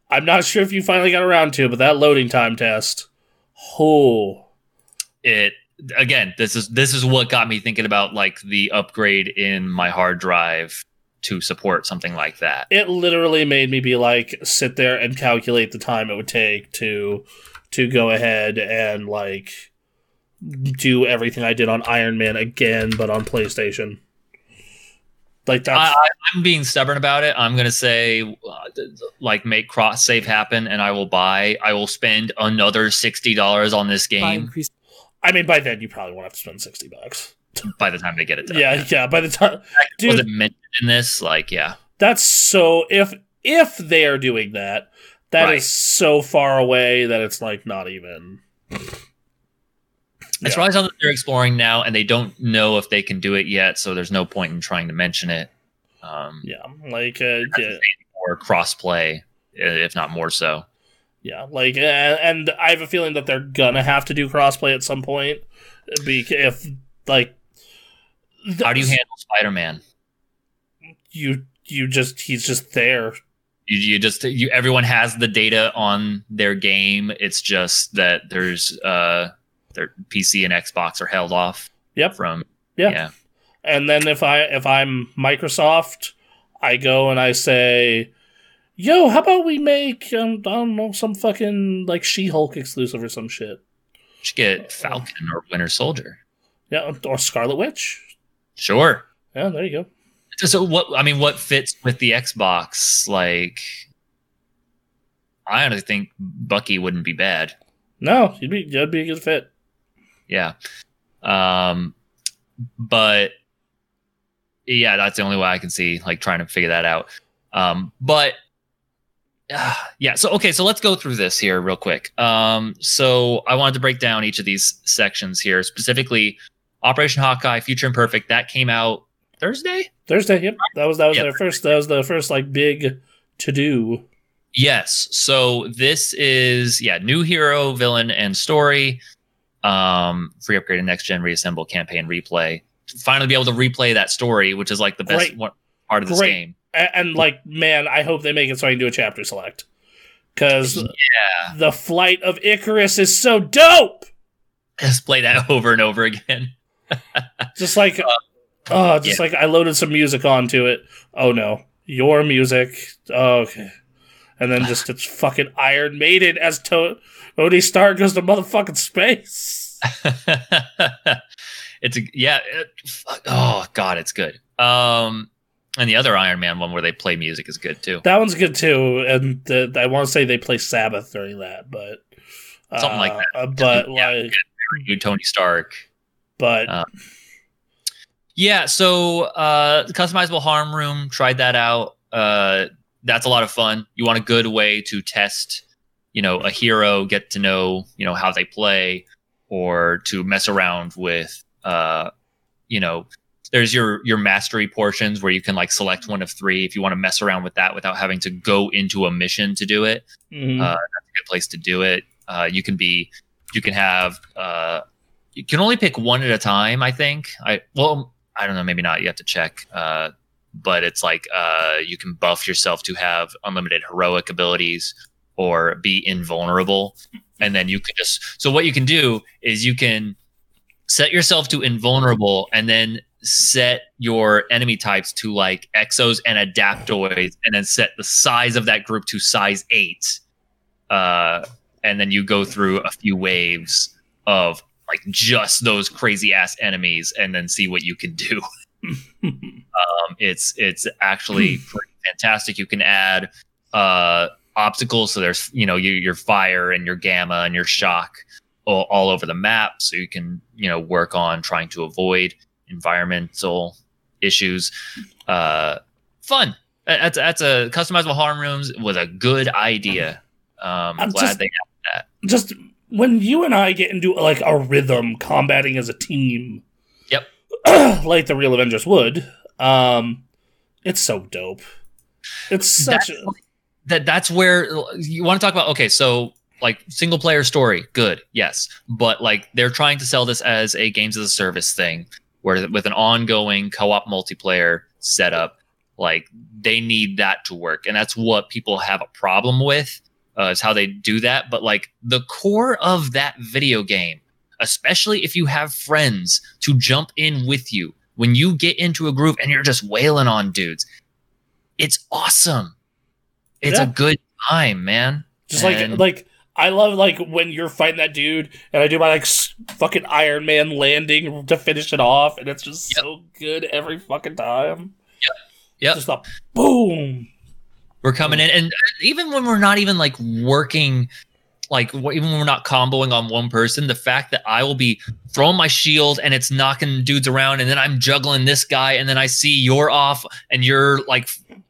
Speaker 1: I'm not sure if you finally got around to, but that loading time test. Oh,
Speaker 2: it again. This is this is what got me thinking about like the upgrade in my hard drive to support something like that.
Speaker 1: it literally made me be like, sit there and calculate the time it would take to to go ahead and like do everything I did on Iron Man again, but on PlayStation. Like
Speaker 2: I,
Speaker 1: that's
Speaker 2: I, I'm being stubborn about it. I'm gonna say, uh, like, make cross save happen, and I will buy. I will spend another sixty dollars on this game
Speaker 3: increasing
Speaker 1: I mean, by then you probably won't have to spend sixty bucks.
Speaker 2: by the time they get it done.
Speaker 1: Yeah, yeah. By the time,
Speaker 2: was
Speaker 1: dude,
Speaker 2: mentioned in this? Like, yeah,
Speaker 1: that's so. If if they are doing that, that is
Speaker 2: Right.
Speaker 1: so far away that it's like not even.
Speaker 2: It's
Speaker 1: Yeah.
Speaker 2: probably something they're exploring now, and they don't know if they can do it yet. So there's no point in trying to mention it. Um,
Speaker 1: Yeah, like uh, yeah,
Speaker 2: or crossplay, if not more so.
Speaker 1: yeah, like uh, and I have a feeling that they're gonna have to do crossplay at some point. If like
Speaker 2: How do you handle Spider-Man?
Speaker 1: you you just he's just there.
Speaker 2: You, you just you everyone has the data on their game. It's just that there's uh their PC and Xbox are held off
Speaker 1: Yep.
Speaker 2: from
Speaker 1: Yeah.
Speaker 2: yeah.
Speaker 1: And then if I if I'm Microsoft, I go and I say, "Yo, how about we make um, I don't know some fucking like She-Hulk exclusive or some shit."
Speaker 2: Should get Falcon or Winter Soldier.
Speaker 1: Yeah, or Scarlet Witch.
Speaker 2: Sure.
Speaker 1: Yeah, there you go.
Speaker 2: So what I mean, what fits with the Xbox? Like, I honestly think Bucky wouldn't be bad.
Speaker 1: No, you'd be that'd be a good fit.
Speaker 2: Yeah. Um, but yeah, that's the only way I can see like trying to figure that out. Um, but uh, yeah, so okay, so let's go through this here real quick. Um, so I wanted to break down each of these sections here, specifically Operation Hawkeye, Future Imperfect. That came out Thursday.
Speaker 1: Thursday. Yep, that was that was
Speaker 2: Yeah.
Speaker 1: their first. That was the first like big to do.
Speaker 2: Yes. So this is yeah, new hero, villain, and story. Um, free upgrade and next gen reassemble campaign replay. Finally, be able to replay that story, which is like the best one, part of this
Speaker 1: Great.
Speaker 2: game.
Speaker 1: And, and like, man, I hope they make it so I can do a chapter select because
Speaker 2: Yeah,
Speaker 1: the flight of Icarus is so dope.
Speaker 2: just play that over and over again.
Speaker 1: Just like, oh, just like I loaded some music onto it. Oh no, your music. Oh, okay, and then just it's fucking Iron Maiden as to- Tony Stark goes to motherfucking space.
Speaker 2: it's a yeah. It, fuck, oh god, it's good. Um, and the other Iron Man one where they play music is good too.
Speaker 1: That one's good too, and the, I want to say they play Sabbath during that, but
Speaker 2: Something like that.
Speaker 1: uh, But
Speaker 2: Yeah,
Speaker 1: like,
Speaker 2: You Tony Stark.
Speaker 1: but
Speaker 2: Uh, Yeah, so uh customizable harm room, tried that out. Uh that's a lot of fun. You want a good way to test, you know, a hero, get to know, you know, how they play, or to mess around with uh, you know, there's your your mastery portions where you can like select one of three if you want to mess around with that without having to go into a mission to do it
Speaker 1: mhm.
Speaker 2: uh, that's a good place to do it. Uh, you can be, you can have, uh, you can only pick one at a time. I think. I well, I don't know, maybe not. You have to check. Uh, but it's like uh, you can buff yourself to have unlimited heroic abilities or be invulnerable, and then you can just. So what you can do is you can set yourself to invulnerable, and then set your enemy types to like exos and adaptoids and then set the size of that group to size 8 uh, and then you go through a few waves of like just those crazy ass enemies and then see what you can do. Um, it's it's actually pretty fantastic. You can add uh, obstacles so there's you know your, your fire and your gamma and your shock all, all over the map so you can you know work on trying to avoid environmental issues uh, fun that's that's a customizable harm rooms was a good idea um,
Speaker 1: I'm
Speaker 2: glad
Speaker 1: just-
Speaker 2: they had that.
Speaker 1: just when you and I get into like a rhythm combating as a team.
Speaker 2: Yep.
Speaker 1: like the real Avengers would. Um, it's so dope. It's such
Speaker 2: That's
Speaker 1: a
Speaker 2: that that's where you want to talk about okay so like single player story good yes but like they're trying to sell this as a games as a service thing where with an ongoing co-op multiplayer setup Like they need that to work, and that's what people have a problem with. Uh, is how they do that. But like the core of that video game, especially if you have friends to jump in with you when you get into a groove and you're just wailing on dudes, it's awesome. It's
Speaker 1: Yeah.
Speaker 2: a good time, man.
Speaker 1: Just
Speaker 2: And-
Speaker 1: like like I love like when you're fighting that dude and I do my like fucking Iron Man landing to finish it off and it's just
Speaker 2: Yep.
Speaker 1: so good every fucking time.
Speaker 2: Yep.
Speaker 1: Just a boom.
Speaker 2: We're coming in, and even when we're not even like working, like even when we're not comboing on one person, the fact that I will be throwing my shield and it's knocking dudes around, and then I'm juggling this guy, and then I see you're off and you're like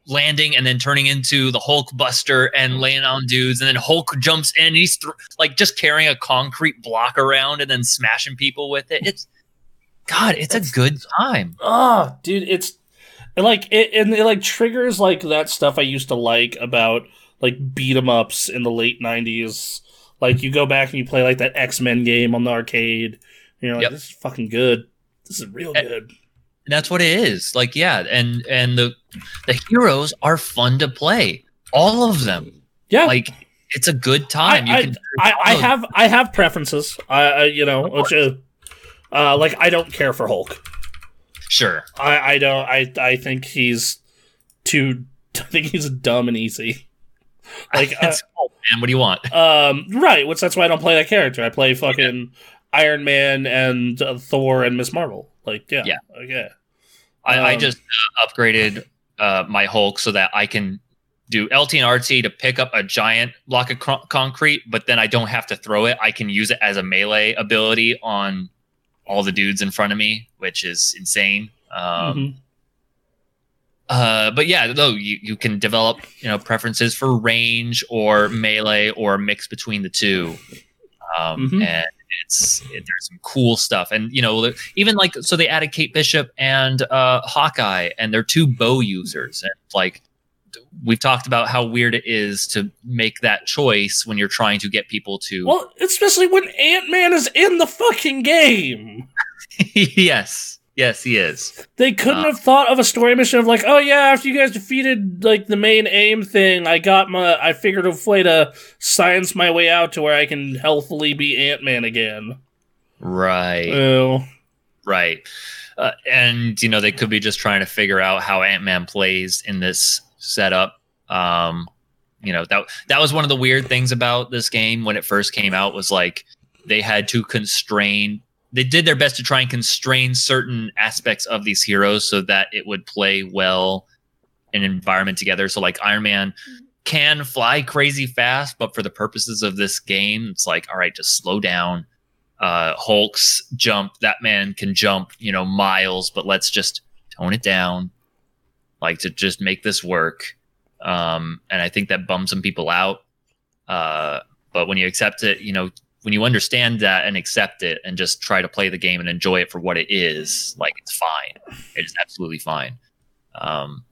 Speaker 2: landing and then turning into the Hulk Buster and laying on dudes, and then Hulk jumps in, and he's thr like just carrying a concrete block around and then smashing people with it. It's God, it's a good time.
Speaker 1: Ah, dude, it's and like it and it like triggers like that stuff I used to like about like beat 'em ups in the late nineties. Like you go back and you play like that X Men game on the arcade. You know, like,
Speaker 2: Yep.
Speaker 1: this is fucking good. This is real
Speaker 2: Eh,
Speaker 1: good.
Speaker 2: That's what it is like yeah and and the the heroes are fun to play all of them
Speaker 1: Yeah,
Speaker 2: like it's a good time
Speaker 1: I-
Speaker 2: you can
Speaker 1: I, I have I have preferences. I, I you know, which is, uh, like I don't care for Hulk.
Speaker 2: sure
Speaker 1: I, I don't. I I think he's too. I think he's dumb and easy. Like uh,
Speaker 2: It's cool, man what do you want
Speaker 1: um right, which that's why I don't play that character. I play fucking Iron Man and uh, Thor and Miss Marvel. Like yeah,
Speaker 2: Yeah.
Speaker 1: okay.
Speaker 2: I, I
Speaker 1: um,
Speaker 2: just uh, upgraded uh my hulk so that i can do lt and rt to pick up a giant block of cr- concrete but then i don't have to throw it i can use it as a melee ability on all the dudes in front of me which is insane um
Speaker 1: Mhm.
Speaker 2: Uh, but yeah, though you, you can develop you know preferences for range or melee or mix between the two, um,
Speaker 1: Mhm.
Speaker 2: and it's it, there's some cool stuff. And you know even like so they added Kate Bishop and uh, Hawkeye, and they're two bow users, and like we've talked about how weird it is to make that choice when you're trying to get people to
Speaker 1: Well, especially when Ant Man is in the fucking game.
Speaker 2: yes yes he is
Speaker 1: They couldn't
Speaker 2: Uh.
Speaker 1: have thought of a story mission of like, oh yeah, after you guys defeated like the main AIM thing, I got my, I figured a way to science my way out to where I can healthily be Ant Man again.
Speaker 2: right
Speaker 1: Oh,
Speaker 2: Right. Uh, and, you know, they could be just trying to figure out how Ant Man plays in this setup. Um, you know, that that was one of the weird things about this game when it first came out was like they had to constrain they did their best to try and constrain certain aspects of these heroes so that it would play well in an environment together. So like Iron Man can fly crazy fast, but for the purposes of this game, it's like, all right, just slow down. Uh hulk's jump that man can jump you know miles but let's just tone it down like to just make this work. Um and i think that bums some people out. Uh but when you accept it you know when you understand that and accept it and just try to play the game and enjoy it for what it is like it's fine it is absolutely fine um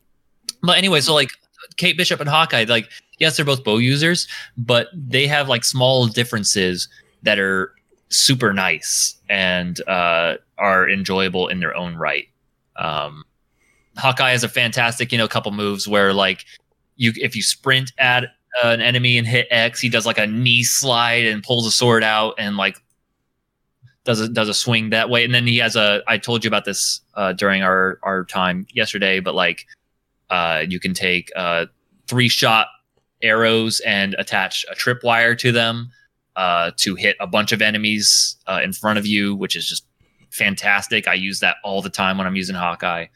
Speaker 2: but anyway so like kate bishop and hawkeye like yes they're both bow users but they have like small differences that are super nice and uh, are enjoyable in their own right. Um, Hawkeye has a fantastic, you know, couple moves where like you if you sprint at an enemy and hit X, he does like a knee slide and pulls a sword out and like does a does a swing that way. And then he has a I told you about this uh, during our our time yesterday, but like uh, you can take uh, three shot arrows and attach a tripwire to them uh, to hit a bunch of enemies uh, in front of you, which is just fantastic. I use that all the time when I'm using Hawkeye.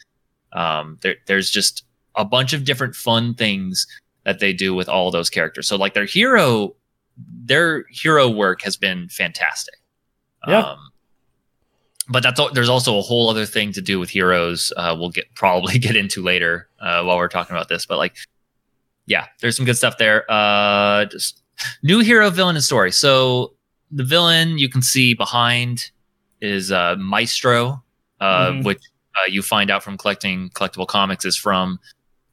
Speaker 2: Um, there, there's just a bunch of different fun things that they do with all those characters. So like their hero, their hero work has been fantastic.
Speaker 1: Yeah.
Speaker 2: Um, but that's there's also a whole other thing to do with heroes. Uh, we'll get probably get into later uh, while we're talking about this. But like, yeah, there's some good stuff there. Uh, just new hero, villain, and story. So the villain you can see behind is uh, Maestro, uh,
Speaker 1: Mhm.
Speaker 2: which uh, you find out from collecting collectible comics is from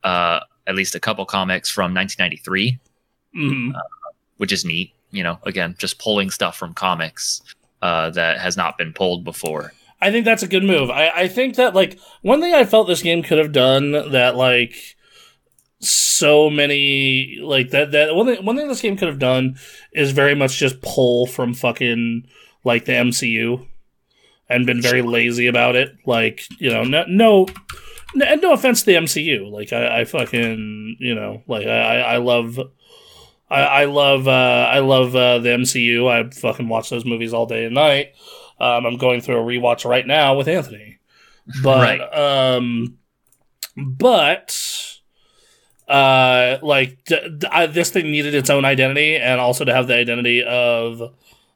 Speaker 2: uh, at least a couple comics from 1993,
Speaker 1: Mhm.
Speaker 2: which is neat. You know, again, just pulling stuff from comics uh, that has not been pulled before.
Speaker 1: I think that's a good move. I, I think that like one thing I felt this game could have done that like so many like that that one thing one thing this game could have done is very much just pull from fucking like the MCU and been very lazy about it. Like you know no no. No, no offense to the MCU, like I, I fucking you know like I, I love I, I love uh, I love uh, the MCU. I fucking watch those movies all day and night. Um, I'm going through a rewatch right now with Anthony, but
Speaker 2: Right.
Speaker 1: um, but uh, like d- d- I, this thing needed its own identity, and also to have the identity of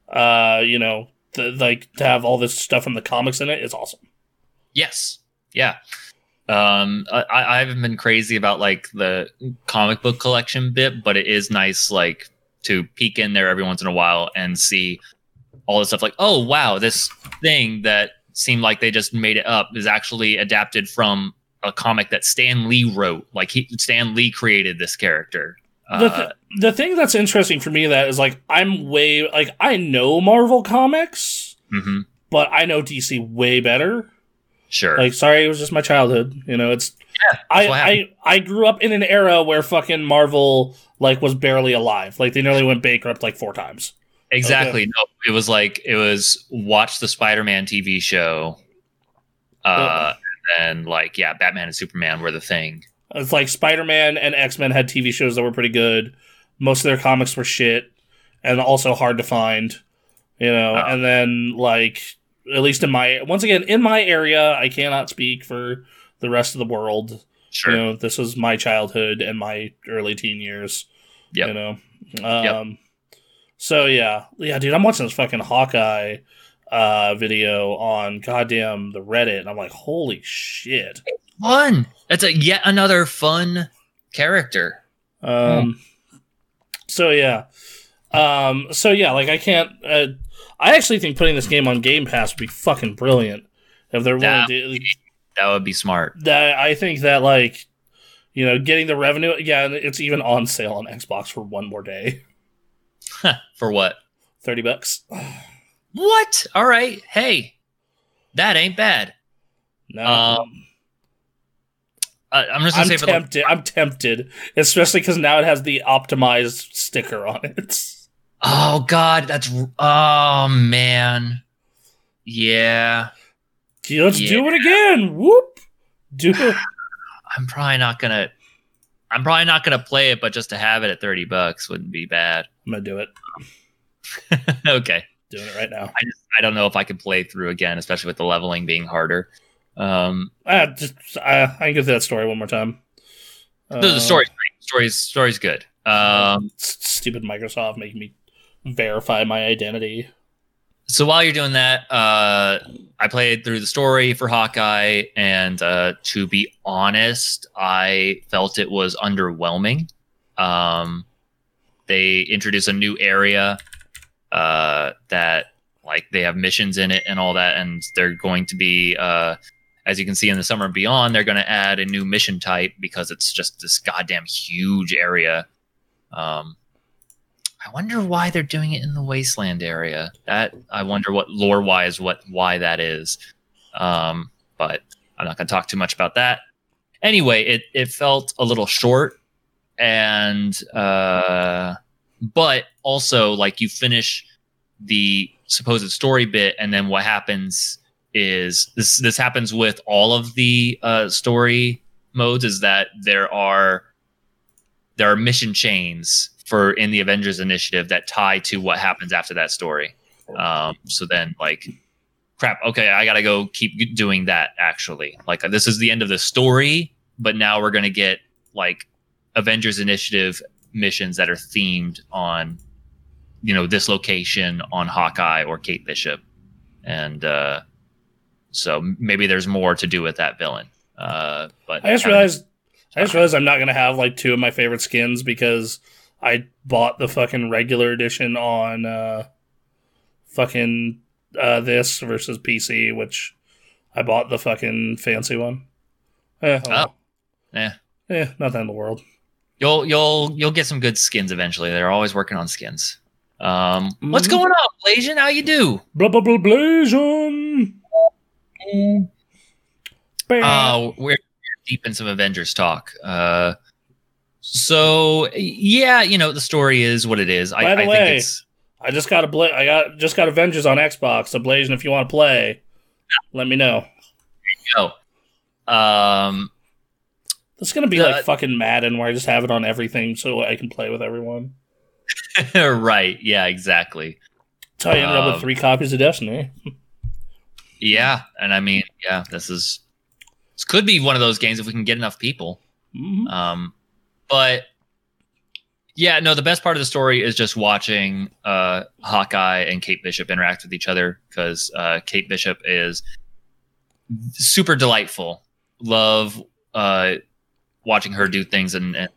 Speaker 1: uh, you know, the, like to have all this stuff from the comics in it is awesome.
Speaker 2: Yes. Yeah. Um, I, I haven't been crazy about like the comic book collection bit, but it is nice like to peek in there every once in a while and see all the stuff like, oh wow, this thing that seemed like they just made it up is actually adapted from a comic that Stan Lee wrote. Like he Stan Lee created this character.
Speaker 1: the,
Speaker 2: Uh,
Speaker 1: th- the thing that's interesting for me that is like I'm way like I know Marvel comics,
Speaker 2: mhm,
Speaker 1: but I know DC way better.
Speaker 2: Sure.
Speaker 1: Like, sorry, it was just my childhood. You know, it's
Speaker 2: Yeah,
Speaker 1: I, I. I grew up in an era where fucking Marvel like was barely alive. Like they nearly went bankrupt like four times.
Speaker 2: Exactly. No, it was like it was watch the Spider-Man TV show, uh, and like yeah, Batman and Superman were the thing.
Speaker 1: It's like Spider Man and X Men had TV shows that were pretty good. Most of their comics were shit and also hard to find. You know,
Speaker 2: Oh.
Speaker 1: and then like at least in my once again in my area, I cannot speak for the rest of the world.
Speaker 2: Sure.
Speaker 1: You know, this was my childhood and my early teen years.
Speaker 2: Yep.
Speaker 1: You know. Um so yeah. Yeah, dude, I'm watching this fucking Hawkeye uh video on goddamn the Reddit and I'm like, holy shit.
Speaker 2: Fun. That's a yet another fun character.
Speaker 1: Um so yeah. Um so yeah, like I can't uh, I actually think putting this game on Game Pass would be fucking brilliant. If they're willing
Speaker 2: Yeah.
Speaker 1: to
Speaker 2: That would be smart.
Speaker 1: that I think that like you know, getting the revenue yeah, and it's even on sale on Xbox for one more day.
Speaker 2: For what?
Speaker 1: 30 bucks.
Speaker 2: What? All right. Hey, that ain't bad.
Speaker 1: No.
Speaker 2: Um, Uh, I'm just gonna
Speaker 1: I'm
Speaker 2: say for the,
Speaker 1: tempted. I'm tempted, especially because now it has the optimized sticker on it.
Speaker 2: oh god, that's oh man, yeah.
Speaker 1: Let's do it again. Whoop. Do it.
Speaker 2: I'm probably not gonna. I'm probably not gonna play it, but just to have it at thirty bucks wouldn't be bad.
Speaker 1: I'm gonna do it.
Speaker 2: okay,
Speaker 1: Doing it right now.
Speaker 2: I don't know if I can play through again, especially with the leveling being harder. Um,
Speaker 1: Ah, just I, I can get to that story one more time.
Speaker 2: the, the
Speaker 1: Uh,
Speaker 2: story's story's story's good. Um,
Speaker 1: stupid Microsoft making me verify my identity.
Speaker 2: so while you're doing that, uh, I played through the story for Hawkeye, and uh, to be honest, I felt it was underwhelming. Um, they introduce a new area uh, that, like, they have missions in it and all that, and they're going to be, uh, as you can see in the Summer Beyond, they're going to add a new mission type because it's just this goddamn huge area. Um, I wonder why they're doing it in the wasteland area. That I wonder what lore wise what why that is. Um, but I'm not going to talk too much about that. Anyway, it it felt a little short, and uh, but also like you finish the supposed story bit, and then what happens is this this happens with all of the uh, story modes is that there are there are mission chains for in the Avengers initiative that tie to what happens after that story. Um, so then like crap, okay, I gotta go keep doing that actually. Like this is the end of the story, but now we're gonna get like Avengers initiative missions that are themed on you know this location on Hawkeye or Kate Bishop. And uh so maybe there's more to do with that villain. Uh but
Speaker 1: I just realized I just realized I'm not gonna have like two of my favorite skins because I bought the fucking regular edition on uh fucking uh this versus PC, which I bought the fucking fancy one. Eh, oh, well.
Speaker 2: yeah.
Speaker 1: eh, not the world.
Speaker 2: You'll you'll you'll get some good skins eventually. They're always working on skins. Um, what's
Speaker 1: Mhm.
Speaker 2: going on, Blasian? How you do?
Speaker 1: Blah blah blah blazon.
Speaker 2: Uh, we're deep in some Avengers talk. Uh, so yeah, you know the story is what it is.
Speaker 1: By
Speaker 2: I,
Speaker 1: the
Speaker 2: I
Speaker 1: way,
Speaker 2: it's
Speaker 1: I just got a bla- I got just got Avengers on Xbox. So Blazing, if you want to play, let me know.
Speaker 2: no. Um,
Speaker 1: It's gonna be
Speaker 2: The-
Speaker 1: like fucking Madden, where I just have it on everything so I can play with everyone.
Speaker 2: right. Yeah. Exactly.
Speaker 1: That's how I ended up with three copies of Destiny.
Speaker 2: Yeah, and I mean, yeah, this is this could be one of those games if we can get enough people.
Speaker 1: Mhm.
Speaker 2: Um, but yeah, no, the best part of the story is just watching uh, Hawkeye and Kate Bishop interact with each other because uh, Kate Bishop is super delightful. Love uh, watching her do things and, and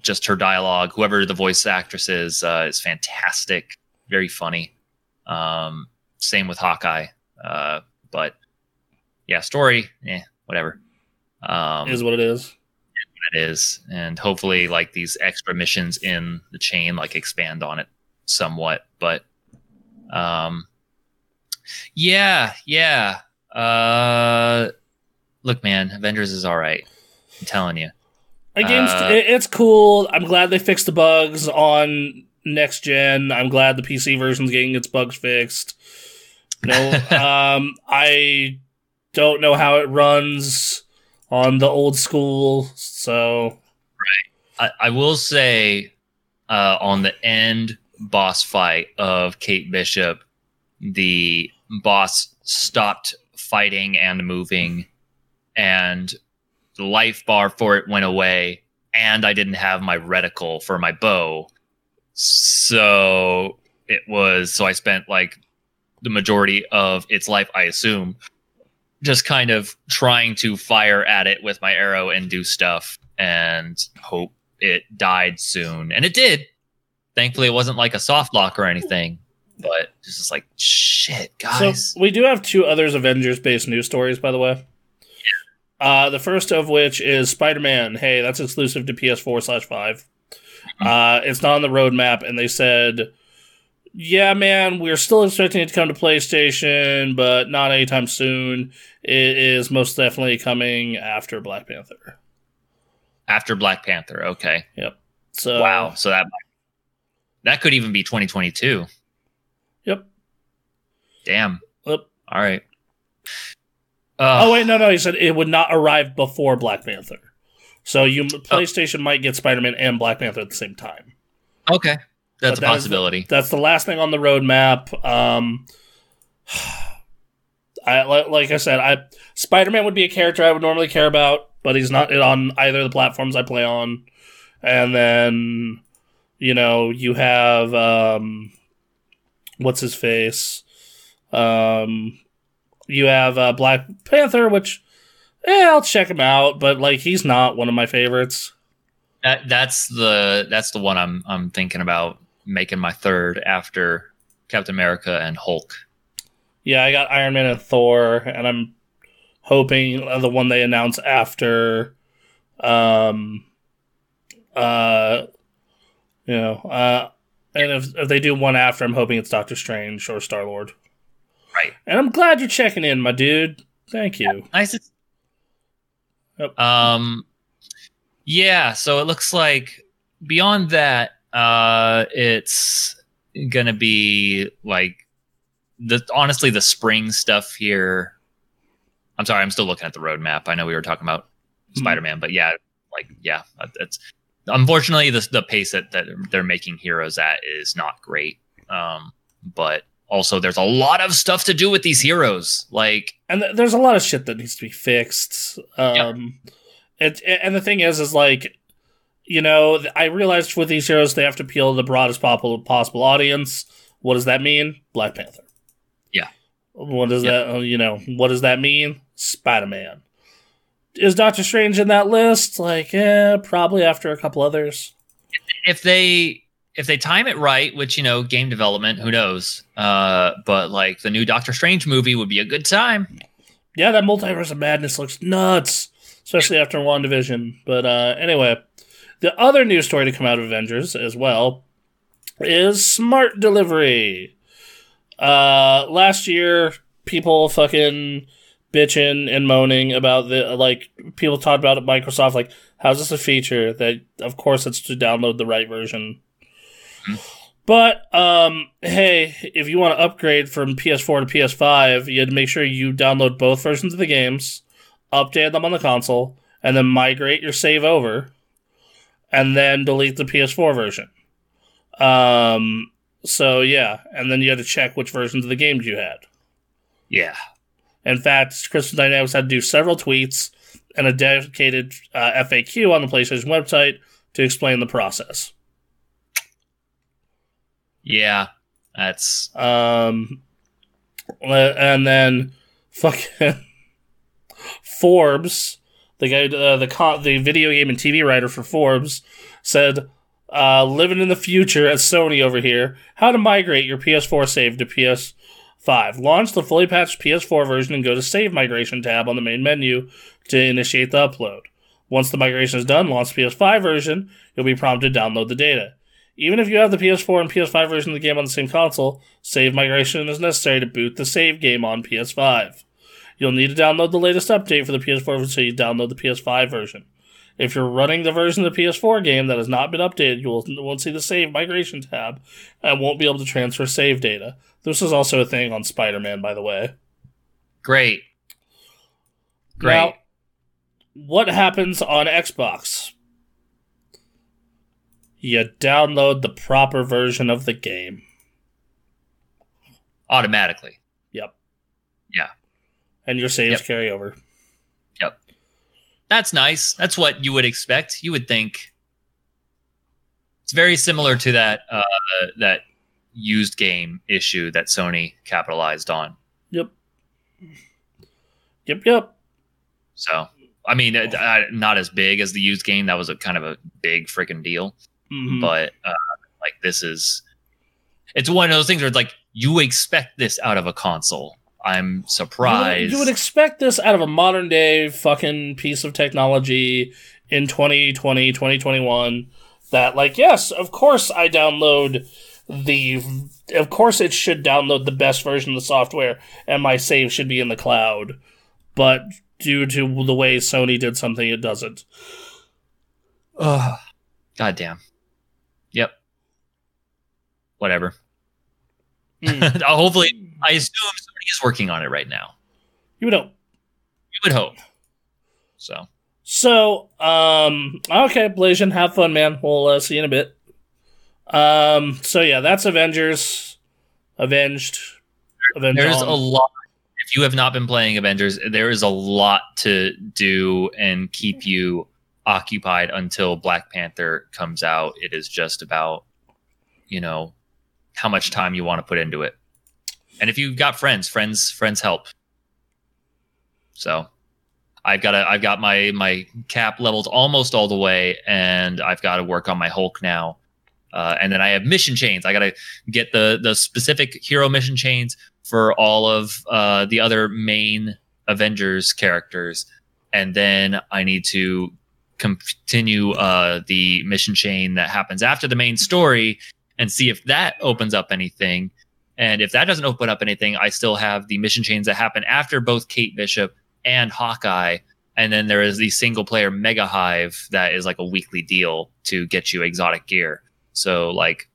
Speaker 2: just her dialogue. Whoever the voice actress is uh, is fantastic, very funny. Um, same with Hawkeye, uh, but yeah, story, eh, whatever. Um,
Speaker 1: is what it is.
Speaker 2: It is and hopefully like these extra missions in the chain like expand on it somewhat but um yeah yeah uh look man avengers is all right i'm telling you
Speaker 1: game's
Speaker 2: Uh,
Speaker 1: it- it's cool. I'm glad they fixed the bugs on next gen. I'm glad the PC version's getting its bugs fixed. No, um, I don't know how it runs on the old school, so.
Speaker 2: I, I will say uh on the end boss fight of kate bishop the boss stopped fighting and moving and the life bar for it went away and i didn't have my reticle for my bow. So it was so i spent like the majority of its life i assume just kind of trying to fire at it with my arrow and do stuff and hope it died soon and it did thankfully it wasn't like a soft lock or anything but it's just like shit guys
Speaker 1: So we do have two others Avengers based news stories, by the way. Uh, the first of which is Spider Man. Hey, that's exclusive to PS4 slash 5. Uh, it's not on the roadmap, and they said, yeah, man, we're still expecting it to come to PlayStation, but not anytime soon. It is most definitely coming after Black Panther.
Speaker 2: after black panther okay Yep.
Speaker 1: So
Speaker 2: wow so that that could even be 2022
Speaker 1: Yep.
Speaker 2: damn
Speaker 1: Yep.
Speaker 2: all right
Speaker 1: Oh
Speaker 2: uh,
Speaker 1: wait, no, no. He said it would not arrive before Black Panther. So you PlayStation might get Spider Man and Black Panther at the same time.
Speaker 2: okay
Speaker 1: But
Speaker 2: that's a
Speaker 1: that is
Speaker 2: possibility
Speaker 1: That's the last thing on the roadmap. Um, I like I said, I Spider Man would be a character I would normally care about, but he's not on either of the platforms I play on. And then, you know, you have um, what's his face? Um, you have uh, Black Panther, which yeah, I'll check him out, but like he's not one of my favorites.
Speaker 2: that, that's the that's the one i'm i'm thinking about making my third after captain america and hulk
Speaker 1: Yeah, I got Iron Man and Thor, and I'm hoping uh, the one they announce after, um, uh, you know, uh, and if if they do one after, I'm hoping it's Doctor Strange or Star Lord.
Speaker 2: Right.
Speaker 1: And I'm glad you're checking in, my dude. Thank you.
Speaker 2: Nice.
Speaker 1: Yep.
Speaker 2: Um, yeah. So it looks like beyond that, uh, it's gonna be like the honestly the spring stuff here. I'm sorry, I'm still looking at the roadmap. I know we were talking about
Speaker 1: Mhm.
Speaker 2: Spider-Man, but yeah, like yeah, it's unfortunately the the pace that, that they're making heroes at is not great. Um, but also there's a lot of stuff to do with these heroes. Like
Speaker 1: and th- there's a lot of shit that needs to be fixed. Um, it, and the thing is, is like, you know, I realized with these heroes they have to appeal to the broadest possible possible audience. What does that mean? Black Panther. What does
Speaker 2: Yeah.
Speaker 1: that? uh, You know, what does that mean? Spider Man. Is Doctor Strange in that list? Like, yeah, probably after a couple others.
Speaker 2: if they if they time it right, which you know, game development, who knows? Uh, but like the new Doctor Strange movie would be a good time.
Speaker 1: Yeah, that multiverse of madness looks nuts, especially after WandaVision. But uh, anyway, the other news story to come out of Avengers as well is smart delivery. Uh, last year, people fucking bitching and moaning about the like people talked about at Microsoft like how's this a feature that of course it's to download the right version. But um hey, if you want to upgrade from PS4 to PS5, you had to make sure you download both versions of the games, update them on the console, and then migrate your save over and then delete the PS4 version. Um so yeah, and then you had to check which versions of the games you had.
Speaker 2: Yeah.
Speaker 1: In fact, Crystal Dynamics had to do several tweets and a dedicated uh, FAQ on the PlayStation website to explain the process.
Speaker 2: Yeah. That's
Speaker 1: Um, and then fucking Forbes, the guy, uh, the con- the video game and TV writer for Forbes, said, uh, "Living in the future at Sony over here. How to migrate your PS4 save to PS5? Launch the fully patched PS4 version and go to Save Migration tab on the main menu to initiate the upload. Once the migration is done, launch the PS5 version. You'll be prompted to download the data." Even if you have the PS4 and PS5 version of the game on the same console, save migration is necessary to boot the save game on PS5. You'll need to download the latest update for the PS4 version so you download the PS5 version. If you're running the version of the PS4 game that has not been updated, you will, won't see the save migration tab and won't be able to transfer save data. This is also a thing on Spider Man, by the way.
Speaker 2: great. Great.
Speaker 1: Now, what happens on Xbox? You download the proper version of the game.
Speaker 2: Automatically.
Speaker 1: Yep.
Speaker 2: Yeah.
Speaker 1: And your saves
Speaker 2: Yep.
Speaker 1: carry over.
Speaker 2: That's nice. That's what you would expect. You would think it's very similar to that uh, that used game issue that Sony capitalized on.
Speaker 1: Yep. Yep, yep.
Speaker 2: So, I mean, uh, not as big as the used game. That was a kind of a big freaking deal.
Speaker 1: Mhm.
Speaker 2: But uh, like, this is it's one of those things where it's like you expect this out of a console. I'm
Speaker 1: You would-
Speaker 2: surprised.
Speaker 1: You would expect this out of a modern day fucking piece of technology in 2020, 2021. That, like, yes, of course I download the. Of course it should download the best version of the software and my save should be in the cloud. But due to the way Sony did something, it doesn't.
Speaker 2: Ugh. God damn. Yep. Whatever. Uh, Hopefully, I assume somebody is working on it right now.
Speaker 1: You would know.
Speaker 2: You would hope. So,
Speaker 1: So, um, okay, Blasian, have fun, man. We'll uh, see you in a bit. Um, so yeah, that's Avengers, Avenged, Avenged.
Speaker 2: there's a lot. If you have not been playing Avengers, there is a lot to do and keep you occupied until Black Panther comes out. It is just about, you know, how much time you want to put into it. And if you've got friends, friends, friends help. So I've got a, I've got my my cap leveled almost all the way, and I've got to work on my Hulk now. Uh, and then I have mission chains. I got to get the the specific hero mission chains for all of uh, the other main Avengers characters, and then I need to continue uh, the mission chain that happens after the main story and see if that opens up anything. And if that doesn't open up anything, I still have the mission chains that happen after both Kate Bishop and Hawkeye. And then there is the single player Mega Hive that is like a weekly deal to get you exotic gear. So like,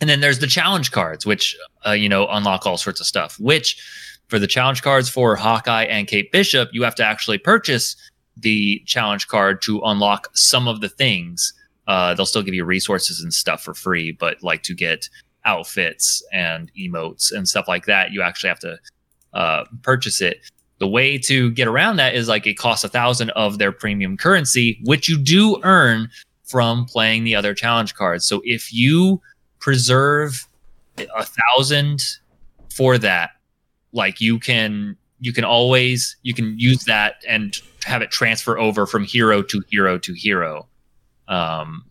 Speaker 2: and then there's the challenge cards, which uh, you know unlock all sorts of stuff. Which for the challenge cards for Hawkeye and Kate Bishop, you have to actually purchase the challenge card to unlock some of the things. Uh, they'll still give you resources and stuff for free, but like to get outfits and emotes and stuff like that, you actually have to uh, purchase it. The way to get around that is like it costs a thousand of their premium currency, which you do earn from playing the other challenge cards. So if you preserve a thousand for that, like you can you can always you can use that and have it transfer over from hero to hero to hero. Um,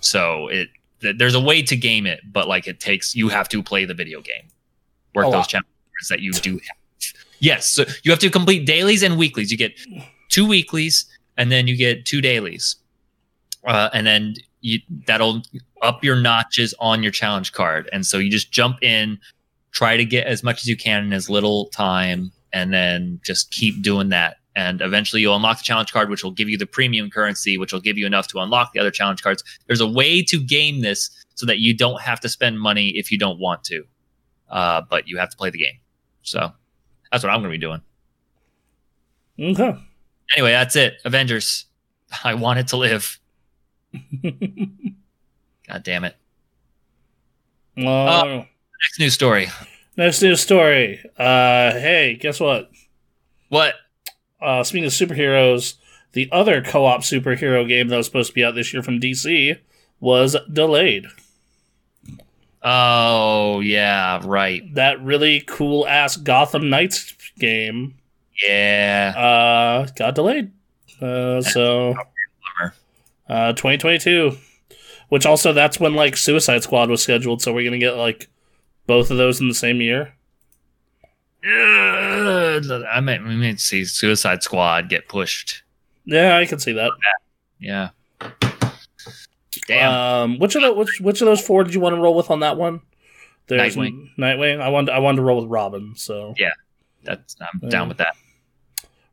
Speaker 2: so it th- there's a way to game it, but like it takes you have to play the video game, work
Speaker 1: A
Speaker 2: those
Speaker 1: lot.
Speaker 2: challenges that you do have. Yes, so you have to complete dailies and weeklies. You get two weeklies and then you get two dailies, uh, and then you, that'll up your notches on your challenge card. And so you just jump in, try to get as much as you can in as little time, and then just keep doing that. And eventually you'll unlock the challenge card, which will give you the premium currency, which will give you enough to unlock the other challenge cards. There's a way to game this so that you don't have to spend money if you don't want to, uh, but you have to play the game. So that's what I'm going to be doing.
Speaker 1: Okay.
Speaker 2: Anyway, that's it. Avengers. I want it to live. God damn it.
Speaker 1: Well,
Speaker 2: Next news story.
Speaker 1: next news story. Uh, hey, guess what?
Speaker 2: What?
Speaker 1: Uh, speaking of superheroes, the other co-op superhero game that was supposed to be out this year from DC was delayed.
Speaker 2: Oh, yeah, right.
Speaker 1: That really cool ass Gotham Knights game
Speaker 2: Yeah.
Speaker 1: uh, got delayed. Uh, so uh, 2022, which also that's when like Suicide Squad was scheduled. So we're gonna get like both of those in the same year.
Speaker 2: I might, we might see Suicide Squad get pushed.
Speaker 1: Yeah, I can see that.
Speaker 2: Yeah. Damn.
Speaker 1: Um, which of the which which of those four did you want to roll with on that one? There's
Speaker 2: Nightwing.
Speaker 1: Nightwing. I wanted I wanted to roll with Robin. So
Speaker 2: Yeah. That's I'm
Speaker 1: uh,
Speaker 2: down with that.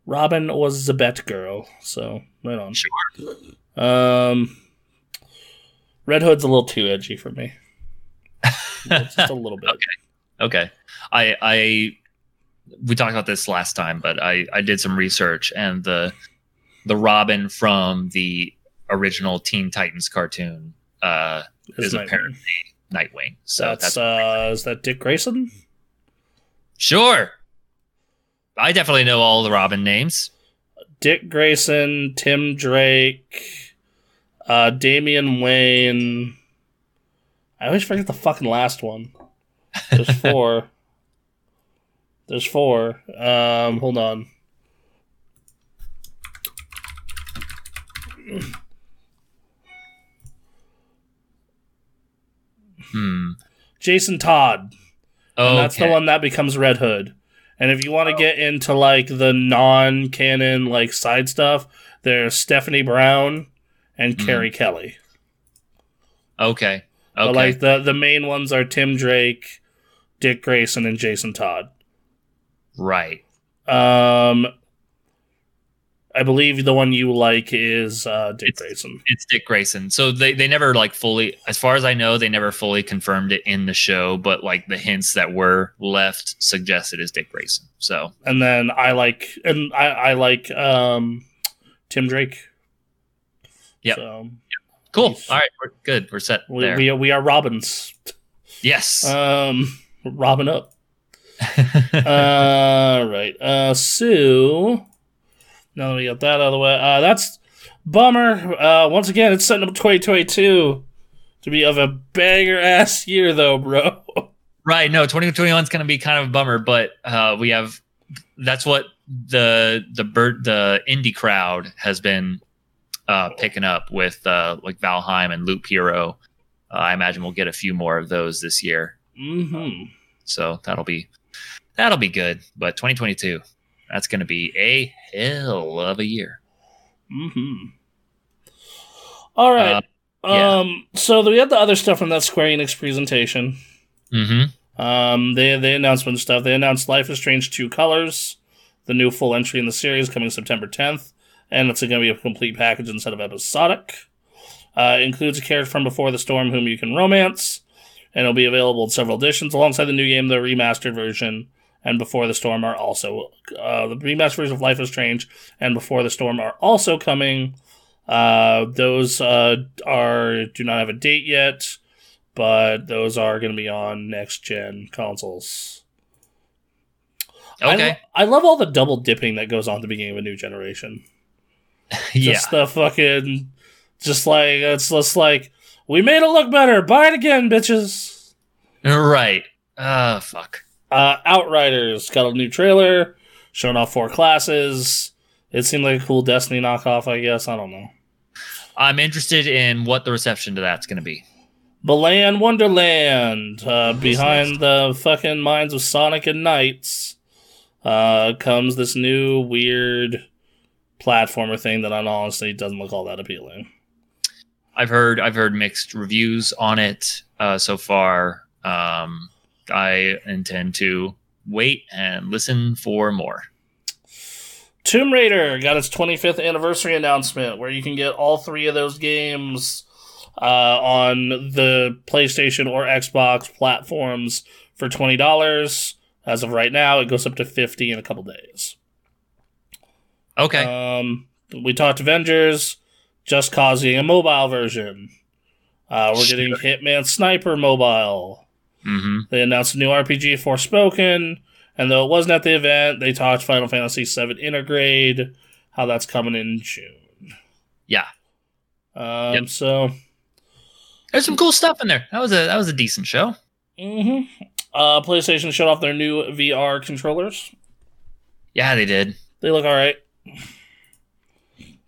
Speaker 1: Robin was the bet girl. So right on.
Speaker 2: Sure.
Speaker 1: Um, Red Hood's a little too edgy for me. Just a little bit.
Speaker 2: okay. Okay. I I we talked about this last time, but I I did some research and the the Robin from the original Teen Titans cartoon uh is
Speaker 1: Nightwing.
Speaker 2: apparently Nightwing. So
Speaker 1: that's,
Speaker 2: that's,
Speaker 1: uh, is that Dick Grayson?
Speaker 2: sure. I definitely know all the Robin names.
Speaker 1: Dick Grayson, Tim Drake, uh, Damian Wayne. I always forget the fucking last one. There's four. There's four. Um, hold on.
Speaker 2: Hmm.
Speaker 1: Jason Todd.
Speaker 2: Oh,
Speaker 1: And that's the one that becomes Red Hood. And if you want to get into like the non-canon like side stuff, there's Stephanie Brown and
Speaker 2: Mhm.
Speaker 1: Carrie Kelly.
Speaker 2: Okay. Okay.
Speaker 1: But like the the main ones are Tim Drake, Dick Grayson, and Jason Todd.
Speaker 2: Right.
Speaker 1: Um, I believe the one you like is uh, Dick Grayson.
Speaker 2: It's Dick Grayson. So they, they never like fully as far as I know, they never fully confirmed it in the show, but like the hints that were left suggested is Dick Grayson. So
Speaker 1: And then I like and I, I like um, Tim Drake.
Speaker 2: Yeah.
Speaker 1: So
Speaker 2: cool. All right, we're good. We're set
Speaker 1: we,
Speaker 2: there.
Speaker 1: we are we are Robins.
Speaker 2: yes.
Speaker 1: Um, Robin up. All right. Uh, so now that we got that out of the way, uh, that's bummer. Uh, once again, it's setting up 2022 to be of a banger ass year, though, bro.
Speaker 2: right. No, 2021 is going to be kind of a bummer, but uh, we have that's what the the bird the indie crowd has been uh, picking up with uh, like Valheim and Loop Hero. Uh, I imagine we'll get a few more of those this year.
Speaker 1: hmm
Speaker 2: So that'll be that'll be good. But 2022, that's going to be a hell of a year.
Speaker 1: hmm All right.
Speaker 2: Uh, yeah.
Speaker 1: Um. So we had the other stuff from that Square Enix presentation.
Speaker 2: Mm-hmm.
Speaker 1: Um, they they announced some stuff. They announced Life is Strange True Colors, the new full entry in the series coming September 10th, and it's going to be a complete package instead of episodic. Uh, it includes a character from Before the Storm whom you can romance, and it'll be available in several editions alongside the new game. The remastered version and Before the Storm are also uh, the remastered version of Life is Strange and Before the Storm are also coming. Uh, those uh, are do not have a date yet but those are going to be on next gen consoles. I
Speaker 2: Okay.
Speaker 1: lo- I, love all the double dipping that goes on at the beginning of a new generation.
Speaker 2: yeah.
Speaker 1: Just the fucking, just like it's just like we made it look better. Buy it again, bitches.
Speaker 2: Right. Uh fuck.
Speaker 1: Uh, Outriders got a new trailer showing off four classes. It seemed like a cool Destiny knockoff. I guess I don't know.
Speaker 2: I'm interested in what the reception to that's going to be.
Speaker 1: Balan Wonderland, uh, behind the fucking minds of Sonic and NiGHTS, uh, comes this new weird platformer thing that I honestly doesn't look all that appealing.
Speaker 2: I've heard I've heard mixed reviews on it uh, so far. Um, I intend to wait and listen for more.
Speaker 1: Tomb Raider got its 25th anniversary announcement, where you can get all three of those games uh, on the PlayStation or Xbox platforms for twenty dollars. As of right now, it goes up to fifty in a couple days.
Speaker 2: Okay.
Speaker 1: Um, we talked Avengers, Just Causing a mobile version. Uh, we're getting Hitman Sniper mobile.
Speaker 2: Mm-hmm.
Speaker 1: They announced a new RPG, Forspoken, and though it wasn't at the event, they talked Final Fantasy VII Intergrade, how that's coming in June.
Speaker 2: Yeah.
Speaker 1: Um,
Speaker 2: Yep.
Speaker 1: So,
Speaker 2: There's some cool stuff in there. That was a that was a decent show.
Speaker 1: hmm uh, PlayStation showed off their new VR controllers.
Speaker 2: Yeah, they did.
Speaker 1: They look all right.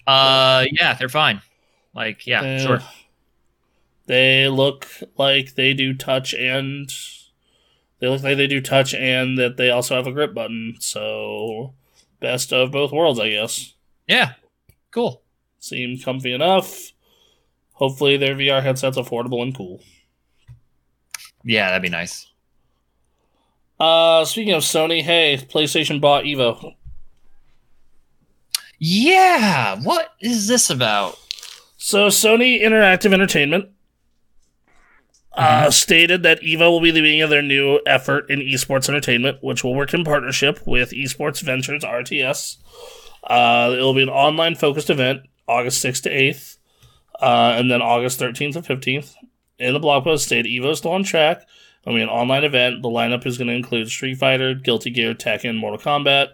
Speaker 2: Uh, yeah, they're fine. Like, yeah,
Speaker 1: Uh,
Speaker 2: sure.
Speaker 1: They look like they do touch and they look like they do touch and that they also have a grip button. So, best of both worlds, I guess.
Speaker 2: Yeah, cool.
Speaker 1: Seem comfy enough. Hopefully, their VR headset's affordable and cool.
Speaker 2: Yeah, that'd be nice.
Speaker 1: Uh, speaking of Sony, hey, PlayStation bought Evo.
Speaker 2: Yeah, what is this about?
Speaker 1: So, Sony Interactive Entertainment uh, stated that Evo will be the beginning of their new effort in esports entertainment, which will work in partnership with Esports Ventures RTS. Uh, it will be an online focused event, August 6th to 8th, uh, and then August 13th to 15th. In the blog post, stated Evo is still on track. It'll be an online event. The lineup is going to include Street Fighter, Guilty Gear, Tekken, Mortal Kombat.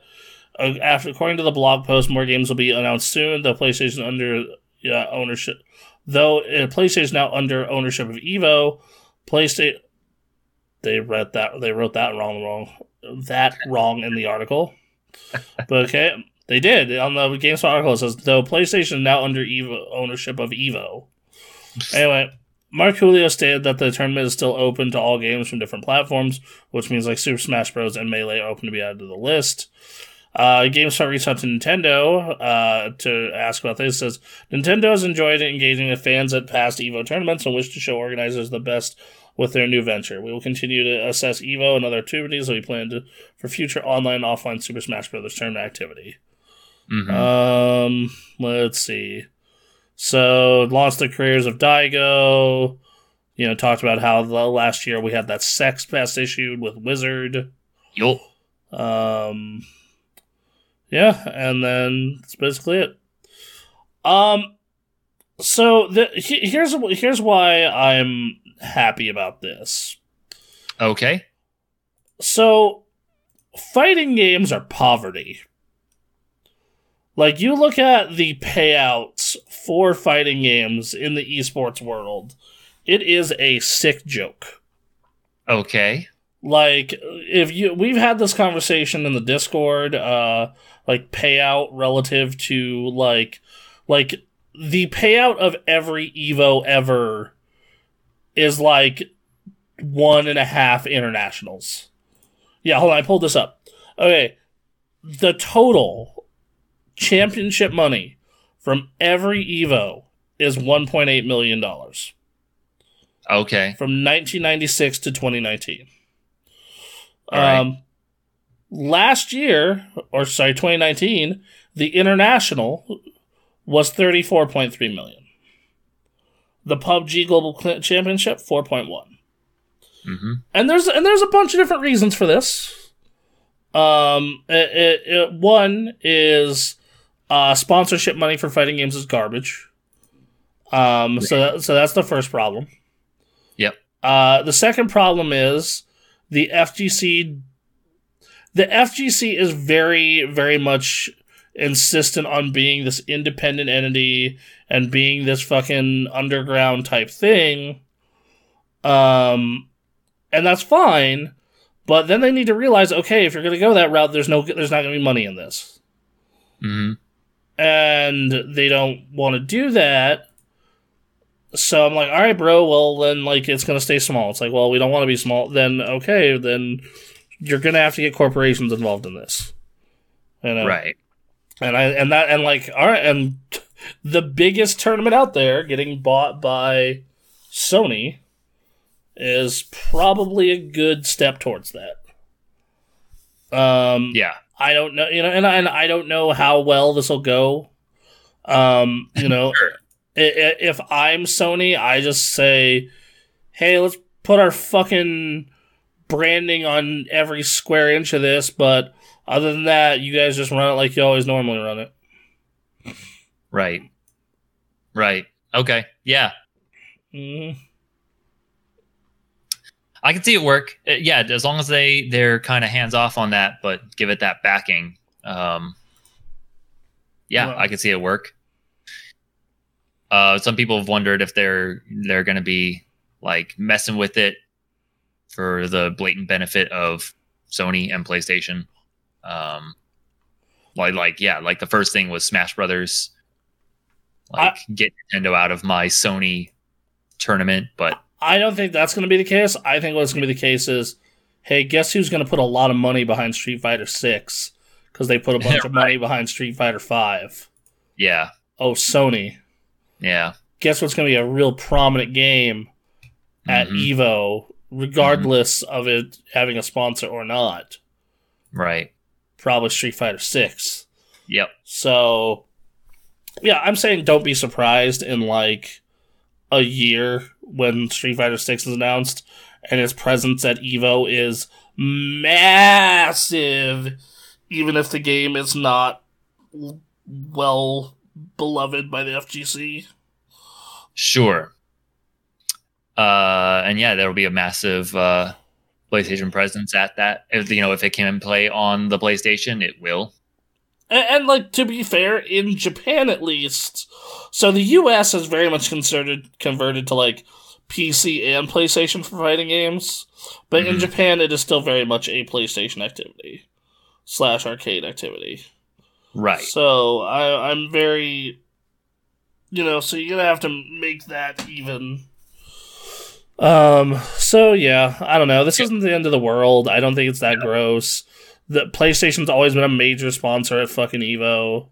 Speaker 1: Uh, after, according to the blog post, more games will be announced soon. The PlayStation under uh, ownership, though uh, PlayStation is now under ownership of Evo. PlayStation, they read that they wrote that wrong, wrong, that wrong in the article. but okay, they did on the GameSpot article. It says though PlayStation is now under Evo ownership of Evo. Anyway, Mark Julio stated that the tournament is still open to all games from different platforms, which means like Super Smash Bros. and Melee are open to be added to the list. Uh, GameSpot reached out to Nintendo uh, to ask about this. It says Nintendo has enjoyed engaging with fans at past Evo tournaments and wish to show organizers the best with their new venture. We will continue to assess Evo and other activities that we plan to for future online and offline Super Smash Bros. tournament activity.
Speaker 2: Mhm.
Speaker 1: Um, let's see. So launched the careers of Daigo. You know, talked about how the last year we had that sex pest issued with Wizard.
Speaker 2: Yo.
Speaker 1: Um, yeah, and then that's basically it. Um, so the he- here's here's why I'm happy about this.
Speaker 2: Okay.
Speaker 1: So, fighting games are poverty. Like, you look at the payouts for fighting games in the esports world, it is a sick joke.
Speaker 2: Okay.
Speaker 1: Like, if you, we've had this conversation in the Discord, uh, like, payout relative to, like, like, the payout of every Evo ever is like one and a half internationals. Yeah, hold on, I pulled this up. Okay. The total championship money from every Evo is $1.8 million
Speaker 2: Okay.
Speaker 1: from 1996 to 2019.
Speaker 2: All right.
Speaker 1: Um, Last year, or sorry, 2019, the international was 34.3 million. The PUBG Global Championship 4.1.
Speaker 2: hmm
Speaker 1: And there's and there's a bunch of different reasons for this. Um, it, it, it- one is uh, sponsorship money for fighting games is garbage. Um, so that, so that's the first problem.
Speaker 2: Yep.
Speaker 1: Uh, the second problem is the FGC. The FGC is very very much insistent on being this independent entity and being this fucking underground type thing. Um, and that's fine. But then they need to realize, okay, if you're going to go that route, there's no, there's not going to be money in this,
Speaker 2: hmm
Speaker 1: and they don't want to do that. So I'm like, all right, bro. Well, then like it's going to stay small. It's like, well, we don't want to be small. Then okay, then you're going to have to get corporations involved in this. You know?
Speaker 2: Right.
Speaker 1: and I and that and like all right, and the biggest tournament out there getting bought by Sony is probably a good step towards that. Um,
Speaker 2: Yeah.
Speaker 1: I don't know, you know, and I, and I don't know how well this will go. Um, you know,
Speaker 2: Sure.
Speaker 1: i- i- if I'm Sony, I just say, hey, let's put our fucking branding on every square inch of this, but other than that, you guys just run it like you always normally run it.
Speaker 2: Right. Right. Okay. Yeah.
Speaker 1: Mhm.
Speaker 2: I can see it work. Uh, Yeah, as long as they they're kind of hands off on that, but give it that backing. Um, yeah,
Speaker 1: Well-
Speaker 2: I can see it work. Uh, some people have wondered if they're they're going to be like messing with it for the blatant benefit of Sony and PlayStation. Um, like like yeah, like the first thing was Smash Brothers. Like get Nintendo out of my Sony tournament, but
Speaker 1: I don't think that's going to be the case. I think what's going to be the case is, hey, guess who's going to put a lot of money behind Street Fighter Six because they put a bunch of money behind Street Fighter Five.
Speaker 2: yeah,
Speaker 1: Oh, Sony.
Speaker 2: yeah.
Speaker 1: Guess what's going to be a real prominent game at
Speaker 2: Mhm.
Speaker 1: Evo, Mm-hmm. regardless of it having a sponsor or not?
Speaker 2: Right.
Speaker 1: Probably Street Fighter Six.
Speaker 2: Yep.
Speaker 1: So, yeah, I'm saying don't be surprised in like a year when Street Fighter Six is announced and its presence at Evo is massive, even if the game is not well beloved by the FGC.
Speaker 2: Sure. Uh, and yeah, there will be a massive uh, PlayStation presence at that. If you know, if it can play on the PlayStation, it will.
Speaker 1: And, and like to be fair, in Japan at least, so the U.S. has very much converted converted to like PC and PlayStation for fighting games, but in
Speaker 2: Mhm.
Speaker 1: Japan it is still very much a PlayStation activity slash arcade activity.
Speaker 2: Right.
Speaker 1: So I, I'm very, you know, so you're gonna have to make that even. Um. So yeah, I don't know. This isn't the end of the world. I don't think it's that gross. The PlayStation's always been a major sponsor at fucking Evo.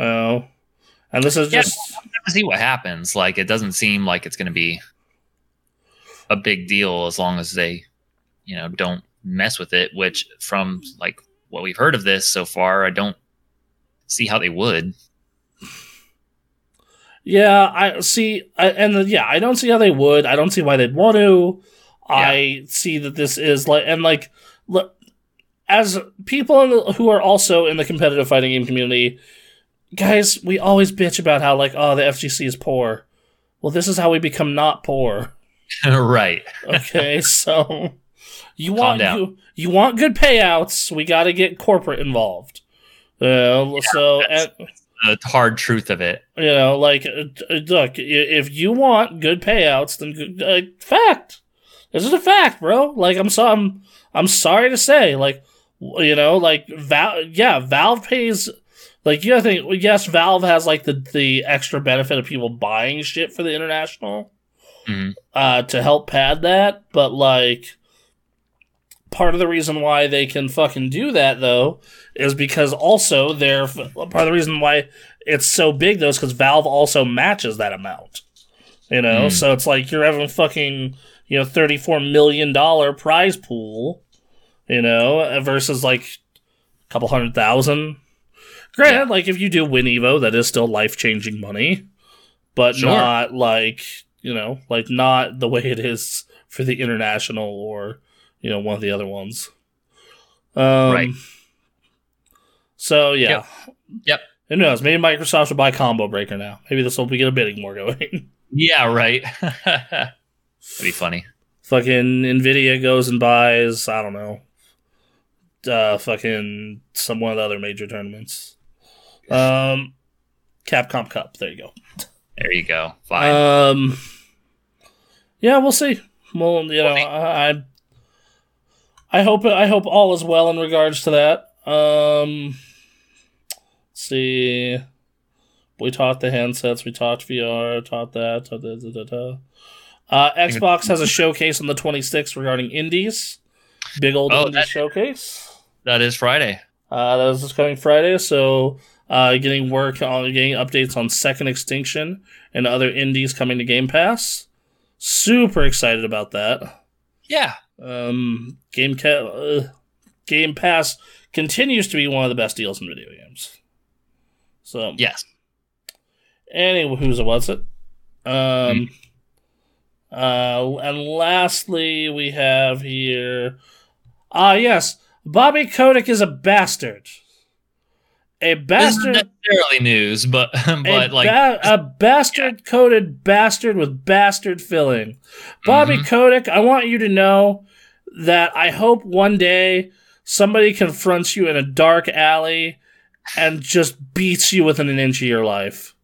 Speaker 1: Oh, and this is
Speaker 2: Yeah.
Speaker 1: just
Speaker 2: see what happens. Like, it doesn't seem like it's going to be a big deal as long as they, you know, don't mess with it. Which, from like what we've heard of this so far, I don't see how they would.
Speaker 1: Yeah. I see, I, and the, yeah, I don't see how they would. I don't see why they'd want to. I see that this is like, and like, as people in the, who are also in the competitive fighting game community, guys, we always bitch about how like, oh, the FGC is poor. Well, this is how we become not poor.
Speaker 2: right.
Speaker 1: Okay, so you
Speaker 2: Calm
Speaker 1: want
Speaker 2: down.
Speaker 1: you, you want good payouts. We got to get corporate involved. Uh, so
Speaker 2: that's-
Speaker 1: and,
Speaker 2: The hard truth of it.
Speaker 1: you know, like, uh, uh, look, if you want good payouts, then uh, fact. This is a fact, bro. Like, I'm so I'm, I'm sorry to say, like, you know, like Val, yeah, Valve pays. Like, you gotta think, yes, Valve has like the the extra benefit of people buying shit for the international,
Speaker 2: Mhm.
Speaker 1: uh, to help pad that. But like, part of the reason why they can fucking do that though is because also they're part of the reason why it's so big though is because Valve also matches that amount. You know,
Speaker 2: Mm.
Speaker 1: so it's like you're having fucking you know thirty four million dollar prize pool, you know, versus like a couple hundred thousand. Granted,
Speaker 2: Yeah.
Speaker 1: like if you do win Evo, that is still life changing money, but
Speaker 2: Sure.
Speaker 1: not like you know, like not the way it is for the international or you know one of the other ones. Um,
Speaker 2: Right.
Speaker 1: So yeah.
Speaker 2: Yep. Yep.
Speaker 1: Who knows? Maybe Microsoft will buy Combo Breaker now. Maybe this will get a bidding war going.
Speaker 2: Yeah, right. That'd be funny.
Speaker 1: fucking Nvidia goes and buys I don't know, uh, fucking some one of the other major tournaments. Um, Capcom Cup. There you go.
Speaker 2: There you go. Fine.
Speaker 1: Um, yeah, we'll see. Well, you know, I, I, I hope I hope all is well in regards to that. Um, let's see, we taught the handsets, we talked VR, taught that. Da, da, da, da. Uh, Xbox has a showcase on the 26th regarding indies. Big old
Speaker 2: Oh,
Speaker 1: indie showcase.
Speaker 2: that is Friday.
Speaker 1: Uh, that is this coming Friday, so uh, getting work on getting updates on Second Extinction and other indies coming to Game Pass. Super excited about that.
Speaker 2: Yeah.
Speaker 1: Um, Game Cat. Uh, Game Pass continues to be one of the best deals in video games. So
Speaker 2: Yes.
Speaker 1: Anyway, who's it was it? Um, uh, and lastly, we have here. Ah, yes, Bobby Kotick is a bastard. A
Speaker 2: This isn't
Speaker 1: bastard,
Speaker 2: necessarily news, but but
Speaker 1: a,
Speaker 2: like
Speaker 1: ba- a bastard coated bastard with bastard filling. Bobby
Speaker 2: Mhm.
Speaker 1: Kotick, I want you to know that I hope one day somebody confronts you in a dark alley and just beats you within an inch of your life.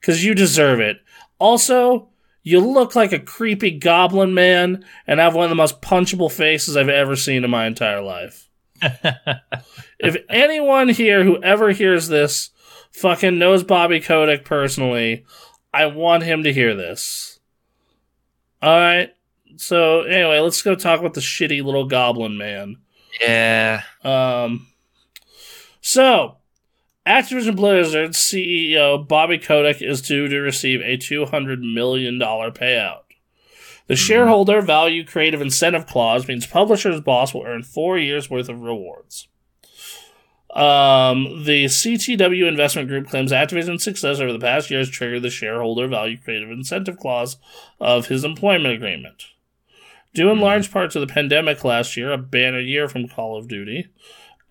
Speaker 1: Because you deserve it. Also, you look like a creepy goblin man and have one of the most punchable faces I've ever seen in my entire life. if anyone here who ever hears this fucking knows Bobby Kotick personally, I want him to hear this. Alright. So anyway, let's go talk about the shitty little goblin man.
Speaker 2: yeah.
Speaker 1: Um, so, Activision Blizzard CEO Bobby Kotick is due to receive a $200 million payout. The shareholder value creative incentive clause means publisher's boss will earn four years worth of rewards. Um, the CTW investment group claims Activision's success over the past years triggered the shareholder value creative incentive clause of his employment agreement. Due in
Speaker 2: Mhm.
Speaker 1: large part to the pandemic last year, a banner year from Call of Duty,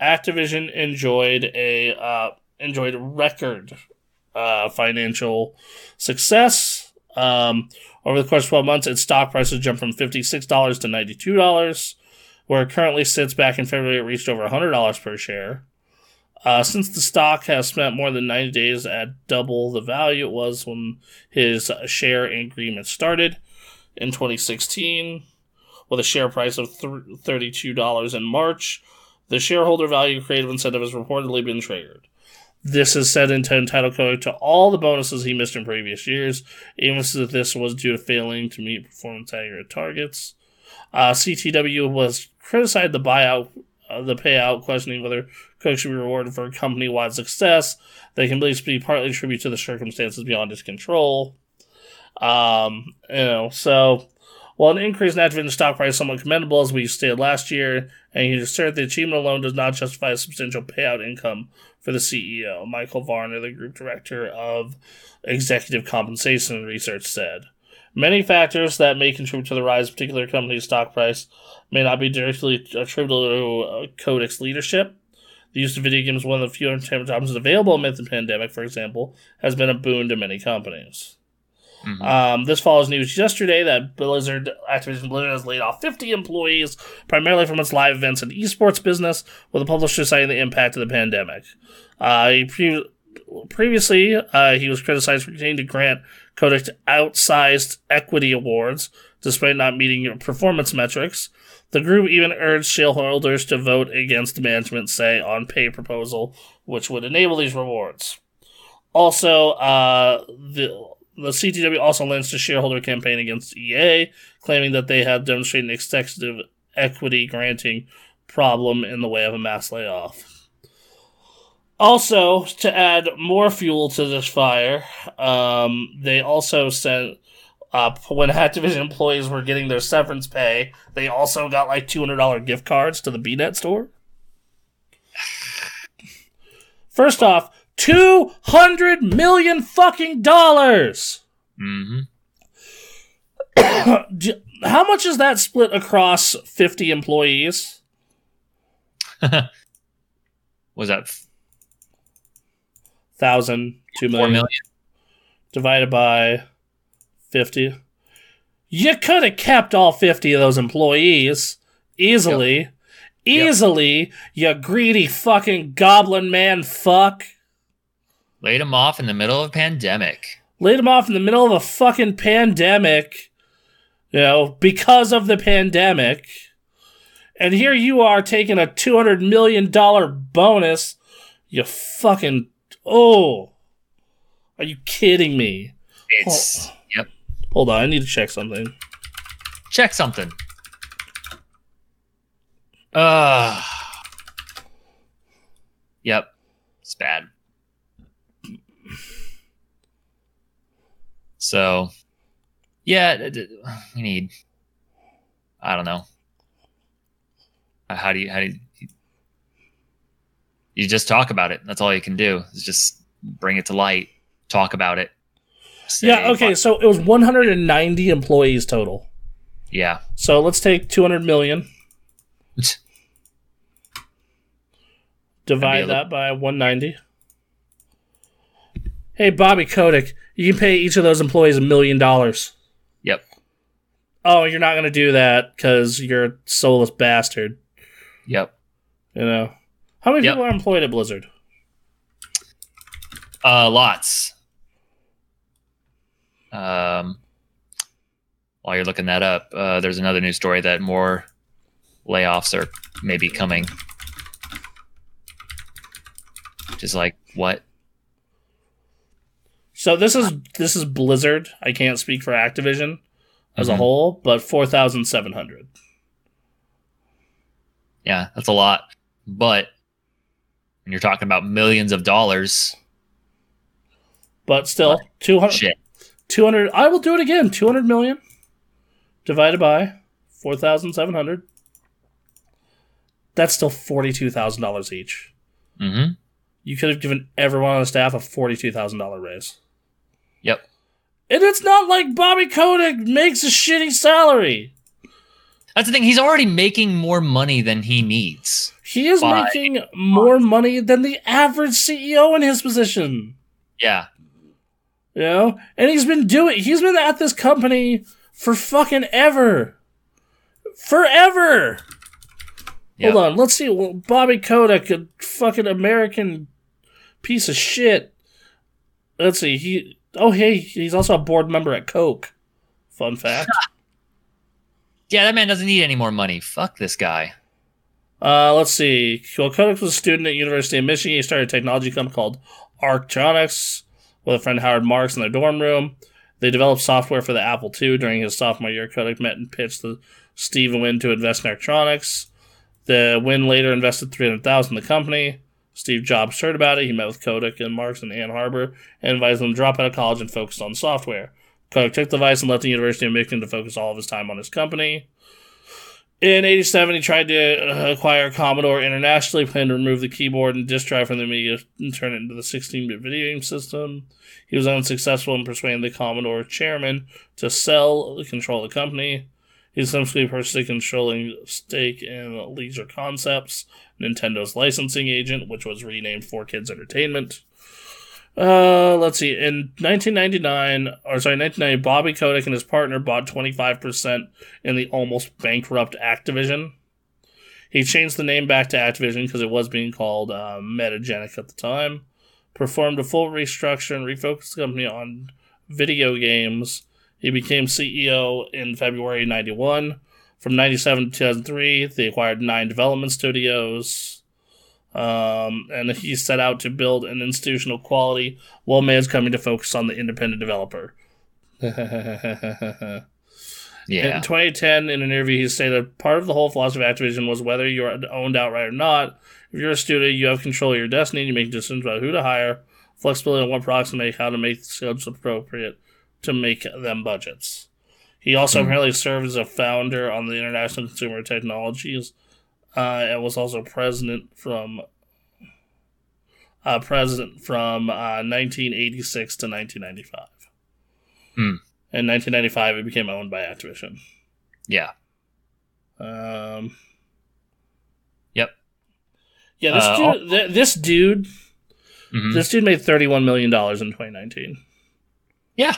Speaker 1: Activision enjoyed a uh, enjoyed record uh, financial success. Um, over the course of 12 months, its stock price has jumped from $56 to $92, where it currently sits back in February. It reached over $100 per share. Uh, since the stock has spent more than 90 days at double the value it was when his share agreement started in 2016, with a share price of $32 in March, the shareholder value creative incentive has reportedly been triggered. This is said to entitle Kotick to all the bonuses he missed in previous years, even if this was due to failing to meet performance aggregate targets. Uh, CTW was criticized the buyout, uh, the payout, questioning whether Cook should be rewarded for company-wide success. They can at least be partly attributed to the circumstances beyond his control. Um, you know, so while an increase in Activision stock price is somewhat commendable, as we stated last year, and he asserted the achievement alone does not justify a substantial payout income for the CEO. Michael Varner, the group director of executive compensation research, said. Many factors that may contribute to the rise of particular company's stock price may not be directly attributable to uh, Kotick's leadership. The use of video games, one of the few entertainment options available amid the pandemic, for example, has been a boon to many companies.
Speaker 2: Mhm.
Speaker 1: Um, this follows news yesterday that Blizzard, Activision Blizzard, has laid off 50 employees, primarily from its live events and esports business, with the publisher citing the impact of the pandemic. Uh, he pre- previously, uh, he was criticized for continuing to grant Kotick outsized equity awards, despite not meeting your performance metrics. The group even urged shareholders to vote against the management's say on pay proposal, which would enable these rewards. Also, uh, the the CTW also launched a shareholder campaign against EA, claiming that they have demonstrated an excessive equity granting problem in the way of a mass layoff. Also, to add more fuel to this fire, um, they also sent uh, when Activision employees were getting their severance pay, they also got like two hundred dollar gift cards to the BNet store. First off, two hundred million fucking dollars.
Speaker 2: Mhm.
Speaker 1: How much is that split across fifty employees?
Speaker 2: Was that f-
Speaker 1: Thousand, two million,
Speaker 2: million?
Speaker 1: divided by fifty. You could have kept all fifty of those employees easily, easily. You greedy fucking goblin man, fuck.
Speaker 2: Laid him off in the middle of a pandemic.
Speaker 1: laid him off in the middle of a fucking pandemic, you know, because of the pandemic. And here you are taking a $200 million bonus. You fucking. Oh. Are you kidding me?
Speaker 2: It's yep.
Speaker 1: Hold on, I need to check something.
Speaker 2: Check something. Uh Yep. It's bad. So yeah, we need I don't know. Uh, How do you how do you you just talk about it. That's all you can do. Is just bring it to light, talk about it. say,
Speaker 1: yeah, okay, so it was 190 employees total.
Speaker 2: Yeah.
Speaker 1: So let's take 200 million, divide that by 190. Hey, Bobby Kotick, you can pay each of those employees a million dollars.
Speaker 2: Yep.
Speaker 1: Oh, you're not going to do that because you're a soulless bastard.
Speaker 2: Yep.
Speaker 1: You know? How many
Speaker 2: Yep.
Speaker 1: people are employed at Blizzard?
Speaker 2: Uh, lots. Um, while you're looking that up, uh, there's another news story that more layoffs are maybe coming. Just like what?
Speaker 1: So this is this is Blizzard. I can't speak for Activision as a
Speaker 2: Mhm.
Speaker 1: whole, but 4,700.
Speaker 2: Yeah, that's a lot. But when you're talking about millions of dollars,
Speaker 1: But still, 200,
Speaker 2: shit.
Speaker 1: 200 I will do it again. 200 million divided by 4,700. That's still $42,000 each.
Speaker 2: Mm-hmm.
Speaker 1: You could have given everyone on the staff a $42,000 raise.
Speaker 2: Yep.
Speaker 1: And it's not like Bobby Kotick makes a shitty salary.
Speaker 2: That's the thing. He's already making more money than he needs.
Speaker 1: He is
Speaker 2: By-
Speaker 1: making more money than the average CEO in his position.
Speaker 2: Yeah.
Speaker 1: You know? And he's been doing he's been at this company for fucking ever. Forever.
Speaker 2: Yep.
Speaker 1: Hold on, let's see. Well, Bobby Kotick, a fucking American piece of shit. Let's see. He oh hey, he's also a board member at Coke. Fun fact.
Speaker 2: Yeah, that man doesn't need any more money. Fuck this guy.
Speaker 1: Uh, let's see. Well, Kotick was a student at University of Michigan. He started a technology company called Arktronics with a friend Howard Marks in their dorm room. They developed software for the Apple II during his sophomore year. Kotick met and pitched the Steve Wynn to invest in Arktronics. The Wynn later invested three hundred thousand in the company. Steve Jobs heard about it. He met with Kotick and Marks in Ann Arbor and advised them to drop out of college and focus on software. Kotick took the advice and left the University of Michigan to focus all of his time on his company. In 87, he tried to uh, acquire Commodore internationally, planned to remove the keyboard and disk drive from the Amiga and turn it into the 16 bit video game system. He was unsuccessful in persuading the Commodore chairman to sell control of the company. He essentially a controlling stake in Leisure Concepts, Nintendo's licensing agent, which was renamed 4Kids Entertainment. Uh, let's see. In 1999, or sorry, 1990, Bobby Kotick and his partner bought 25% in the almost bankrupt Activision. He changed the name back to Activision because it was being called uh, Mediagenic at the time. Performed a full restructure and refocused the company on video games. He became CEO in February 91. From 97 to 2003, they acquired nine development studios. Um, and he set out to build an institutional quality while man's coming to focus on the independent developer.
Speaker 2: Yeah.
Speaker 1: In 2010, in an interview, he stated part of the whole philosophy of Activision was whether you're owned outright or not. If you're a student, you have control of your destiny. You make decisions about who to hire, flexibility on what products to make, how to make the schedules appropriate to make them budgets. He also
Speaker 2: Hmm.
Speaker 1: apparently served as a founder on the International Consumer Technologies, uh, and was also president from uh, president from uh, 1986 to 1995.
Speaker 2: Hmm.
Speaker 1: In 1995, it became owned by Activision.
Speaker 2: Yeah.
Speaker 1: Um,
Speaker 2: Yep.
Speaker 1: yeah, this
Speaker 2: Uh,
Speaker 1: dude, th- this dude,
Speaker 2: Mhm.
Speaker 1: this dude made thirty-one million dollars in 2019.
Speaker 2: Yeah.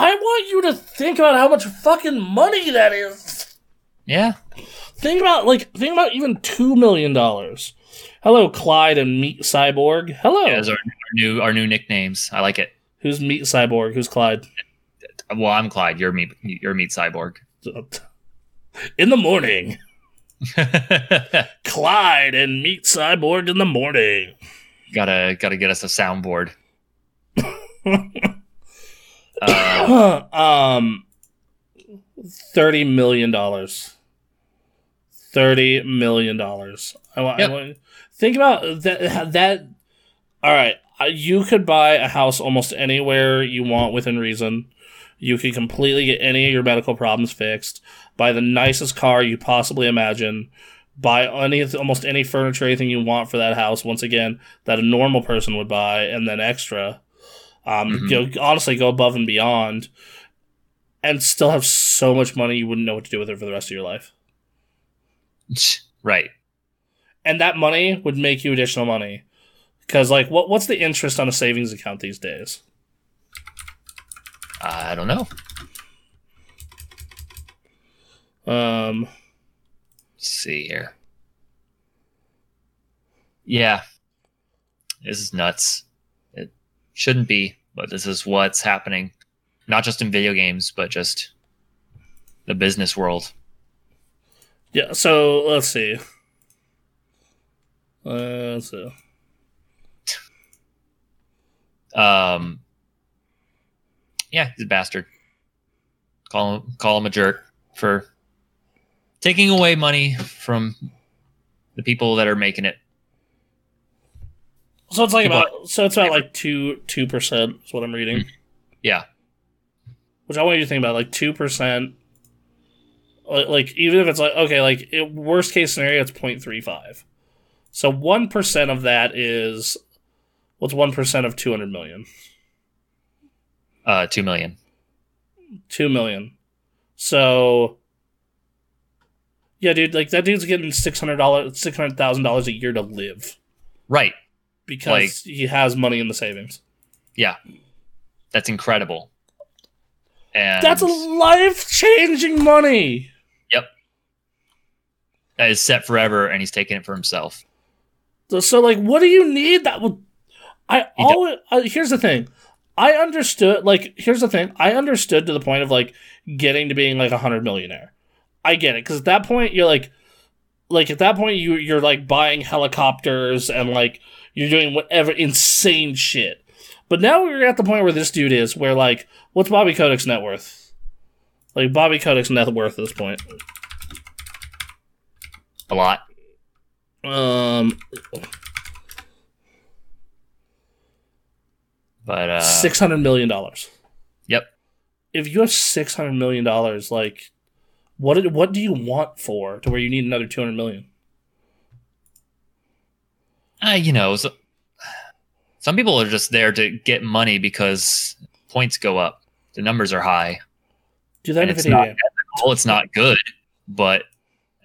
Speaker 1: I want you to think about how much fucking money that is.
Speaker 2: Yeah.
Speaker 1: Think about like think about even two million dollars. Hello, Clyde and Meat Cyborg. Hello.
Speaker 2: Yeah, those are our new our new nicknames. I like it.
Speaker 1: Who's Meat Cyborg? Who's Clyde?
Speaker 2: Well, I'm Clyde. You're meat. You're meat cyborg.
Speaker 1: In the morning, Clyde and Meat Cyborg in the morning.
Speaker 2: gotta gotta get us a soundboard. uh,
Speaker 1: um, thirty million dollars. Thirty million dollars. I want.
Speaker 2: Yep.
Speaker 1: I want. Think about that. That. All right. uh, You could buy a house almost anywhere you want within reason. You could completely get any of your medical problems fixed. Buy the nicest car you possibly imagine. buy any almost any furniture, anything you want for that house. Once again, that a normal person would buy, and then extra. Um,
Speaker 2: Mhm.
Speaker 1: you know, honestly, go above and beyond, and still have so much money you wouldn't know what to do with it for the rest of your life.
Speaker 2: Right.
Speaker 1: And that money would make you additional money, because like, what what's the interest on a savings account these days?
Speaker 2: I don't know.
Speaker 1: Um,
Speaker 2: Let's see here. Yeah. This is nuts. Shouldn't be, but this is what's happening. Not just in video games, but just the business world.
Speaker 1: yeah. So let's see. Let's see.
Speaker 2: Um Yeah, he's a bastard. Call him call him a jerk for taking away money from the people that are making it.
Speaker 1: So it's like
Speaker 2: People-
Speaker 1: about so it's about like two two percent is what I'm reading.
Speaker 2: Yeah.
Speaker 1: Which I want you to think about like two percent. Like even if it's like okay, like it, worst case scenario, it's 0.35. So one percent of that is what's one percent of two hundred million?
Speaker 2: Uh 2 million.
Speaker 1: Two million. So yeah, dude, like that dude's getting six hundred dollars, six hundred thousand dollars a year to live
Speaker 2: Right.
Speaker 1: Because
Speaker 2: Like-
Speaker 1: he has money in the savings.
Speaker 2: Yeah. That's incredible. And
Speaker 1: That's life changing money.
Speaker 2: Yep, that is set forever and he's taking it for himself.
Speaker 1: So, so, like, what do you need? That would. I
Speaker 2: He
Speaker 1: always. Uh, here's the thing. I understood. Like, here's the thing. I understood to the point of like getting to being like a hundred millionaire. I get it because at that point you're like, like at that point you you're like buying helicopters and like you're doing whatever insane shit. But now we're at the point where this dude is, where like, what's Bobby Kotick's net worth? Like Bobby Kotick's net worth at this point.
Speaker 2: A lot.
Speaker 1: Um,
Speaker 2: But uh
Speaker 1: six hundred million dollars.
Speaker 2: Yep.
Speaker 1: If you have six hundred million dollars, like, what what do you want for to where you need another two hundred million?
Speaker 2: Uh, you know, so, some people are just there to get money because points go up. The numbers are high.
Speaker 1: Do that
Speaker 2: it's not. Well, it's not good, but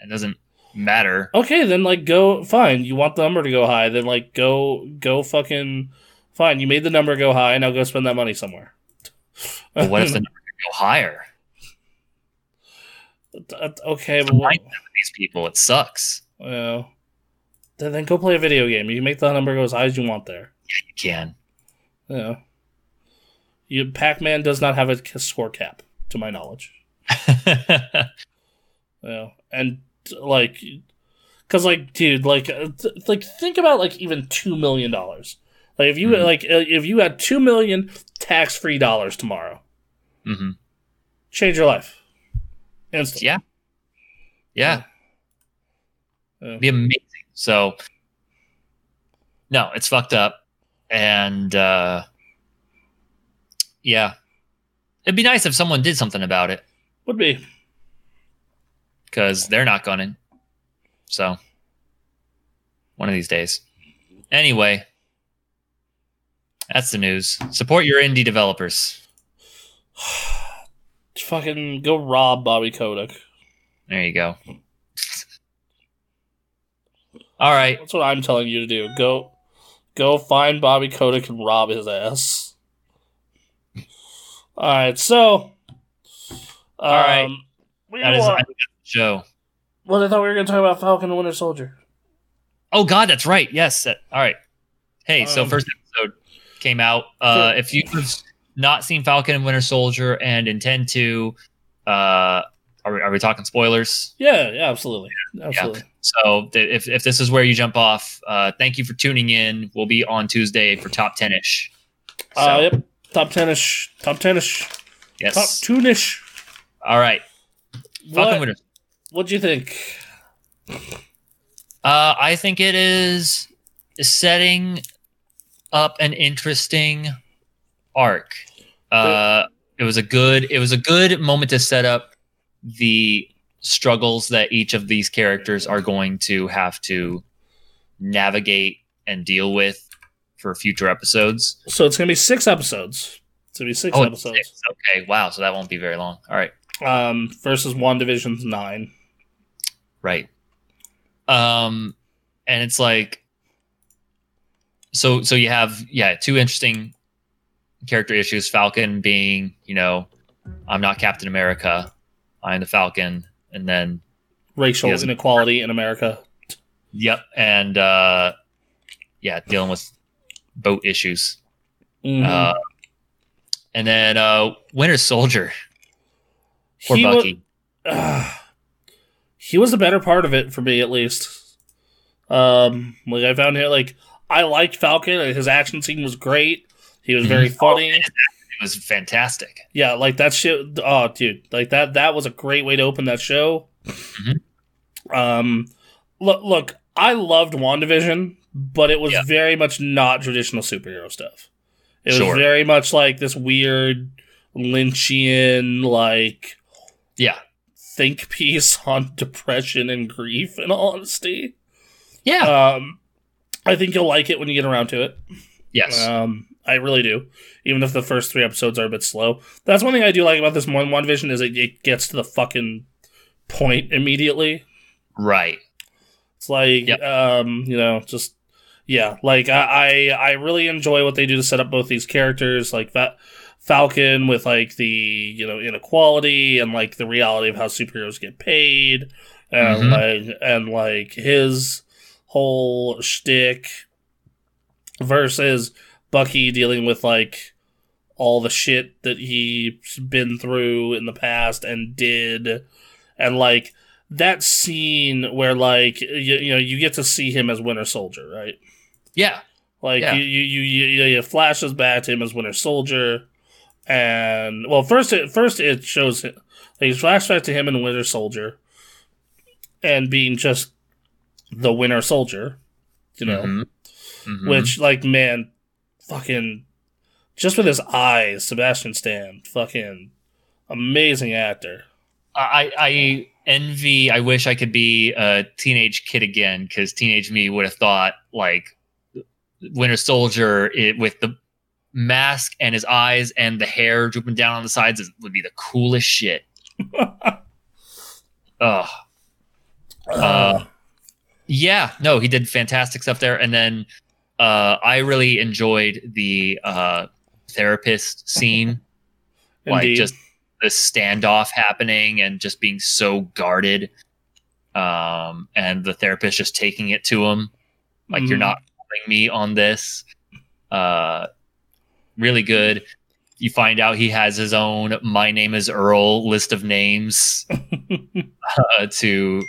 Speaker 2: it doesn't matter.
Speaker 1: Okay, then like go fine. You want the number to go high, then like go go fucking fine. You made the number go high. Now go spend that money somewhere.
Speaker 2: But what if the number go higher?
Speaker 1: Okay, but what,
Speaker 2: these people, it sucks.
Speaker 1: well, then, then go play a video game. You make the number go as high as you want there.
Speaker 2: Yeah, You can.
Speaker 1: Yeah. You Pac Man does not have a score cap, to my knowledge. Yeah, and like, cause like, dude, like, uh, th- like, think about like even two million dollars. Like, if you
Speaker 2: Mhm.
Speaker 1: like, uh, if you had two million tax free dollars tomorrow,
Speaker 2: mm-hmm.
Speaker 1: change your life. Instantly.
Speaker 2: Yeah. Yeah.
Speaker 1: Yeah.
Speaker 2: It'd be amazing. So, no, it's fucked up. And, uh, yeah. It'd be nice if someone did something about it
Speaker 1: Would be.
Speaker 2: because they're not to. So, one of these days. Anyway, that's the news. Support your indie developers.
Speaker 1: Fucking go rob Bobby Kotick.
Speaker 2: There you go. All right.
Speaker 1: That's what I'm telling you to do. Go, go find Bobby Kotick and rob his ass. All right, so.
Speaker 2: All right.
Speaker 1: um, we
Speaker 2: That is,
Speaker 1: are-
Speaker 2: I think that's the show.
Speaker 1: Well, I thought we were going to talk about Falcon and Winter Soldier.
Speaker 2: Oh God, that's right. Yes. that- all right. Hey, so
Speaker 1: Um,
Speaker 2: first episode came out. Uh, if you've not seen Falcon and Winter Soldier and intend to, uh, are we, are we talking spoilers?
Speaker 1: Yeah, yeah, absolutely, absolutely.
Speaker 2: So th- if if this is where you jump off, uh, thank you for tuning in. We'll be on Tuesday for top ten ish. So,
Speaker 1: uh, yep, top ten-ish, top ten-ish,
Speaker 2: yes.
Speaker 1: top two-ish.
Speaker 2: all right.
Speaker 1: What?
Speaker 2: Winter.
Speaker 1: What'd you think?
Speaker 2: Uh, I think it is setting up an interesting arc. Uh, it was a good it was a good moment to set up the struggles that each of these characters are going to have to navigate and deal with for future episodes.
Speaker 1: So it's gonna be six episodes. It's gonna be six
Speaker 2: Oh,
Speaker 1: episodes.
Speaker 2: six. Okay, wow. So that won't be very long. All right,
Speaker 1: Um, versus WandaVision's nine.
Speaker 2: right. Um, and it's like, so so you have yeah two interesting character issues. Falcon being you know, I'm not Captain America, I'm the Falcon, and then
Speaker 1: Racial inequality in America.
Speaker 2: Yep, and uh, yeah, dealing with boat issues.
Speaker 1: Mhm.
Speaker 2: Uh, and then uh, Winter Soldier, poor
Speaker 1: He
Speaker 2: Bucky.
Speaker 1: he was the better part of it for me, at least. Um, like I found it like I liked Falcon. and His action scene was great. He was very
Speaker 2: Mhm.
Speaker 1: funny.
Speaker 2: It was fantastic.
Speaker 1: Yeah, like that shit. Oh, dude, like that. That was a great way to open that show.
Speaker 2: Mhm.
Speaker 1: Um, look, look, I loved WandaVision, but it was
Speaker 2: Yeah.
Speaker 1: very much not traditional superhero stuff. It
Speaker 2: Sure.
Speaker 1: was very much like this weird Lynchian, like
Speaker 2: Yeah,
Speaker 1: think piece on depression and grief. In all honesty,
Speaker 2: yeah,
Speaker 1: um, I think you'll like it when you get around to it.
Speaker 2: yes,
Speaker 1: Um, I really do. Even if the first three episodes are a bit slow. That's one thing I do like about this one one vision is it, it gets to the fucking point immediately.
Speaker 2: right.
Speaker 1: It's like
Speaker 2: Yep.
Speaker 1: um, you know, just yeah, like I, I I really enjoy what they do to set up both these characters, like that Falcon with like the you know inequality and like the reality of how superheroes get paid, and
Speaker 2: Mhm.
Speaker 1: like and like his whole shtick versus Bucky dealing with like all the shit that he's been through in the past and did, and like that scene where like you, you know you get to see him as Winter Soldier, right?
Speaker 2: Yeah,
Speaker 1: Like
Speaker 2: Yeah.
Speaker 1: you, you, you, you, you flashes back to him as Winter Soldier, and well, first it first it shows him, like, flashback to him in Winter Soldier, and being just the Winter Soldier, you know,
Speaker 2: Mhm. Mhm.
Speaker 1: which like man, fucking, just with his eyes, Sebastian Stan, fucking amazing actor.
Speaker 2: I I envy. I wish I could be a teenage kid again because teenage me would have thought like Winter Soldier it, with the mask and his eyes and the hair drooping down on the sides is, would be the coolest shit. Ugh. Uh, yeah, no, he did fantastic stuff there. And then uh, I really enjoyed the uh, therapist scene, like just the standoff happening and just being so guarded. Um, and the therapist just taking it to him, like you're
Speaker 1: Mhm.
Speaker 2: not calling me on this. Uh, really good. You find out he has his own "My name is Earl" list of names uh, to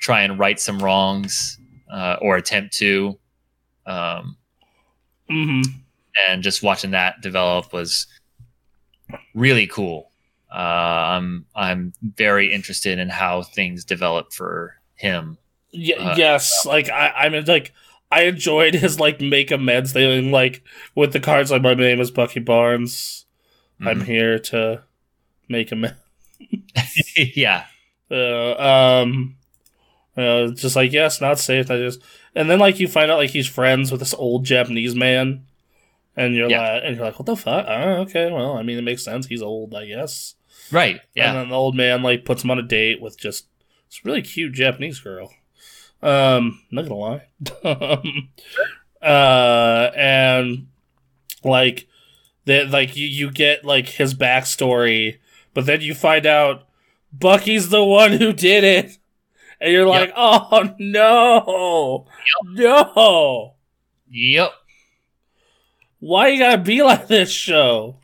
Speaker 2: try and right some wrongs uh, or attempt to. Um,
Speaker 1: hmm
Speaker 2: and just watching that develop was really cool. Uh, I'm I'm very interested in how things develop for him.
Speaker 1: Yeah,
Speaker 2: Uh,
Speaker 1: yes, like I, I mean, like I enjoyed his like make amends thing, like with the cards. Like my name is Bucky Barnes. I'm
Speaker 2: Mhm.
Speaker 1: here to make amends.
Speaker 2: yeah,
Speaker 1: Uh, um, uh, just like yes, not safe. I just and then like you find out like he's friends with this old Japanese man, and you're
Speaker 2: Yeah.
Speaker 1: like, and you're like, what the fuck? Oh, okay, well, I mean, it makes sense. He's old, I guess.
Speaker 2: right. Yeah.
Speaker 1: And then the old man like puts him on a date with just this really cute Japanese girl. Um, not gonna lie. um, uh, and like that, like you you get like his backstory, but then you find out Bucky's the one who did it, and you're like, oh no, no,
Speaker 2: yep.
Speaker 1: why you gotta be like this show?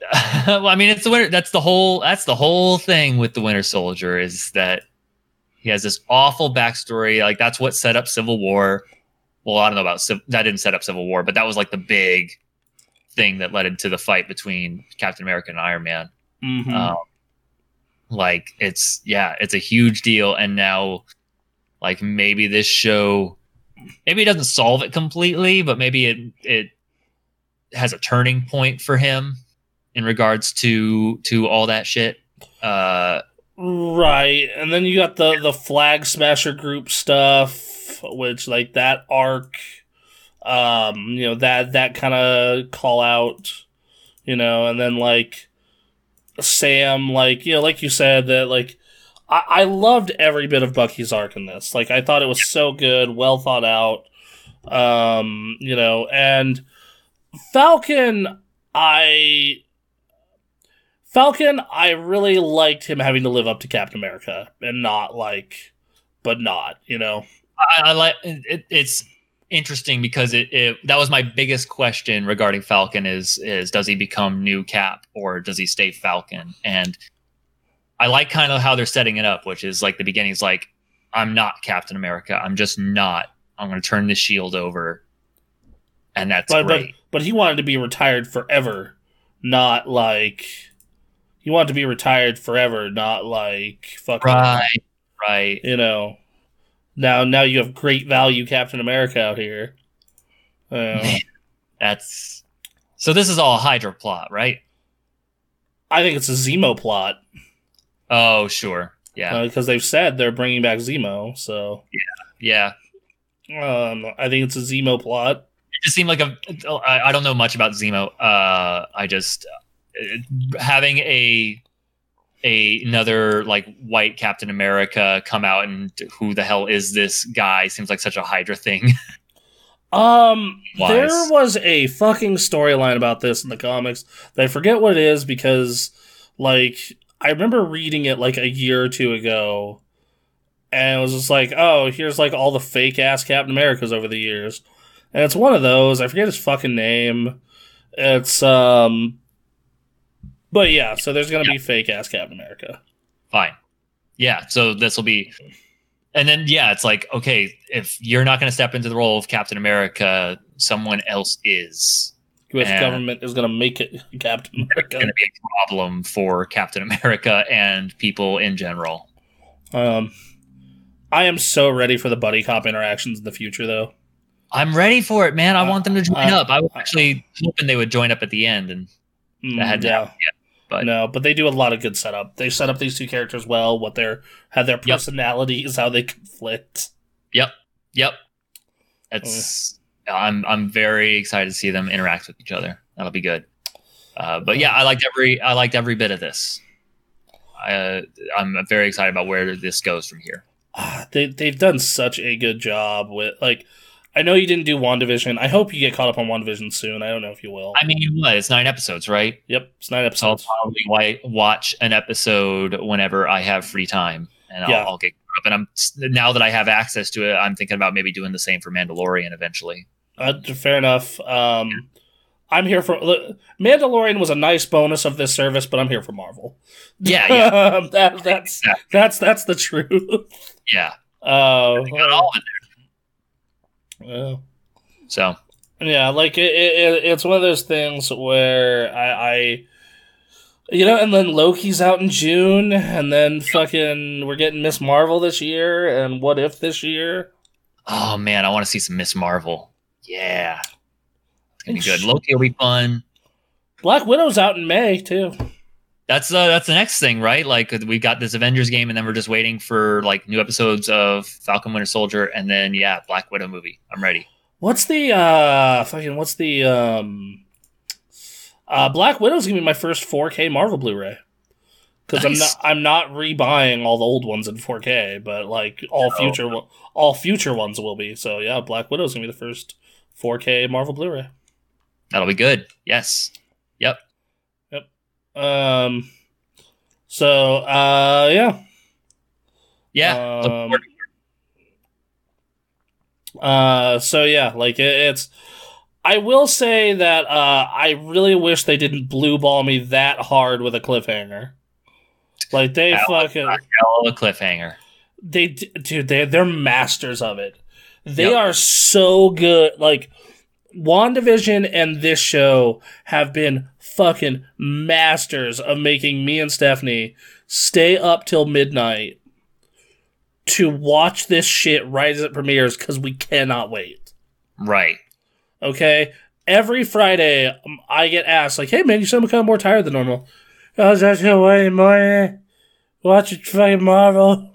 Speaker 2: well, I mean, it's the winter. That's the whole. That's the whole thing with the Winter Soldier is that he has this awful backstory. Like that's what set up Civil War. Well, I don't know about that. Didn't set up Civil War, but that was like the big thing that led into the fight between Captain America and Iron Man.
Speaker 1: Mm-hmm.
Speaker 2: Um, like it's yeah, it's a huge deal, and now like maybe this show, maybe it doesn't solve it completely, but maybe it it has a turning point for him in regards to to all that shit. Uh,
Speaker 1: Right, and then you got the the flag smasher group stuff, which like that arc, um, you know that that kind of call out, you know, and then like Sam, like you know, like you said that like I, I loved every bit of Bucky's arc in this. Like I thought it was so good, well thought out, um, you know, and Falcon, I Falcon, I really liked him having to live up to Captain America and not like, but not, you know.
Speaker 2: I, I like it, it's interesting because it, it that was my biggest question regarding Falcon is is does he become new Cap or does he stay Falcon? And I like kind of how they're setting it up, which is like the beginning is like I'm not Captain America. I'm just not. I'm going to turn the shield over, and that's
Speaker 1: but,
Speaker 2: great.
Speaker 1: But, but he wanted to be retired forever, not like he wanted to be retired forever, not like fucking
Speaker 2: right, right.
Speaker 1: You know, now now you have great value Captain America out here. Uh,
Speaker 2: that's so. This is all a Hydra plot, right?
Speaker 1: I think it's a Zemo plot.
Speaker 2: Oh, sure, yeah,
Speaker 1: because uh, they've said they're bringing back Zemo. So
Speaker 2: yeah,
Speaker 1: yeah. Um, I think it's a Zemo plot.
Speaker 2: It just seemed like a. I, I don't know much about Zemo. Uh, I just having a a another like white Captain America come out and who the hell is this guy? Seems like such a Hydra thing.
Speaker 1: um, Wise. there was a fucking storyline about this in the comics. I forget what it is because, like, I remember reading it like a year or two ago, and it was just like, oh, here's like all the fake ass Captain Americas over the years, and it's one of those. I forget his fucking name. It's um but yeah, so there's gonna yeah. be fake ass Captain America.
Speaker 2: Fine. Yeah, so this will be and then yeah, it's like, okay, if you're not gonna step into the role of Captain America, someone else is.
Speaker 1: US and government is gonna make it Captain America. It's
Speaker 2: gonna be a problem for Captain America and people in general.
Speaker 1: Um I am so ready for the buddy cop interactions in the future though.
Speaker 2: I'm ready for it, man. I uh, want them to join uh, up. I was actually hoping they would join up at the end and
Speaker 1: that had to yeah. happen. But no, but they do a lot of good setup. They set up these two characters well. What their have their personalities, yep. how they conflict.
Speaker 2: Yep, yep. It's mm. I'm I'm very excited to see them interact with each other. That'll be good. Uh, but yeah, I liked every I liked every bit of this. I, uh, I'm very excited about where this goes from here.
Speaker 1: Uh, they they've done such a good job with like I know you didn't do WandaVision. I hope you get caught up on WandaVision soon. I don't know if you will.
Speaker 2: I mean, what? It's nine episodes, right?
Speaker 1: Yep, it's nine episodes.
Speaker 2: So I'll probably watch an episode whenever I have free time, and I'll, yeah. I'll get up. And I'm now that I have access to it, I'm thinking about maybe doing the same for Mandalorian eventually.
Speaker 1: Uh, fair enough. Um, I'm here for Mandalorian was a nice bonus of this service, but I'm here for Marvel.
Speaker 2: Yeah, yeah.
Speaker 1: that, that's that's that's the truth.
Speaker 2: Yeah.
Speaker 1: Uh,
Speaker 2: all in there.
Speaker 1: Yeah.
Speaker 2: So.
Speaker 1: Yeah, like it, it, it's one of those things where I, I, you know, and then Loki's out in June, and then fucking we're getting Miss Marvel this year, and What If this year.
Speaker 2: Oh man, I want to see some Miss Marvel. Yeah, it's gonna be good. Loki will be fun.
Speaker 1: Black Widow's out in May too.
Speaker 2: That's uh, that's the next thing, right? Like we got this Avengers game, and then we're just waiting for like new episodes of Falcon Winter Soldier, and then yeah, Black Widow movie. I'm ready.
Speaker 1: What's the uh fucking what's the um uh Black Widow's gonna be my first 4K Marvel Blu-ray because nice. I'm not I'm not rebuying all the old ones in 4K, but like all future all future ones will be. So yeah, Black Widow's gonna be the first 4K Marvel Blu-ray.
Speaker 2: That'll be good. Yes.
Speaker 1: Um. So, uh, yeah.
Speaker 2: Yeah.
Speaker 1: Um, uh, so yeah, like it, it's. I will say that uh, I really wish they didn't blue ball me that hard with a cliffhanger. Like they
Speaker 2: hell
Speaker 1: fucking
Speaker 2: hell of a cliffhanger.
Speaker 1: They dude, they they're masters of it. They yep. are so good. Like WandaVision and this show have been fucking masters of making me and Stephanie stay up till midnight to watch this shit right as it premieres because we cannot wait.
Speaker 2: Right.
Speaker 1: Okay. Every Friday, um, I get asked like, "Hey man, you sound kind of more tired than normal." I was just waiting more. Watch it, fucking Marvel.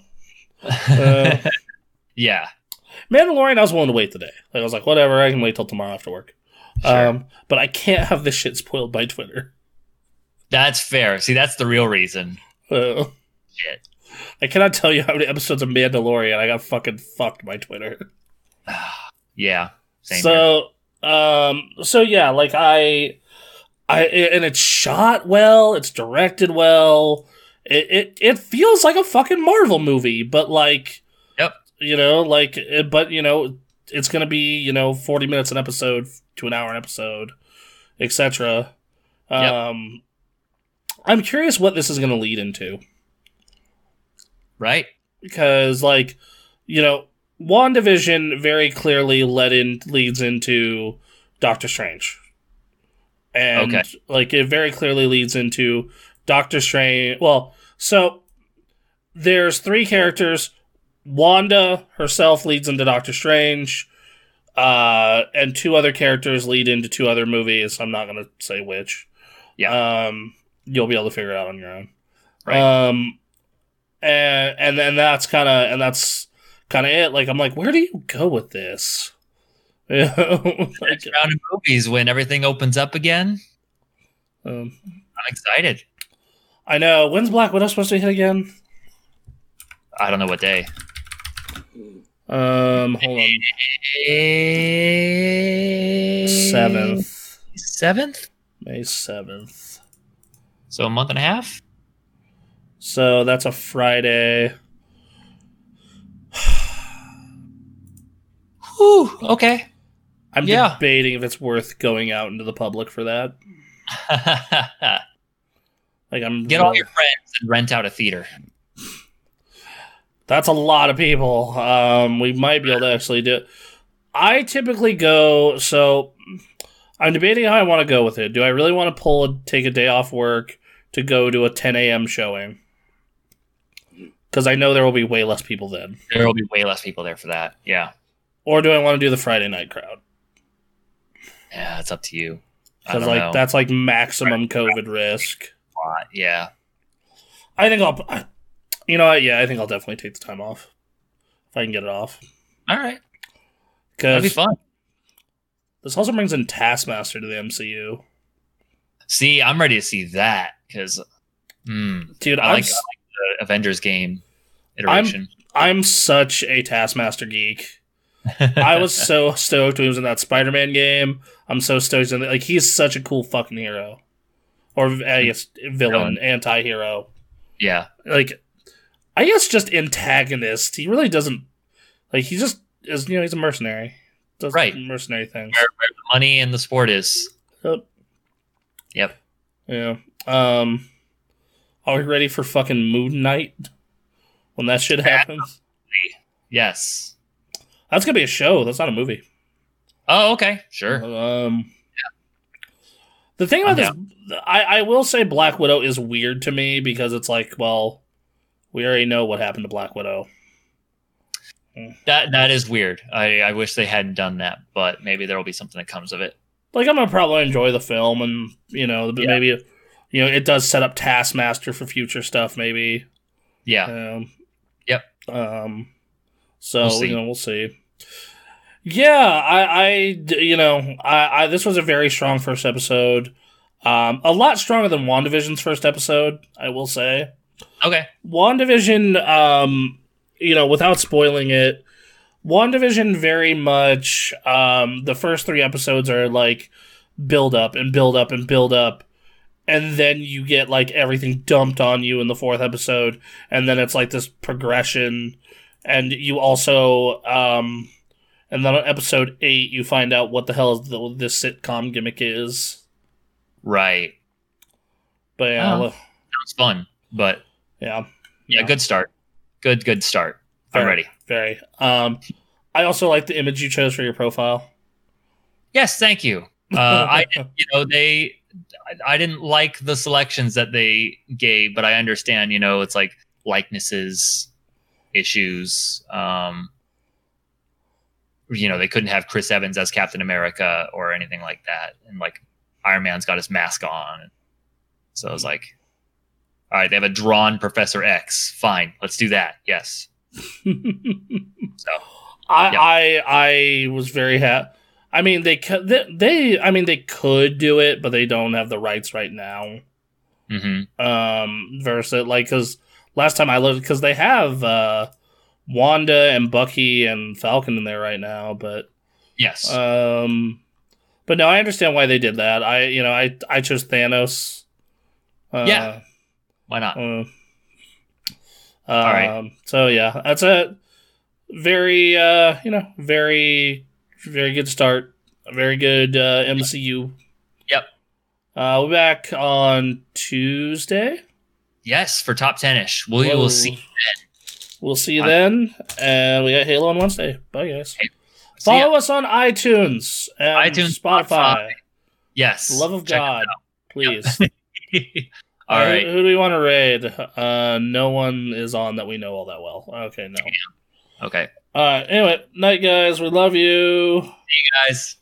Speaker 1: Uh,
Speaker 2: yeah.
Speaker 1: Mandalorian, I was willing to wait today. Like, I was like, whatever, I can wait till tomorrow after work.
Speaker 2: Sure.
Speaker 1: Um, but I can't have this shit spoiled by Twitter.
Speaker 2: That's fair. See, that's the real reason.
Speaker 1: Uh,
Speaker 2: Shit.
Speaker 1: I cannot tell you how many episodes of Mandalorian I got fucking fucked by Twitter.
Speaker 2: Yeah. Same here.
Speaker 1: so, um, so yeah, like I, I, and it's shot well, it's directed well. It it it feels like a fucking Marvel movie, but like,
Speaker 2: Yep.
Speaker 1: you know, like, but you know, it's gonna be you know forty minutes an episode to an hour an episode, etc.
Speaker 2: Yep.
Speaker 1: Um, I'm curious what this is gonna lead into
Speaker 2: Right?
Speaker 1: because like you know WandaVision very clearly led in leads into Doctor Strange. And
Speaker 2: Okay.
Speaker 1: like it very clearly leads into Doctor Strange. Well, so there's three characters. Wanda herself leads into Doctor Strange. Uh, and two other characters lead into two other movies. I'm not gonna say which.
Speaker 2: Yeah.
Speaker 1: Um, you'll be able to figure it out on your own.
Speaker 2: Right.
Speaker 1: Um, and and then that's kind of and that's kind of it. Like I'm like, where do you go with this? You know? like,
Speaker 2: round of movies when everything opens up again.
Speaker 1: um,
Speaker 2: I'm excited.
Speaker 1: I know. When's Black Widow supposed to hit again?
Speaker 2: I don't know what day.
Speaker 1: Um, hold on. Seventh,
Speaker 2: Seventh?
Speaker 1: May seventh.
Speaker 2: So a month and a half?
Speaker 1: So that's a Friday.
Speaker 2: Whew, okay.
Speaker 1: I'm
Speaker 2: Yeah.
Speaker 1: debating if it's worth going out into the public for that. Like I'm
Speaker 2: Get all your friends and rent out a theater.
Speaker 1: That's a lot of people. Um, we might be able to actually do it. I typically go, so I'm debating how I want to go with it. Do I really want to pull, take a day off work to go to a 10 a.m. showing? Because I know there will be way less people then.
Speaker 2: There will be way less people there for that. Yeah.
Speaker 1: Or do I want to do the Friday night crowd?
Speaker 2: Yeah, it's up to you.
Speaker 1: Because like
Speaker 2: know.
Speaker 1: that's like maximum COVID risk.
Speaker 2: Yeah.
Speaker 1: I think I'll, you know what? Yeah, I think I'll definitely take the time off if I can get it off.
Speaker 2: All right. That'd be fun.
Speaker 1: this also brings in Taskmaster to the MCU.
Speaker 2: See, I'm ready to see that because mm,
Speaker 1: Dude,
Speaker 2: I like, I like the Avengers game iteration.
Speaker 1: I'm I'm such a Taskmaster geek. I was so stoked when he was in that Spider-Man game. I'm so stoked in like he's such a cool fucking hero, or I guess villain,
Speaker 2: Villain.
Speaker 1: anti-hero.
Speaker 2: yeah.
Speaker 1: Like, I guess just antagonist. He really doesn't like. He just is. You know, he's a mercenary. Does
Speaker 2: Right.
Speaker 1: mercenary things.
Speaker 2: Where, where the money and the sport is.
Speaker 1: Yep.
Speaker 2: Yep.
Speaker 1: Yeah. Um. Are we ready for fucking Moon Knight? When that shit happens,
Speaker 2: Yes.
Speaker 1: that's gonna be a show. That's not a movie.
Speaker 2: Oh, okay. Sure.
Speaker 1: Um, the thing about this, I, I will say Black Widow is weird to me because it's like, well, we already know what happened to Black Widow.
Speaker 2: That that is weird. I, I wish they hadn't done that, but maybe there will be something that comes of it.
Speaker 1: Like, I'm gonna probably enjoy the film, and you know,
Speaker 2: Yeah.
Speaker 1: maybe, you know, it does set up Taskmaster for future stuff. Maybe.
Speaker 2: Yeah.
Speaker 1: Um,
Speaker 2: Yep.
Speaker 1: Um. So
Speaker 2: We'll see.
Speaker 1: you know, we'll see. Yeah, I, I, you know, I, I, this was a very strong first episode. Um, a lot stronger than WandaVision's first episode, I will say.
Speaker 2: Okay.
Speaker 1: WandaVision, um, you know, without spoiling it, WandaVision very much, um, the first three episodes are like build up and build up and build up. And then you get like everything dumped on you in the fourth episode. And then it's like this progression. And you also, um, and then on episode eight, you find out what the hell the, this sitcom gimmick is.
Speaker 2: Right.
Speaker 1: But yeah,
Speaker 2: Oh.
Speaker 1: well,
Speaker 2: Sounds fun. But
Speaker 1: yeah.
Speaker 2: yeah, good start. Good, good start. I'm ready.
Speaker 1: Very. Um, I also like the image you chose for your profile.
Speaker 2: Yes, thank you. Uh, I, you know, they, I, I didn't like the selections that they gave, but I understand. You know, it's like likenesses issues. Um, you know, they couldn't have Chris Evans as Captain America or anything like that, and like Iron Man's got his mask on, so I was like, All right, they have a drawn Professor X. Fine, let's do that. Yes. So
Speaker 1: I,
Speaker 2: Yeah.
Speaker 1: I I was very happy. I mean, they could they, they I mean they could do it, but they don't have the rights right now.
Speaker 2: hmm
Speaker 1: Um, versus like because last time I looked, because they have uh Wanda and Bucky and Falcon in there right now, but
Speaker 2: yes.
Speaker 1: um, but no, I understand why they did that. I you know I I chose Thanos. Uh,
Speaker 2: Yeah. Why not?
Speaker 1: Uh,
Speaker 2: All right.
Speaker 1: um, So yeah, that's a very uh, you know very very good start. A very good uh, MCU.
Speaker 2: Yep.
Speaker 1: Uh, we'll be back on Tuesday.
Speaker 2: Yes, for top ten ish. We will see.
Speaker 1: We'll see you
Speaker 2: Uh,
Speaker 1: then, and we got Halo on Wednesday. Bye guys.
Speaker 2: See
Speaker 1: Follow us on iTunes and
Speaker 2: iTunes,
Speaker 1: Spotify.
Speaker 2: Spotify. Yes.
Speaker 1: Love of
Speaker 2: Check
Speaker 1: God, please.
Speaker 2: All
Speaker 1: Uh,
Speaker 2: right.
Speaker 1: Who, who do we want to raid? Uh, no one is on that we know all that well. Okay, no.
Speaker 2: Okay.
Speaker 1: All right. Anyway, night, guys. We love you. See you.
Speaker 2: Guys.